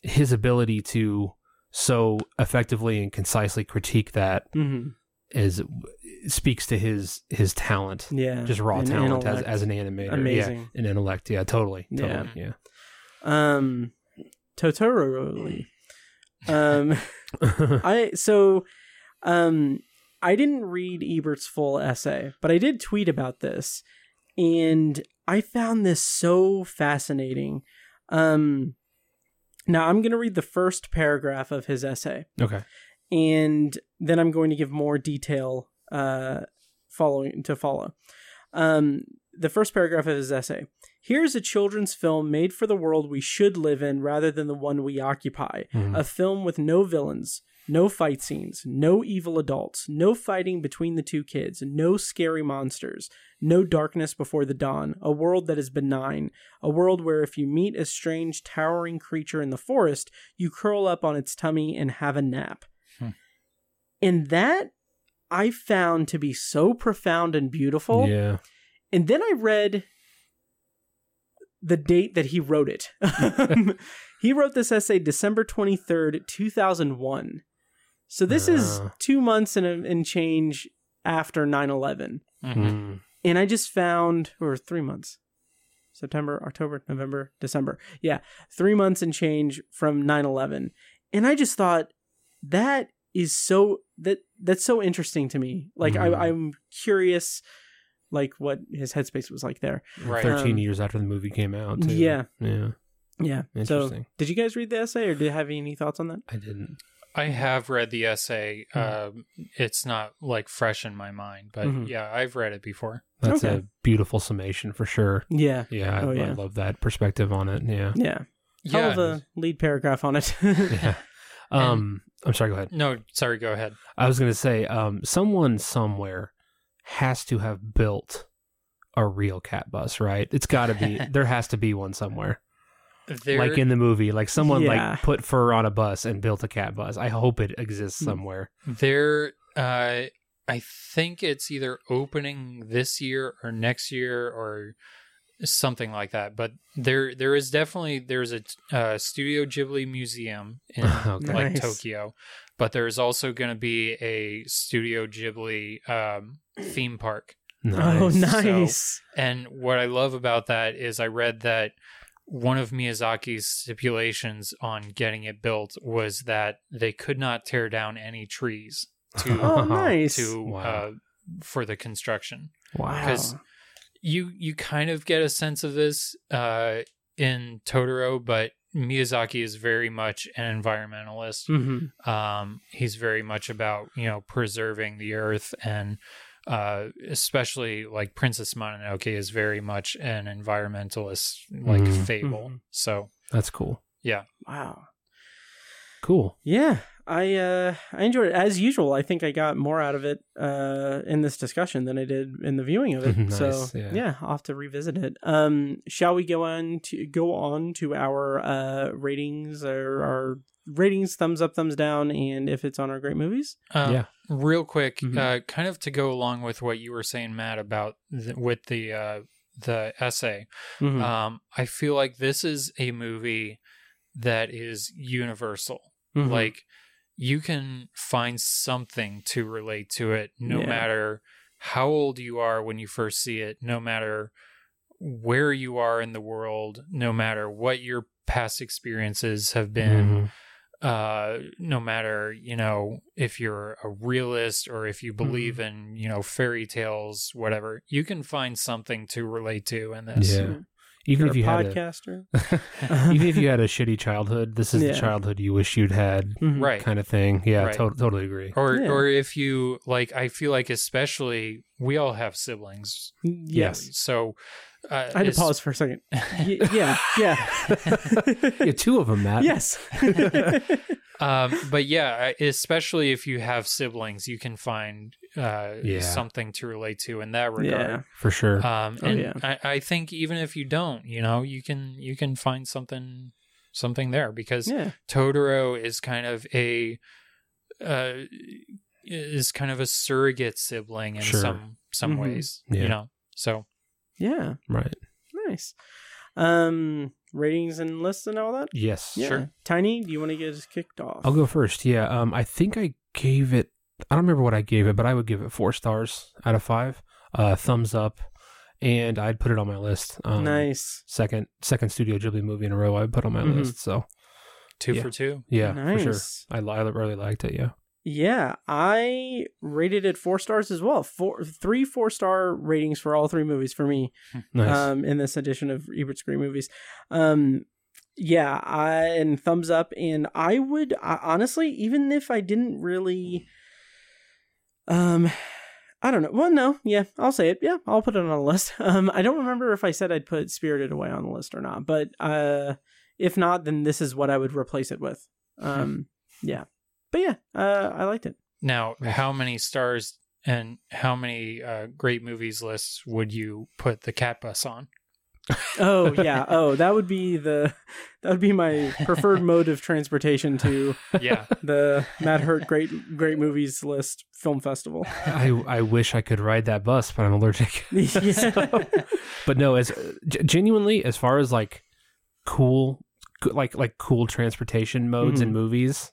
[SPEAKER 2] his ability to so effectively and concisely critique that
[SPEAKER 1] hmm
[SPEAKER 2] is speaks to his his talent,
[SPEAKER 1] Yeah.
[SPEAKER 2] just raw
[SPEAKER 1] And
[SPEAKER 2] talent as,
[SPEAKER 1] intellect.
[SPEAKER 2] as an animator.
[SPEAKER 1] Amazing.
[SPEAKER 2] yeah, an intellect. Yeah, totally,
[SPEAKER 1] Yeah.
[SPEAKER 2] totally. Yeah,
[SPEAKER 1] Um, Totoro. Um, I so, um, I didn't read Ebert's full essay, but I did tweet about this, and I found this so fascinating. Um, now I'm going to read the first paragraph of his essay.
[SPEAKER 2] okay.
[SPEAKER 1] and then I'm going to give more detail uh, following to follow. Um, the first paragraph of his essay. Here's a children's film made for the world we should live in rather than the one we occupy.
[SPEAKER 2] Mhm.
[SPEAKER 1] A film with no villains, no fight scenes, no evil adults, no fighting between the two kids, no scary monsters, no darkness before the dawn, a world that is benign, a world where if you meet a strange, towering creature in the forest, you curl up on its tummy and have a nap. And that I found to be so profound and beautiful.
[SPEAKER 2] Yeah.
[SPEAKER 1] And then I read the date that he wrote it. he wrote this essay December 23rd, 2001. So this is
[SPEAKER 2] Ah.
[SPEAKER 1] two months and, a- and change after 9 11.
[SPEAKER 2] Mm.
[SPEAKER 1] And I just found, or three months September, October, November, December. Yeah, three months and change from 9 11. And I just thought that is so, that that's so interesting to me. Like,
[SPEAKER 2] Mhm.
[SPEAKER 1] I, I'm curious, like, what his headspace was like there.
[SPEAKER 3] right
[SPEAKER 2] Thirteen
[SPEAKER 1] Um,
[SPEAKER 2] years after the movie came out. Too.
[SPEAKER 1] yeah.
[SPEAKER 2] Yeah.
[SPEAKER 1] Yeah. So,
[SPEAKER 2] Interesting.
[SPEAKER 1] did you guys read the essay or do you have any thoughts on that?
[SPEAKER 2] I didn't.
[SPEAKER 3] i have read the essay
[SPEAKER 1] Hmm.
[SPEAKER 3] um, it's not like fresh in my mind but
[SPEAKER 1] Mhm.
[SPEAKER 3] yeah i've read it before
[SPEAKER 2] That's
[SPEAKER 1] Okay.
[SPEAKER 2] a beautiful summation for sure.
[SPEAKER 1] Yeah.
[SPEAKER 2] Yeah, I,
[SPEAKER 1] Oh, yeah.
[SPEAKER 2] I love that perspective on it. Yeah.
[SPEAKER 1] Yeah. Hell
[SPEAKER 3] yeah
[SPEAKER 1] of a lead paragraph on it.
[SPEAKER 2] Yeah. Um, I'm sorry. Go ahead.
[SPEAKER 3] no sorry go ahead
[SPEAKER 2] I was going to say, um, someone somewhere has to have built a real cat bus, right? It's got to be. there has to be one somewhere,
[SPEAKER 3] there,
[SPEAKER 2] like in the movie. Like someone
[SPEAKER 1] Yeah.
[SPEAKER 2] like put fur on a bus and built a cat bus. I hope it exists
[SPEAKER 1] Hmm.
[SPEAKER 2] somewhere.
[SPEAKER 3] There, uh, I think it's either opening this year or next year or something like that. But there, there is definitely there's a uh, Studio Ghibli museum in
[SPEAKER 2] Okay.
[SPEAKER 3] like
[SPEAKER 1] Nice.
[SPEAKER 3] Tokyo, but there's also going to be a Studio Ghibli um, theme park.
[SPEAKER 1] Oh,
[SPEAKER 2] Nice.
[SPEAKER 1] nice.
[SPEAKER 3] And what I love about that is I read that one of Miyazaki's stipulations on getting it built was that they could not tear down any trees to
[SPEAKER 1] Oh, nice.
[SPEAKER 3] to
[SPEAKER 2] Wow.
[SPEAKER 3] uh, for the construction
[SPEAKER 1] wow.
[SPEAKER 3] because you you kind of get a sense of this uh, in Totoro, but Miyazaki is very much an environmentalist.
[SPEAKER 1] Mhm.
[SPEAKER 3] Um, he's very much about you know preserving the earth and uh, especially like Princess Mononoke is very much an environmentalist like
[SPEAKER 2] Mhm.
[SPEAKER 3] fable.
[SPEAKER 1] Mhm.
[SPEAKER 3] So
[SPEAKER 2] That's cool.
[SPEAKER 3] yeah,
[SPEAKER 1] Wow.
[SPEAKER 2] Cool.
[SPEAKER 1] Yeah, I uh, I enjoyed it as usual. I think I got more out of it uh, in this discussion than I did in the viewing of it.
[SPEAKER 2] Nice,
[SPEAKER 1] so
[SPEAKER 2] yeah.
[SPEAKER 1] yeah. I'll have to revisit it. Um, shall we go on to go on to our uh, ratings or our ratings? Thumbs up, thumbs down, and if it's on our great movies.
[SPEAKER 3] Uh,
[SPEAKER 2] Yeah.
[SPEAKER 3] Real quick,
[SPEAKER 1] Mhm.
[SPEAKER 3] uh, kind of to go along with what you were saying, Matt, about the, with the uh, the essay.
[SPEAKER 1] Mhm.
[SPEAKER 3] Um, I feel like this is a movie that is universal.
[SPEAKER 1] Mhm.
[SPEAKER 3] Like you can find something to relate to it, no
[SPEAKER 1] Yeah.
[SPEAKER 3] matter how old you are when you first see it, no matter where you are in the world, no matter what your past experiences have been
[SPEAKER 2] Mhm.
[SPEAKER 3] uh no matter you know if you're a realist or if you
[SPEAKER 1] Mm-hmm.
[SPEAKER 3] believe in you know fairy tales whatever you can find something to relate to in this
[SPEAKER 2] Yeah. Even
[SPEAKER 1] You're
[SPEAKER 2] if
[SPEAKER 1] a
[SPEAKER 2] you had a,
[SPEAKER 1] podcaster.
[SPEAKER 2] even if you had a shitty childhood, this is
[SPEAKER 1] Yeah.
[SPEAKER 2] the childhood you wish you'd had,
[SPEAKER 1] Mhm.
[SPEAKER 3] right
[SPEAKER 2] kind of thing. Yeah,
[SPEAKER 3] Right.
[SPEAKER 2] to- totally agree.
[SPEAKER 3] or
[SPEAKER 1] Yeah.
[SPEAKER 3] or if you like i feel like especially we all have siblings
[SPEAKER 1] Yes.
[SPEAKER 3] so uh,
[SPEAKER 1] I had to pause for a second. Y- yeah, yeah.
[SPEAKER 2] yeah, two of them, Matt.
[SPEAKER 1] yes.
[SPEAKER 3] um but yeah especially if you have siblings you can find uh
[SPEAKER 2] Yeah.
[SPEAKER 3] something to relate to in that regard
[SPEAKER 1] yeah.
[SPEAKER 2] for sure.
[SPEAKER 3] um
[SPEAKER 1] Oh,
[SPEAKER 3] and
[SPEAKER 1] yeah.
[SPEAKER 3] I, I think even if you don't you know you can you can find something something there because
[SPEAKER 1] Yeah.
[SPEAKER 3] totoro is kind of a uh is kind of a surrogate sibling in
[SPEAKER 2] Sure.
[SPEAKER 3] some some
[SPEAKER 1] Mhm.
[SPEAKER 3] ways
[SPEAKER 2] Yeah.
[SPEAKER 3] you know so
[SPEAKER 1] Yeah.
[SPEAKER 2] right.
[SPEAKER 1] Nice. Um, ratings and lists and all that.
[SPEAKER 2] Yes.
[SPEAKER 1] Yeah.
[SPEAKER 3] Sure.
[SPEAKER 1] Tiny, do you want to get us kicked off?
[SPEAKER 2] I'll go first. Yeah. Um, I think I gave it. I don't remember what I gave it, but I would give it four stars out of five. Uh, thumbs up, and I'd put it on my list. Um,
[SPEAKER 1] nice.
[SPEAKER 2] Second, second Studio Ghibli movie in a row I would put on my
[SPEAKER 1] Mhm.
[SPEAKER 2] list. So
[SPEAKER 3] two
[SPEAKER 2] Yeah.
[SPEAKER 3] for two
[SPEAKER 2] yeah, for sure. I, I really liked it. Yeah.
[SPEAKER 1] Yeah, I rated it four stars as well. Four, three four star ratings for all three movies for me.
[SPEAKER 2] Nice.
[SPEAKER 1] Um, in this edition of Ebert's Great Movies. Um, yeah, I and thumbs up. And I would I, honestly, even if I didn't really, um, I don't know. Well, no, yeah, I'll say it. Yeah, I'll put it on a list. Um, I don't remember if I said I'd put Spirited Away on the list or not, but uh, if not, then this is what I would replace it with. Um, yeah, but yeah, uh, I liked it.
[SPEAKER 3] now how many stars and how many uh great movies lists would you put the cat bus on
[SPEAKER 1] Oh yeah. Oh, that would be the that would be my preferred mode of transportation to
[SPEAKER 3] yeah
[SPEAKER 1] the Matt Hurt Great Great Movies List Film Festival.
[SPEAKER 2] I I wish I could ride that bus, but I'm allergic.
[SPEAKER 1] yeah.
[SPEAKER 2] but no, as g- genuinely as far as like cool, like like cool transportation modes in
[SPEAKER 1] Mhm.
[SPEAKER 2] movies,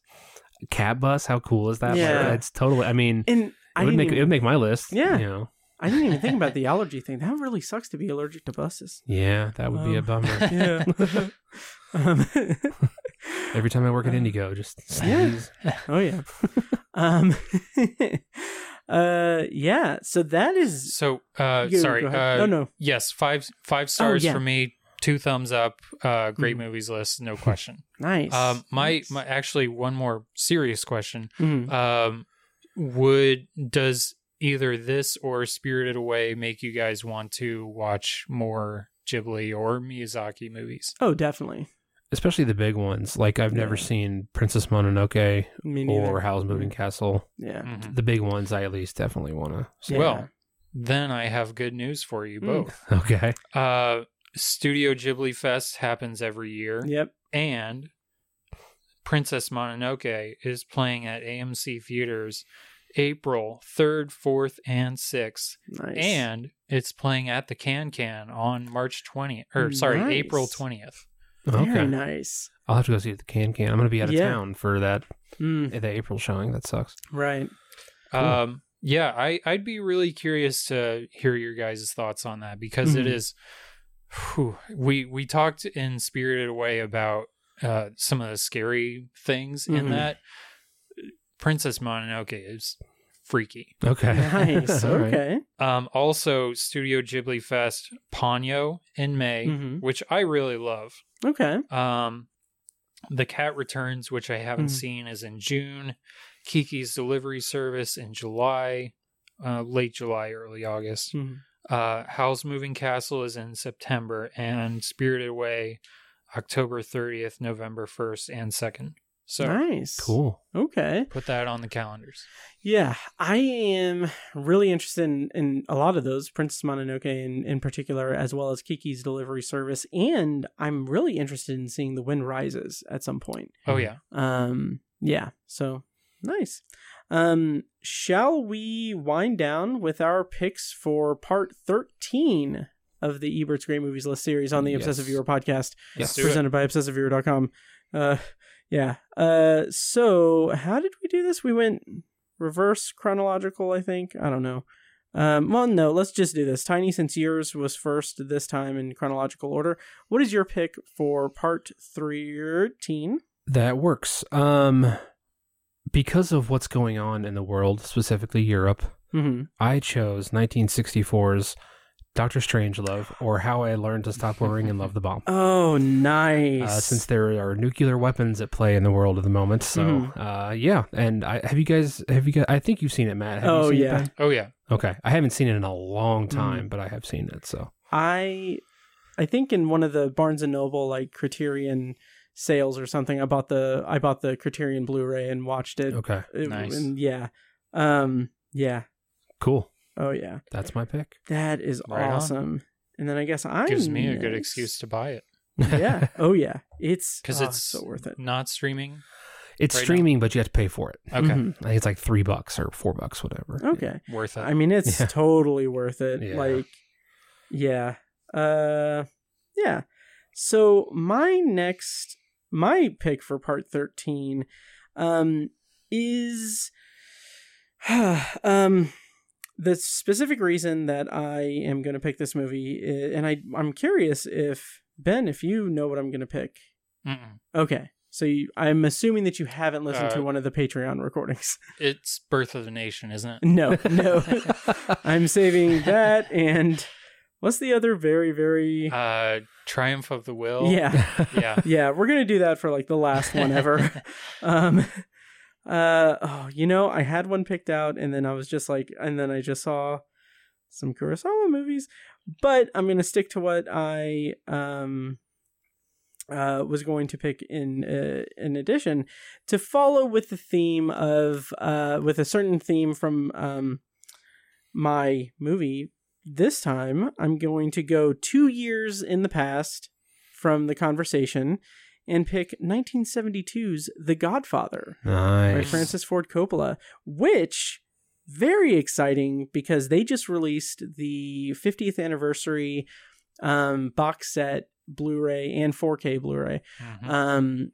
[SPEAKER 2] cat bus. How cool is that? Like,
[SPEAKER 1] Yeah.
[SPEAKER 2] it's totally. I mean,
[SPEAKER 1] And I
[SPEAKER 2] it would make
[SPEAKER 1] even,
[SPEAKER 2] it would make my list.
[SPEAKER 1] Yeah.
[SPEAKER 2] you know.
[SPEAKER 1] I didn't even think about the allergy thing. That really sucks to be allergic to buses.
[SPEAKER 2] Yeah, that would be a
[SPEAKER 1] Um,
[SPEAKER 2] bummer.
[SPEAKER 1] Yeah. um,
[SPEAKER 2] Every time I work at Indigo, just
[SPEAKER 1] Yeah. oh yeah. um uh yeah, so that is
[SPEAKER 3] so uh
[SPEAKER 1] go-
[SPEAKER 3] sorry
[SPEAKER 1] go
[SPEAKER 3] uh
[SPEAKER 1] No, no.
[SPEAKER 3] yes five five stars
[SPEAKER 1] yeah.
[SPEAKER 3] for me two thumbs up uh great
[SPEAKER 1] Mhm.
[SPEAKER 3] movies list no question
[SPEAKER 1] nice.
[SPEAKER 3] um my
[SPEAKER 1] Nice.
[SPEAKER 3] my actually one more serious question
[SPEAKER 1] Mhm.
[SPEAKER 3] um would does either this or spirited away make you guys want to watch more ghibli or miyazaki movies
[SPEAKER 1] Oh, definitely.
[SPEAKER 2] Especially the big ones. Like I've never seen Princess Mononoke
[SPEAKER 1] Me neither.
[SPEAKER 2] or Howl's Moving Castle.
[SPEAKER 1] Yeah.
[SPEAKER 3] Mhm.
[SPEAKER 2] The big ones, I at least definitely want to.
[SPEAKER 1] Yeah.
[SPEAKER 3] well then i have good news for you
[SPEAKER 1] Mm.
[SPEAKER 3] both
[SPEAKER 2] Okay.
[SPEAKER 3] uh studio ghibli fest happens every year
[SPEAKER 1] Yep.
[SPEAKER 3] and Princess Mononoke is playing at AMC theaters April 3rd, 4th, and 6th.
[SPEAKER 1] Nice.
[SPEAKER 3] And it's playing at the Kan-Kan on March 20th, or sorry,
[SPEAKER 1] Nice.
[SPEAKER 3] April 20th.
[SPEAKER 1] Very
[SPEAKER 2] Okay.
[SPEAKER 1] nice.
[SPEAKER 2] I'll have to go see the Kan-Kan. I'm going to be out of
[SPEAKER 1] Yeah.
[SPEAKER 2] town for that
[SPEAKER 1] Mm,
[SPEAKER 2] the April showing. That sucks.
[SPEAKER 1] right.
[SPEAKER 3] Um, yeah, I I'd be really curious to hear your guys' thoughts on that because it
[SPEAKER 1] Mhm.
[SPEAKER 3] is. whew, we we talked in Spirited Away about uh, some of the scary things in
[SPEAKER 1] Mhm.
[SPEAKER 3] that. Princess Mononoke is freaky.
[SPEAKER 2] Okay.
[SPEAKER 1] Nice.
[SPEAKER 2] All right.
[SPEAKER 1] okay.
[SPEAKER 3] Um, also, Studio Ghibli Fest Ponyo in May,
[SPEAKER 1] Mhm.
[SPEAKER 3] which I really love.
[SPEAKER 1] Okay.
[SPEAKER 3] Um, The Cat Returns, which I haven't
[SPEAKER 1] Mhm.
[SPEAKER 3] seen, is in June. Kiki's Delivery Service in July, uh, late July, early August.
[SPEAKER 1] Mhm.
[SPEAKER 3] Uh, Howl's Moving Castle is in September, and Spirited Away, October 30th, November 1st, and 2nd. So
[SPEAKER 1] nice.
[SPEAKER 2] Cool.
[SPEAKER 1] Okay.
[SPEAKER 3] put that on the calendars.
[SPEAKER 1] Yeah, I am really interested in, in a lot of those, Princess Mononoke in, in particular, as well as Kiki's Delivery Service, and I'm really interested in seeing The Wind Rises at some point.
[SPEAKER 3] Oh, yeah.
[SPEAKER 1] Um, yeah, so nice. Um, shall we wind down with our picks for part 13 of the Ebert's Great Movies List series on the
[SPEAKER 2] Yes.
[SPEAKER 1] Obsessive Viewer podcast?
[SPEAKER 2] Yes.
[SPEAKER 3] do
[SPEAKER 1] presented by obsessiveviewer.com. Uh, yeah. Uh, so how did we do this? We went reverse chronological, I think. I don't know. Um, well, no, let's just do this. Tiny, since yours was first this time in chronological order, what is your pick for part 13?
[SPEAKER 2] That works. Um, because of what's going on in the world, specifically Europe,
[SPEAKER 1] Mm-hmm.
[SPEAKER 2] I chose 1964's Doctor Strangelove, or How I Learned to Stop Worrying and Love the Bomb.
[SPEAKER 1] Oh, nice.
[SPEAKER 2] Uh, since there are nuclear weapons at play in the world at the moment, so
[SPEAKER 1] Mhm.
[SPEAKER 2] uh, yeah. And I, have you guys? Have you guys? I think you've seen it, Matt. Have
[SPEAKER 1] Oh,
[SPEAKER 2] you seen
[SPEAKER 1] yeah.
[SPEAKER 2] It, Ben?
[SPEAKER 3] Oh, yeah.
[SPEAKER 2] Okay, I haven't seen it in a long time,
[SPEAKER 1] Mhm.
[SPEAKER 2] but I have seen it. So
[SPEAKER 1] I I think in one of the Barnes and Noble like Criterion sales or something, I bought the I bought the Criterion Blu-ray and watched it.
[SPEAKER 2] okay,
[SPEAKER 1] It-
[SPEAKER 3] Nice.
[SPEAKER 1] And yeah. Um yeah.
[SPEAKER 2] cool.
[SPEAKER 1] Oh yeah.
[SPEAKER 2] That's my pick.
[SPEAKER 1] That is
[SPEAKER 3] Right on.
[SPEAKER 1] awesome. And then I guess I
[SPEAKER 3] Gives me a good excuse to buy it
[SPEAKER 1] yeah. Oh yeah. It's
[SPEAKER 3] because
[SPEAKER 1] oh,
[SPEAKER 3] it's
[SPEAKER 1] so worth it.
[SPEAKER 3] not streaming.
[SPEAKER 2] It's
[SPEAKER 3] Right now.
[SPEAKER 2] streaming, but you have to pay for it.
[SPEAKER 3] Okay.
[SPEAKER 1] Mhm.
[SPEAKER 2] I think it's like three bucks or four bucks, whatever.
[SPEAKER 1] Okay.
[SPEAKER 3] Worth it.
[SPEAKER 1] I mean, it's
[SPEAKER 2] Yeah.
[SPEAKER 1] totally worth it.
[SPEAKER 2] Yeah.
[SPEAKER 1] Like, yeah, uh, yeah. So my next, my pick for part thirteen, um, is, um, the specific reason that I am going to pick this movie, i- and I, I'm curious if Ben, if you know what I'm going to pick.
[SPEAKER 3] Mm-mm.
[SPEAKER 1] Okay. So you, I'm assuming that you haven't listened to
[SPEAKER 3] Uh,
[SPEAKER 1] one of the Patreon recordings.
[SPEAKER 3] It's Birth of the Nation, isn't it?
[SPEAKER 1] No, no. I'm saving that and what's the other very, very
[SPEAKER 3] Uh, Triumph of the Will.
[SPEAKER 1] Yeah.
[SPEAKER 3] yeah.
[SPEAKER 1] Yeah, we're gonna do that for like the last one ever. um uh oh, you know, I had one picked out and then I was just like and then I just saw some Kurosawa movies. But I'm gonna stick to what I um uh, was going to pick in uh, in addition to follow with the theme of uh, with a certain theme from um, my movie. This time, I'm going to go two years in the past from the conversation and pick 1972's The Godfather by Francis Ford Coppola, which very exciting because they just released the 50th anniversary um, box set Blu-ray and 4K Blu-ray.
[SPEAKER 3] Mhm.
[SPEAKER 1] Um,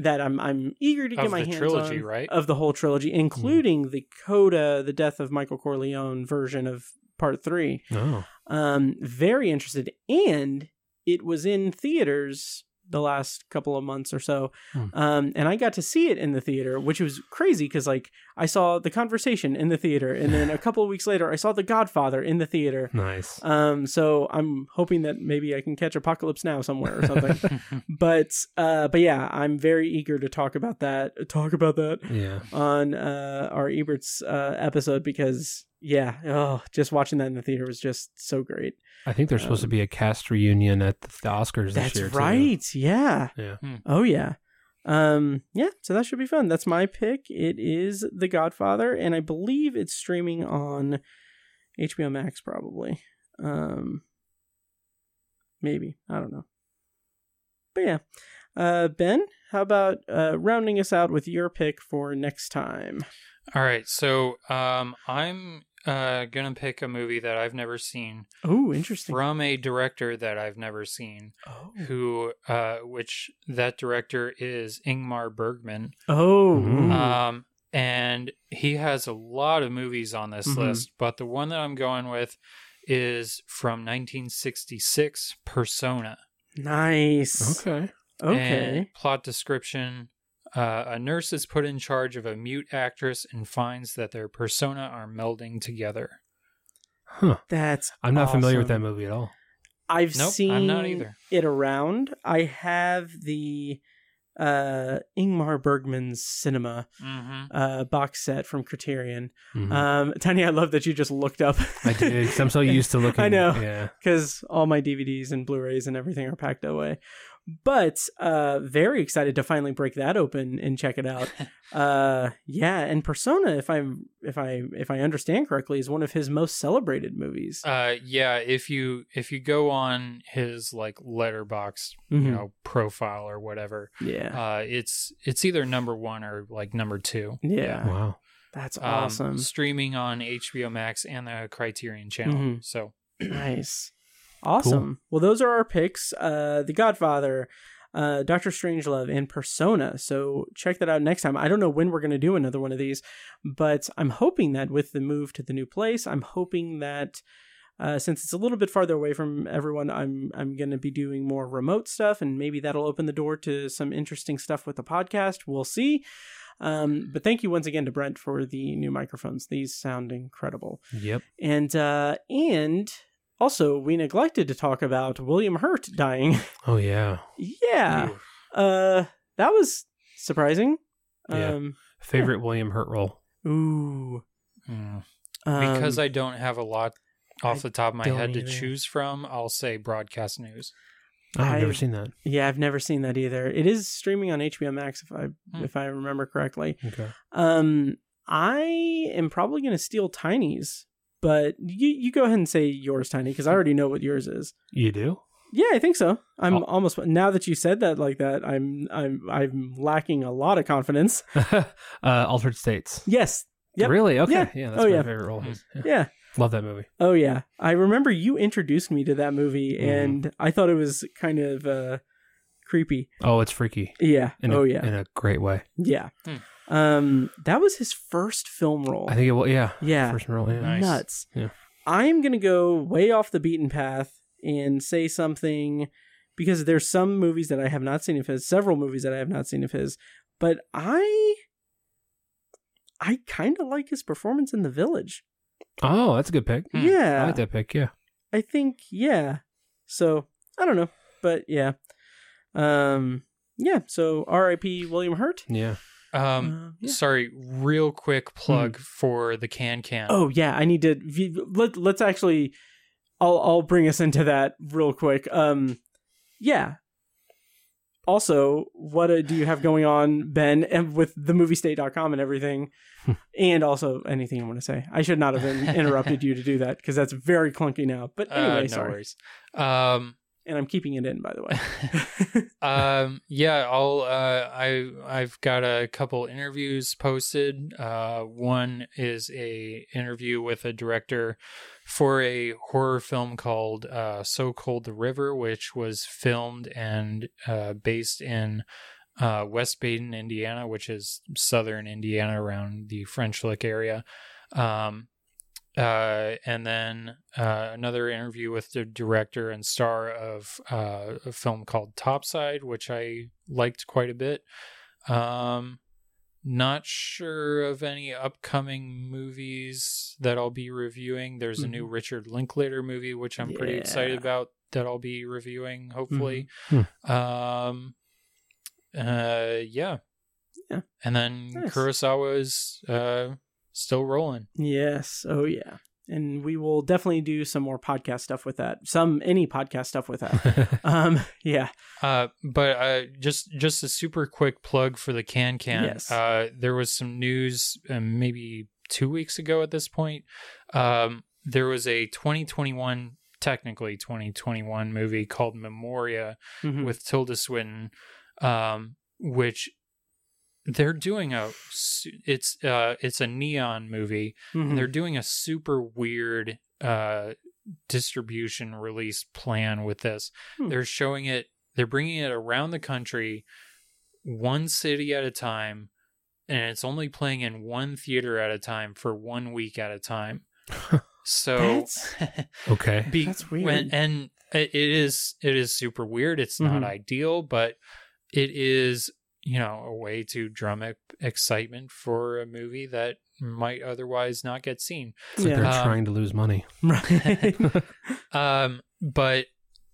[SPEAKER 1] that I'm I'm eager to get
[SPEAKER 3] Of
[SPEAKER 1] my hands
[SPEAKER 3] trilogy,
[SPEAKER 1] on
[SPEAKER 3] right?
[SPEAKER 1] of the whole trilogy, including the Coda, the Death of Michael Corleone version of Part Three.
[SPEAKER 2] Oh,
[SPEAKER 1] Um, very interested, and it was in theaters the last couple of months or so.
[SPEAKER 2] Hmm.
[SPEAKER 1] Um, and I got to see it in the theater, which was crazy because like I saw the conversation in the theater, and then a couple of weeks later I saw The Godfather in the theater.
[SPEAKER 2] nice.
[SPEAKER 1] Um, so I'm hoping that maybe I can catch Apocalypse Now somewhere or something. but uh, but yeah, I'm very eager to talk about that. Talk about that
[SPEAKER 2] Yeah.
[SPEAKER 1] on uh, our Ebert's uh, episode because yeah, oh, just watching that in the theater was just so great.
[SPEAKER 2] I think there's supposed to be a cast reunion at the, the Oscars this
[SPEAKER 1] Um, That's
[SPEAKER 2] year. too.
[SPEAKER 1] right. Yeah.
[SPEAKER 2] Yeah.
[SPEAKER 1] Oh yeah. Um yeah, so that should be fun. That's my pick. It is The Godfather and I believe it's streaming on HBO Max probably. Um maybe. I don't know. But yeah. Uh Ben, how about uh rounding us out with your pick for next time?
[SPEAKER 3] All right. So um, I'm uh, gonna pick a movie that I've never seen
[SPEAKER 1] Oh, interesting.
[SPEAKER 3] from a director that I've never seen.
[SPEAKER 1] Oh.
[SPEAKER 3] Who, uh, which that director is Ingmar Bergman.
[SPEAKER 1] Oh.
[SPEAKER 2] Mm.
[SPEAKER 3] Um, and he has a lot of movies on this
[SPEAKER 1] Mhm.
[SPEAKER 3] list, but the one that I'm going with is from 1966, Persona.
[SPEAKER 1] Nice.
[SPEAKER 2] Okay.
[SPEAKER 1] Okay.
[SPEAKER 3] And plot description uh, A nurse is put in charge of a mute actress and finds that their persona are melding together.
[SPEAKER 2] Huh.
[SPEAKER 1] That's
[SPEAKER 2] I'm not familiar with that movie at all.
[SPEAKER 1] I've
[SPEAKER 3] Nope,
[SPEAKER 1] seen
[SPEAKER 3] I'm not either.
[SPEAKER 1] it around. I have the uh Ingmar Bergman's cinema
[SPEAKER 3] Mm-hmm.
[SPEAKER 1] uh box set from Criterion.
[SPEAKER 2] Mhm.
[SPEAKER 1] Um Tanya, I love that you just looked up.
[SPEAKER 2] I did. 'cause I'm so used to looking.
[SPEAKER 1] I know.
[SPEAKER 2] Yeah.
[SPEAKER 1] Because all my DVDs and Blu-rays and everything are packed away. But uh very excited to finally break that open and check it out. uh yeah, and Persona, if I'm if I if I understand correctly, is one of his most celebrated movies.
[SPEAKER 3] Uh, yeah. If you if you go on his like Letterboxd,
[SPEAKER 1] Mhm.
[SPEAKER 3] you know, profile or whatever,
[SPEAKER 1] yeah.
[SPEAKER 3] uh, it's it's either number one or like number two.
[SPEAKER 1] yeah.
[SPEAKER 2] Wow.
[SPEAKER 1] That's
[SPEAKER 3] Um,
[SPEAKER 1] awesome.
[SPEAKER 3] Streaming on HBO Max and the Criterion channel.
[SPEAKER 1] Mhm.
[SPEAKER 3] So
[SPEAKER 1] Nice. Awesome. Well, those are our picks. Uh The Godfather, uh Doctor Strangelove, and Persona. So check that out next time. I don't know when we're gonna do another one of these, but I'm hoping that with the move to the new place, I'm hoping that uh, since it's a little bit farther away from everyone, I'm I'm going to be doing more remote stuff, and maybe that'll open the door to some interesting stuff with the podcast. We'll see. Um, but thank you once again to Brent for the new microphones. These sound incredible.
[SPEAKER 2] Yep.
[SPEAKER 1] And uh and also we neglected to talk about William Hurt dying.
[SPEAKER 2] Oh yeah.
[SPEAKER 1] yeah. Uh that was surprising.
[SPEAKER 2] Yeah.
[SPEAKER 1] Um
[SPEAKER 2] Favorite William Hurt role.
[SPEAKER 1] ooh.
[SPEAKER 3] mm.
[SPEAKER 1] Um,
[SPEAKER 3] because I don't have a lot off the top of my
[SPEAKER 1] don't
[SPEAKER 3] head to choose from, I'll say broadcast news.
[SPEAKER 2] Oh, I've never
[SPEAKER 1] I've-
[SPEAKER 2] seen that.
[SPEAKER 1] Yeah, I've never seen that either. It is streaming on HBO Max if I
[SPEAKER 3] Hmm.
[SPEAKER 1] if I remember correctly.
[SPEAKER 2] Okay.
[SPEAKER 1] Um I am probably going to steal Tiny's, but you you go ahead and say yours Tiny cuz I already know what yours is.
[SPEAKER 2] You do?
[SPEAKER 1] Yeah, I think so. I'm
[SPEAKER 2] Oh.
[SPEAKER 1] almost now that you said that like that, I'm I'm I'm lacking a lot of confidence.
[SPEAKER 2] uh, Altered States.
[SPEAKER 1] Yes. Yep.
[SPEAKER 2] Really? Okay.
[SPEAKER 1] Yeah.
[SPEAKER 2] Yeah. that's
[SPEAKER 1] Oh,
[SPEAKER 2] my
[SPEAKER 1] yeah.
[SPEAKER 2] favorite role. Yeah.
[SPEAKER 1] Yeah.
[SPEAKER 2] Love that movie.
[SPEAKER 1] Oh yeah. I remember you introduced me to that movie
[SPEAKER 2] Mhm.
[SPEAKER 1] and I thought it was kind of uh creepy.
[SPEAKER 2] Oh, it's freaky.
[SPEAKER 1] Yeah.
[SPEAKER 2] In
[SPEAKER 1] oh
[SPEAKER 2] a,
[SPEAKER 1] yeah.
[SPEAKER 2] In a great way.
[SPEAKER 1] Yeah.
[SPEAKER 3] Hmm.
[SPEAKER 1] Um that was his first film role.
[SPEAKER 2] I think it will. Yeah.
[SPEAKER 1] Yeah.
[SPEAKER 2] First role. Yeah.
[SPEAKER 3] Nice.
[SPEAKER 1] Nuts.
[SPEAKER 2] Yeah.
[SPEAKER 1] I'm going to go way off the beaten path and say something because there's some movies that I have not seen of his, several movies that I have not seen of his, but I I kind of like his performance in The Village.
[SPEAKER 2] Oh, that's a good pick.
[SPEAKER 3] Hmm.
[SPEAKER 1] Yeah.
[SPEAKER 2] I like that pick. Yeah.
[SPEAKER 1] I think yeah. So, I don't know, but yeah. Um yeah, so R.I.P. William Hurt.
[SPEAKER 2] Yeah.
[SPEAKER 3] Um,
[SPEAKER 1] Uh, yeah.
[SPEAKER 3] sorry, real quick plug for the Kan-Kan.
[SPEAKER 1] Oh yeah, I need to let let's actually I'll I'll bring us into that real quick. Um yeah. Also, what uh, do you have going on, Ben, and with the moviestate.com and everything? and also anything you want to say. I should not have interrupted you to do that because that's very clunky now. But
[SPEAKER 3] Uh,
[SPEAKER 1] anyway,
[SPEAKER 3] no
[SPEAKER 1] sorry.
[SPEAKER 3] worries. Um,
[SPEAKER 1] And I'm keeping it in by the way.
[SPEAKER 3] um, yeah, I'll. Uh, I I've got a couple interviews posted. Uh, one is a interview with a director for a horror film called uh, "So Cold the River," which was filmed and uh, based in uh, West Baden, Indiana, which is southern Indiana around the French Lick area. Um, uh, and then uh, another interview with the director and star of uh, a film called Topside, which I liked quite a bit. Um, not sure of any upcoming movies that I'll be reviewing. There's a new Richard Linklater movie, which I'm pretty excited about that I'll be reviewing, hopefully.
[SPEAKER 2] Mhm.
[SPEAKER 3] Um, uh, yeah.
[SPEAKER 1] Yeah.
[SPEAKER 3] And then
[SPEAKER 1] Nice.
[SPEAKER 3] Kurosawa's uh, still rolling.
[SPEAKER 1] yes. Oh yeah. And we will definitely do some more podcast stuff with that. Some any podcast stuff with that. um yeah.
[SPEAKER 3] Uh, but uh, just just a super quick plug for the Kan-Kan.
[SPEAKER 1] Yes.
[SPEAKER 3] Uh, there was some news um, maybe two weeks ago at this point. Um, there was a 2021, technically 2021 movie called Memoria
[SPEAKER 1] Mhm.
[SPEAKER 3] with Tilda Swinton, um, which they're doing a it's uh it's a neon movie
[SPEAKER 1] Mhm.
[SPEAKER 3] and they're doing a super weird uh distribution release plan with this
[SPEAKER 1] Hmm.
[SPEAKER 3] they're showing it they're bringing it around the country one city at a time and it's only playing in one theater at a time for one week at a time so
[SPEAKER 1] That's
[SPEAKER 2] Okay.
[SPEAKER 3] be,
[SPEAKER 1] That's weird.
[SPEAKER 3] When, and it it is it is super weird. It's not
[SPEAKER 1] Mhm.
[SPEAKER 3] ideal, but it is you know a way to drum up excitement for a movie that might otherwise not get seen.
[SPEAKER 2] It's like
[SPEAKER 1] Yeah.
[SPEAKER 2] they're
[SPEAKER 3] Um,
[SPEAKER 2] trying to lose money.
[SPEAKER 1] right.
[SPEAKER 3] Um, but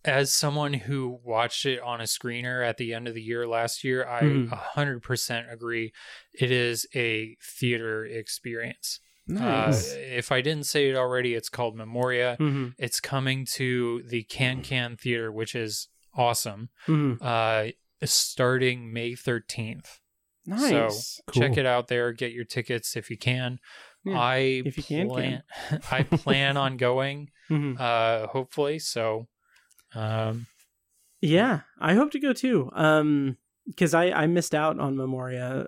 [SPEAKER 3] as someone who watched it on a screener at the end of the year last year, I a hundred percent agree. It is a theater experience.
[SPEAKER 1] nice.
[SPEAKER 3] Uh, if I didn't say it already, it's called Memoria.
[SPEAKER 1] Mhm.
[SPEAKER 3] It's coming to the Kan-Kan Theater, which is awesome.
[SPEAKER 1] Mhm.
[SPEAKER 3] Uh, starting May thirteenth.
[SPEAKER 1] Nice.
[SPEAKER 3] So check it out there. Get your tickets if you can.
[SPEAKER 1] Yeah,
[SPEAKER 3] I
[SPEAKER 1] if you can,
[SPEAKER 3] plan, I plan on going.
[SPEAKER 1] Mhm.
[SPEAKER 3] Uh, hopefully. So, um,
[SPEAKER 1] Yeah, I hope to go too. Um, because I I missed out on Memoria.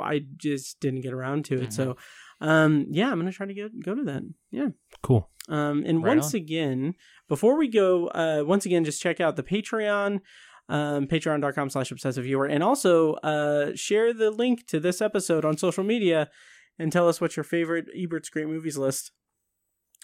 [SPEAKER 1] I just didn't get around to it. So, um, yeah, I'm gonna try to get go to that. Yeah.
[SPEAKER 2] Cool.
[SPEAKER 1] Um, and
[SPEAKER 3] Right
[SPEAKER 1] once
[SPEAKER 3] on.
[SPEAKER 1] again, before we go, uh, once again, just check out the Patreon, um, patreon.com slash obsessive viewer, and also uh, share the link to this episode on social media and tell us what your favorite Ebert's Great Movies list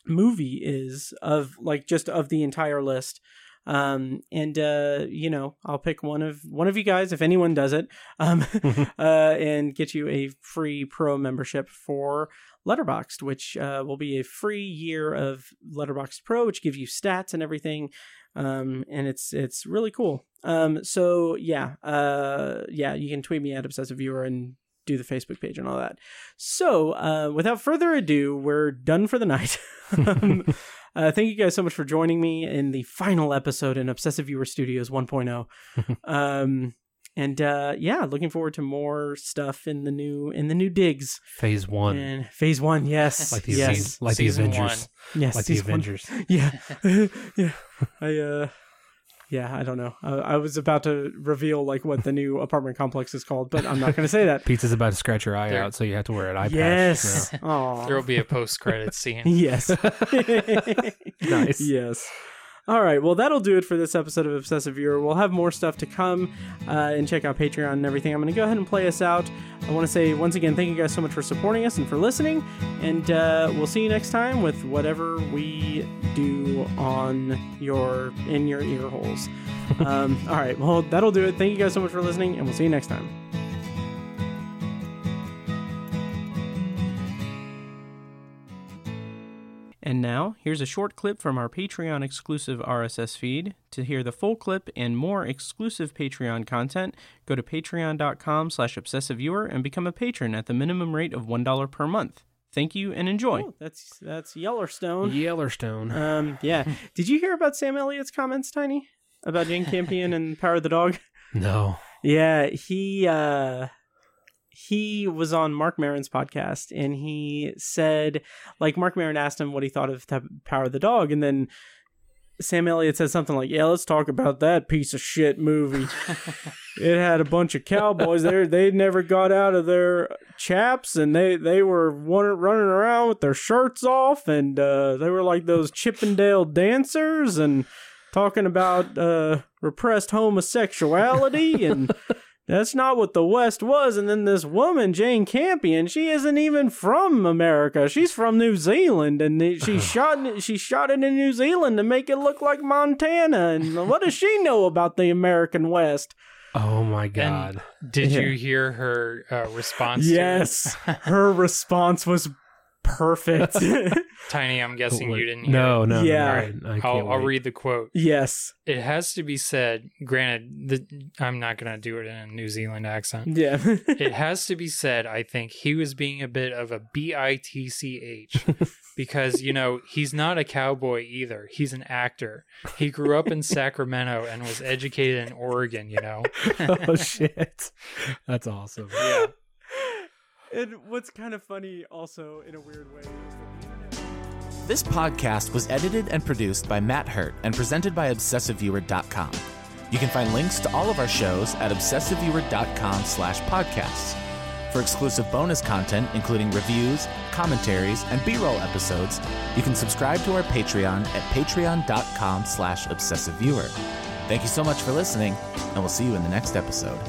[SPEAKER 1] movie is of like just of the entire list. Um, and uh, you know, I'll pick one of one of you guys if anyone does it, um, uh, and get you a free pro membership for Letterboxd which uh, will be a free year of Letterboxd Pro, which gives you stats and everything. Um, and it's it's really cool. Um, so yeah, uh, yeah, you can tweet me at obsessive viewer and do the Facebook page and all that. So uh, without further ado, we're done for the night. um, uh, thank you guys so much for joining me in the final episode in Obsessive Viewer Studios 1.0. um, and uh, yeah, looking forward to more stuff in the new in the new digs.
[SPEAKER 2] Phase one.
[SPEAKER 1] And phase one, yes,
[SPEAKER 2] Like the
[SPEAKER 1] yes,
[SPEAKER 2] like the
[SPEAKER 3] Season
[SPEAKER 2] Avengers.
[SPEAKER 1] yes,
[SPEAKER 2] like the
[SPEAKER 1] season one.
[SPEAKER 2] Avengers.
[SPEAKER 1] Yeah, yeah. I uh, yeah, I don't know. I, I was about to reveal like what the new apartment complex is called, but I'm not going to say that.
[SPEAKER 2] Pizza's about to scratch your eye
[SPEAKER 3] There-
[SPEAKER 2] out, so you have to wear an eye patch.
[SPEAKER 1] Yes.
[SPEAKER 2] now.
[SPEAKER 3] There will be a post credit scene.
[SPEAKER 1] Yes.
[SPEAKER 2] Nice.
[SPEAKER 1] Yes. All right. Well, that'll do it for this episode of Obsessive Viewer. We'll have more stuff to come uh, and check out Patreon and everything. I'm going to go ahead and play us out. I want to say once again, thank you guys so much for supporting us and for listening. And uh, we'll see you next time with whatever we do on your in your ear holes. um, all right. Well, that'll do it. Thank you guys so much for listening, and we'll see you next time. And now, here's a short clip from our Patreon exclusive RSS feed. To hear the full clip and more exclusive Patreon content, go to patreon.com slash obsessiveviewer and become a patron at the minimum rate of $1 per month. Thank you and enjoy. that's that's Yellowstone.
[SPEAKER 2] Yellowstone.
[SPEAKER 1] Um, yeah. Did you hear about Sam Elliott's comments, Tiny? About Jane Campion and Power of the Dog?
[SPEAKER 2] No.
[SPEAKER 1] Yeah, he uh he was on Marc Maron's podcast and he said like Mark Maron asked him what he thought of the Power of the Dog and then Sam Elliott said something like, "Yeah, let's talk about that piece of shit movie. it had a bunch of cowboys there. They never got out of their chaps, and they they were running around with their shirts off, and uh, they were like those Chippendale dancers, and talking about uh, repressed homosexuality and." That's not what the West was. And then this woman, Jane Campion, she isn't even from America. She's from New Zealand, and she shot she shot it in New Zealand to make it look like Montana. And what does she know about the American West?
[SPEAKER 2] Oh my god.
[SPEAKER 3] Did
[SPEAKER 1] Yeah.
[SPEAKER 3] you hear her uh, response? to?
[SPEAKER 1] Yes, her response was perfect.
[SPEAKER 3] Tiny, I'm guessing you didn't hear
[SPEAKER 2] No,
[SPEAKER 3] it.
[SPEAKER 2] no, no,
[SPEAKER 1] Yeah.
[SPEAKER 2] no, I, I
[SPEAKER 3] I'll, I'll read the quote.
[SPEAKER 1] yes,
[SPEAKER 3] It has to be said, granted, the, I'm not going to do it in a New Zealand accent.
[SPEAKER 1] yeah,
[SPEAKER 3] it has to be said, I think he was being a bit of a B I T C H because, you know, he's not a cowboy either. He's an actor. He grew up in Sacramento and was educated in Oregon, you know?
[SPEAKER 2] oh shit. That's awesome.
[SPEAKER 3] Yeah.
[SPEAKER 1] And what's kind of funny, also in a weird way.
[SPEAKER 16] This podcast was edited and produced by Matt Hurt and presented by ObsessiveViewer.com. You can find links to all of our shows at obsessiveviewer.com slash podcasts. For exclusive bonus content, including reviews, commentaries, and B-roll episodes, you can subscribe to our Patreon at patreon.com slash obsessiveviewer. Thank you so much for listening, and we'll see you in the next episode.